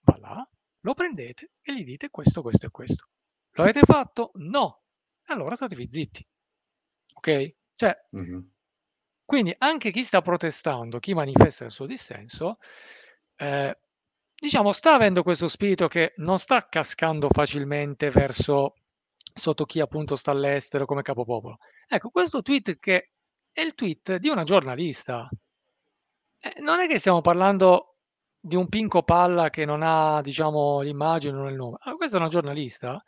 va là, lo prendete e gli dite questo, questo e questo. Lo avete fatto? No. Allora statevi zitti. Ok? Cioè, mm-hmm. Quindi anche chi sta protestando, chi manifesta il suo dissenso, eh, diciamo, sta avendo questo spirito che non sta cascando facilmente verso sotto chi appunto sta all'estero come capopopolo. Ecco, questo tweet che è il tweet di una giornalista. Eh, non è che stiamo parlando di un pinco palla che non ha, diciamo, l'immagine, non il nome. Ah, questa è una giornalista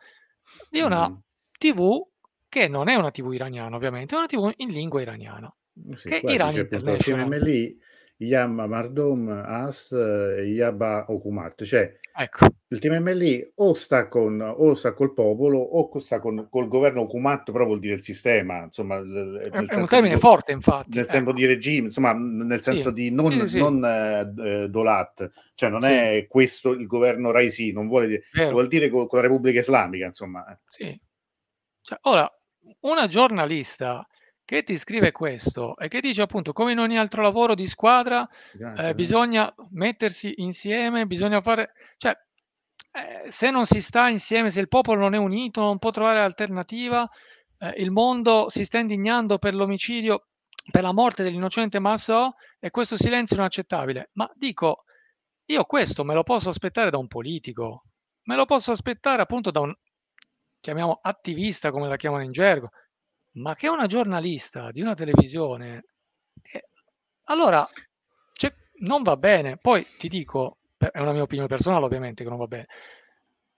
di una mm. TV che non è una TV iraniana ovviamente, è una TV in lingua iraniana. Sì, che Iran International. TMMLI, Yam Mardom, As, eh, Yaba Okumat, cioè Ecco, il TMMLI o sta, con, o sta col popolo o sta con, col governo Okumat, però vuol dire il sistema, insomma, l- è, nel è un senso termine di, forte infatti. nel senso Ecco. di regime, insomma, nel senso Sì, di non, sì, sì, non eh, eh, Dolat, cioè non è questo il governo Raisi, non vuole dire, vero, vuol dire co- con la Repubblica Islamica, insomma. eh. sì. Cioè, ora, una giornalista che ti scrive questo e che dice appunto come in ogni altro lavoro di squadra eh, bisogna mettersi insieme, bisogna fare... Cioè, eh, se non si sta insieme, se il popolo non è unito, non può trovare alternativa, eh, il mondo si sta indignando per l'omicidio, per la morte dell'innocente Marceau e questo silenzio è inaccettabile. Ma dico, io questo me lo posso aspettare da un politico, me lo posso aspettare appunto da un, chiamiamo attivista come la chiamano in gergo, ma che una giornalista di una televisione, eh, allora cioè, non va bene. Poi ti dico, è una mia opinione personale ovviamente che non va bene.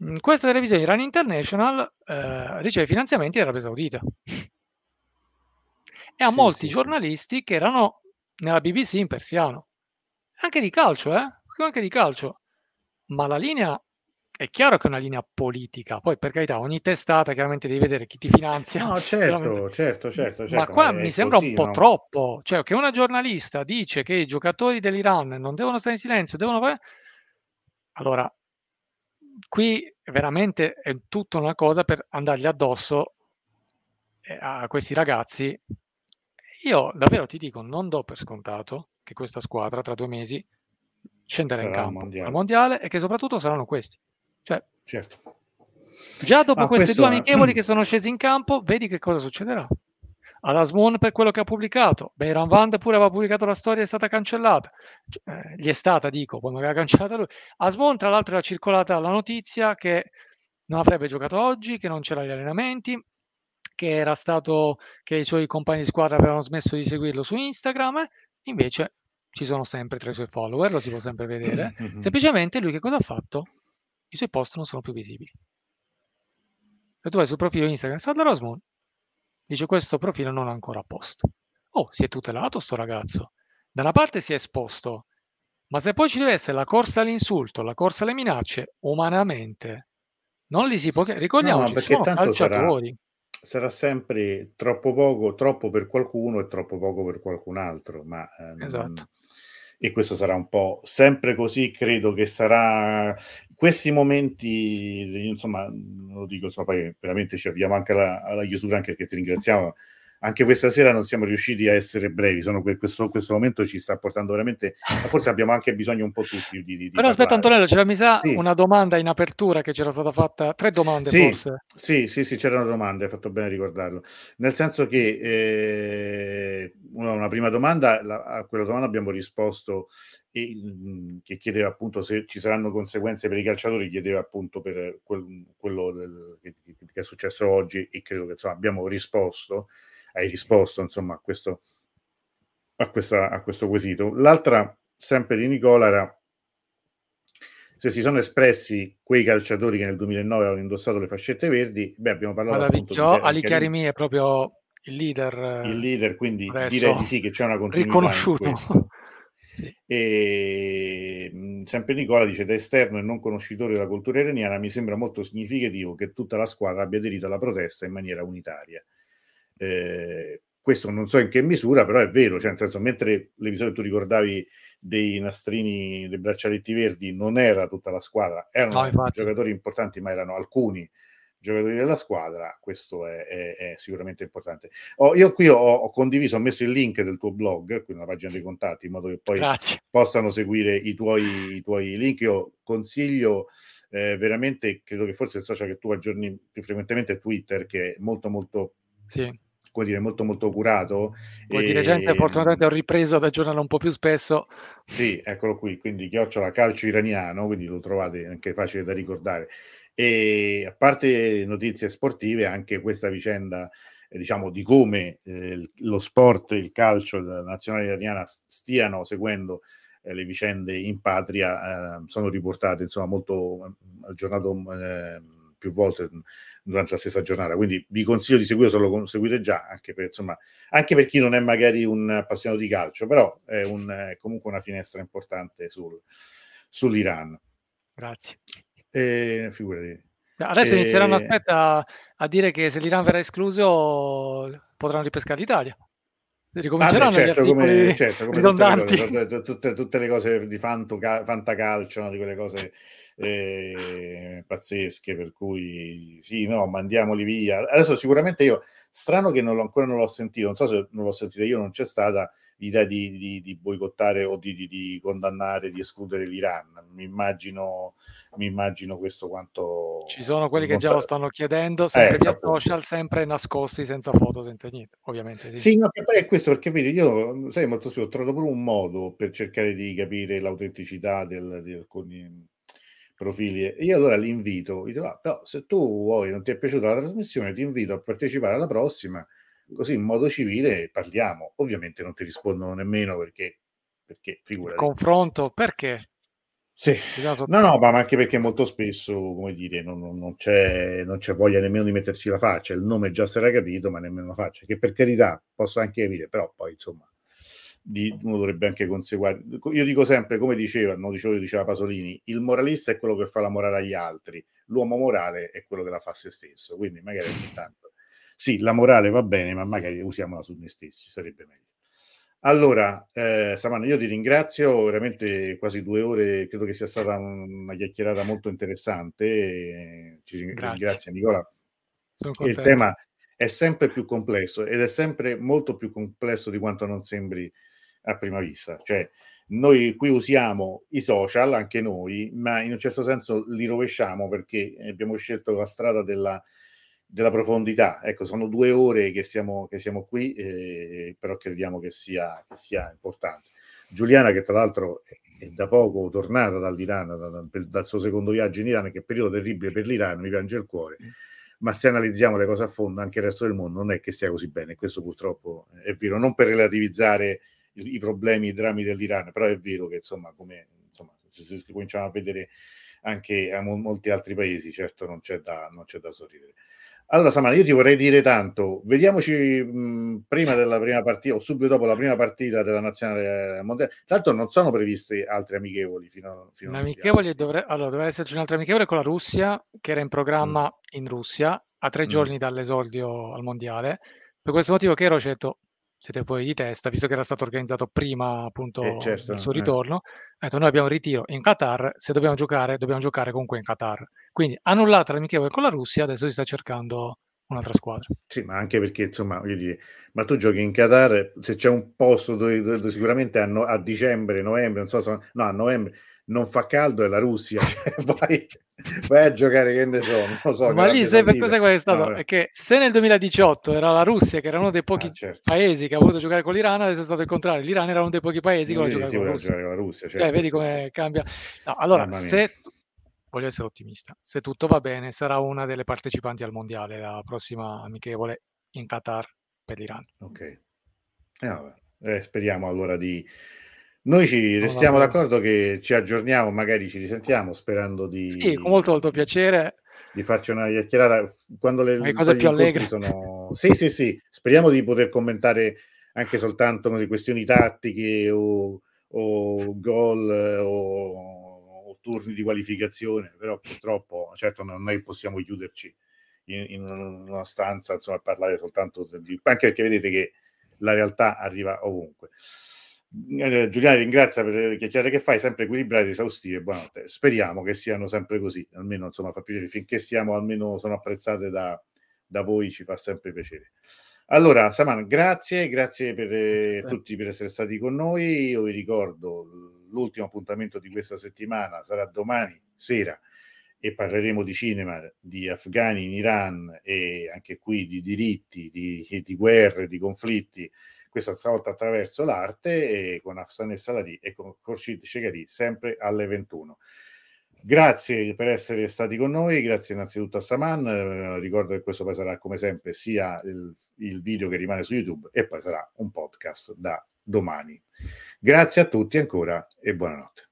Mm, Questa televisione Iran International eh, riceve finanziamenti dall'Arabia Saudita e ha Sì, molti sì, giornalisti che erano nella BBC in persiano, anche di calcio, eh? Anche di calcio, ma la linea è chiaro che è una linea politica, poi per carità ogni testata chiaramente devi vedere chi ti finanzia, No, chiaramente. certo, certo, certo, Ma certo, qua mi sembra un così, po' no? troppo, cioè che una giornalista dice che i giocatori dell'Iran non devono stare in silenzio, devono fare... Allora, qui veramente è tutta una cosa per andargli addosso eh, a questi ragazzi. Io davvero ti dico, non do per scontato che questa squadra tra due mesi scenderà in Sarà al campo al mondiale, mondiale e che soprattutto saranno questi. Cioè, certo. già dopo Ma queste due questo è... amichevoli che sono scesi in campo, vedi che cosa succederà. Ad Asmoon per quello che ha pubblicato, Beiran Vand pure aveva pubblicato la storia è stata cancellata. Cioè, eh, gli è stata, dico, poi magari ha cancellata lui. Asmoon, tra l'altro, era circolata la notizia che non avrebbe giocato oggi, che non c'erano gli allenamenti, che era stato che i suoi compagni di squadra avevano smesso di seguirlo su Instagram, invece ci sono sempre tra i suoi follower, lo si può sempre vedere. Semplicemente lui che cosa ha fatto? I suoi post non sono più visibili. Se tu vai sul profilo Instagram Sadler Osmoon, dice questo profilo non è ancora a posto. Oh, si è tutelato sto ragazzo. Da una parte si è esposto, ma se poi ci deve essere la corsa all'insulto, la corsa alle minacce, umanamente, non li si può... No, Ricordiamoci, perché sono tanto sarà, calciatori. sarà sempre troppo poco, troppo per qualcuno e troppo poco per qualcun altro, ma ehm, Esatto. e questo sarà un po' sempre così, credo che sarà questi momenti, insomma, lo dico, insomma, poi veramente ci avviamo anche alla, alla chiusura, anche perché ti ringraziamo. Anche questa sera non siamo riusciti a essere brevi, sono que- questo, questo momento ci sta portando veramente, forse abbiamo anche bisogno un po' tutti di, di, Però aspetta parlare. Antonello, c'era mi sa Sì. una domanda in apertura che c'era stata fatta, tre domande Sì, forse. sì, sì, sì, c'erano domande, hai fatto bene a ricordarlo. Nel senso che eh, una, una prima domanda, la- a quella domanda abbiamo risposto e, mh, che chiedeva appunto se ci saranno conseguenze per i calciatori, chiedeva appunto per quel- quello del- che, che è successo oggi e credo che insomma abbiamo risposto, hai risposto insomma a questo, a questa- a questo quesito. L'altra, sempre di Nicola, era se si sono espressi quei calciatori che nel 2009 avevano indossato le fascette verdi, beh, abbiamo parlato Guarda, appunto Vicchio, Ali di Chiarimi, Chiarimi è proprio il leader il eh, leader, quindi adesso direi di sì che c'è una continuità in riconosciuto. Sì. E mh, sempre Nicola dice: Da esterno e non conoscitore della cultura iraniana, mi sembra molto significativo che tutta la squadra abbia aderito alla protesta in maniera unitaria. Eh, questo non so in che misura, però è vero, cioè nel senso, mentre l'episodio tu ricordavi dei nastrini, dei braccialetti verdi, non era tutta la squadra, erano No, giocatori importanti, ma erano alcuni giocatori della squadra, questo è, è- è sicuramente importante. Oh, io qui ho, ho condiviso, ho messo il link del tuo blog, qui nella pagina dei contatti, in modo che poi Grazie. possano seguire i tuoi, i tuoi link. Io consiglio eh, veramente, credo che forse il social che tu aggiorni più frequentemente è Twitter, che è molto molto, Sì. Come dire, molto molto curato. Poi di E- recente fortunatamente ho ripreso ad aggiornarlo un po' più spesso. sì, eccolo qui, quindi chiocciola calcio iraniano, quindi lo trovate anche facile da ricordare. E a parte notizie sportive, anche questa vicenda, eh, diciamo, di come eh, lo sport, il calcio della nazionale iraniana stiano seguendo eh, le vicende in patria, eh, sono riportate, insomma, molto eh, aggiornato più volte durante la stessa giornata, quindi vi consiglio di seguire se lo seguite già, anche per, insomma, anche per chi non è magari un appassionato di calcio, però è, un, è comunque una finestra importante sul, sull'Iran. Grazie. Eh, figurati. Adesso eh, inizieranno aspetta, a dire che se l'Iran verrà escluso potranno ripescare l'Italia. Ricominceranno ah, beh, certo, come, certo, come. Tutte le, cose, tutte, tutte le cose di fantacalcio, no? di quelle cose eh, pazzesche, per cui sì, no, mandiamoli via. Adesso sicuramente io, strano che non l'ho, ancora non l'ho sentito, non so se non l'ho sentito io, non c'è stata l'idea di, di, di boicottare o di, di, condannare, di escludere l'Iran. Mi immagino, mi immagino questo quanto... Ci sono quelli che già lo stanno chiedendo, sempre eh, via appunto. social, sempre nascosti, senza foto, senza niente, ovviamente. Sì, sì no, poi è questo perché vedi, io, sai, molto spesso ho trovato pure un modo per cercare di capire l'autenticità del, di alcuni profili. E io allora li invito, dico, ah, però se tu vuoi, non ti è piaciuta la trasmissione, ti invito a partecipare alla prossima, così in modo civile parliamo. Ovviamente non ti rispondono nemmeno perché, perché figurati. Il confronto, perché? Sì, no, no, ma anche perché molto spesso, come dire, non, non, c'è, non, c'è, voglia nemmeno di metterci la faccia, il nome già era capito, ma nemmeno la faccia, che per carità posso anche capire, però poi insomma di, uno dovrebbe anche conseguire. Io dico sempre, come diceva, non dicevo, diceva Pasolini, il moralista è quello che fa la morale agli altri, l'uomo morale è quello che la fa a se stesso. Quindi magari ogni tanto sì, la morale va bene, ma magari usiamola su noi stessi, sarebbe meglio. Allora, eh, Samana, io ti ringrazio, veramente quasi due ore, credo che sia stata una chiacchierata molto interessante. Ci ringrazio Nicola. Il tema è sempre più complesso ed è sempre molto più complesso di quanto non sembri a prima vista. Cioè, noi qui usiamo i social, anche noi, ma in un certo senso li rovesciamo perché abbiamo scelto la strada della, della profondità. Ecco, sono due ore che siamo, che siamo qui, eh, però crediamo che sia, che sia, importante. Giuliana, che tra l'altro è, da poco tornata dall'Iran, da, da, dal suo secondo viaggio in Iran, che è un periodo terribile per l'Iran, mi piange il cuore. Ma se analizziamo le cose a fondo, anche il resto del mondo non è che stia così bene. Questo purtroppo è vero, non per relativizzare i problemi, i drammi dell'Iran, però è vero che insomma, come insomma, se, se cominciamo a vedere anche a molti altri paesi, certo non c'è da, non c'è da sorridere. Allora, Samana, io ti vorrei dire tanto, vediamoci mh, prima della prima partita o subito dopo la prima partita della nazionale mondiale. Tanto non sono previste altre amichevoli fino, fino a amichevole dovre... allora, doveva esserci un'altra amichevole con la Russia, che era in programma mm. in Russia, a tre mm. giorni dall'esordio al mondiale. Per questo motivo che ero ho detto, siete fuori di testa, visto che era stato organizzato prima appunto eh, certo, il suo eh. ritorno, eh. ha detto noi abbiamo un ritiro in Qatar, se dobbiamo giocare, dobbiamo giocare comunque in Qatar. Quindi annullata l'amichevole con la Russia, adesso si sta cercando un'altra squadra. Sì, ma anche perché insomma, voglio dire, ma tu giochi in Qatar, se c'è un posto dove, dove sicuramente a, no, a, dicembre, novembre, non so, se, no, a novembre non fa caldo è la Russia, cioè, vai, vai, a giocare che ne so, non so ma lì sai per cosa è stato? No, è che se nel 2018 era la Russia che era uno dei pochi ah, certo. paesi che ha voluto giocare con l'Iran adesso è stato il contrario. l'Iran era uno dei pochi paesi che voleva giocare, con la Russia, giocare con la Russia certo. eh, vedi come cambia. No, allora se voglio essere ottimista se tutto va bene sarà una delle partecipanti al mondiale la prossima amichevole in Qatar per l'Iran. Ok. Eh, eh, speriamo allora di noi ci restiamo no, no, d'accordo che ci aggiorniamo, magari ci risentiamo sperando di... Sì, con molto molto piacere. Di farci una chiacchierata quando le, le cose più allegre sono... Sì, sì, sì, speriamo di poter commentare anche soltanto le questioni tattiche o, o gol o, o, turni di qualificazione, però purtroppo, certo, non noi possiamo chiuderci in, in una stanza insomma, a parlare soltanto di... anche perché vedete che la realtà arriva ovunque. Eh, Giuliano ringrazia per le chiacchiere che fai, sempre equilibrate, esaustive. Buonanotte. Speriamo che siano sempre così, almeno insomma fa piacere, finché siamo almeno sono apprezzate da, da voi, ci fa sempre piacere. Allora, Saman, grazie, grazie per eh, tutti per essere stati con noi. Io vi ricordo l'ultimo appuntamento di questa settimana sarà domani sera e parleremo di cinema, di afghani in Iran e anche qui di diritti, di, di guerre, di conflitti questa stavolta attraverso l'arte con Afsane Salari e con Khurshid Shegari sempre alle 21. Grazie per essere stati con noi, grazie innanzitutto a Saman, eh, ricordo che questo poi sarà come sempre sia il, il video che rimane su YouTube e poi sarà un podcast da domani. Grazie a tutti ancora e buonanotte.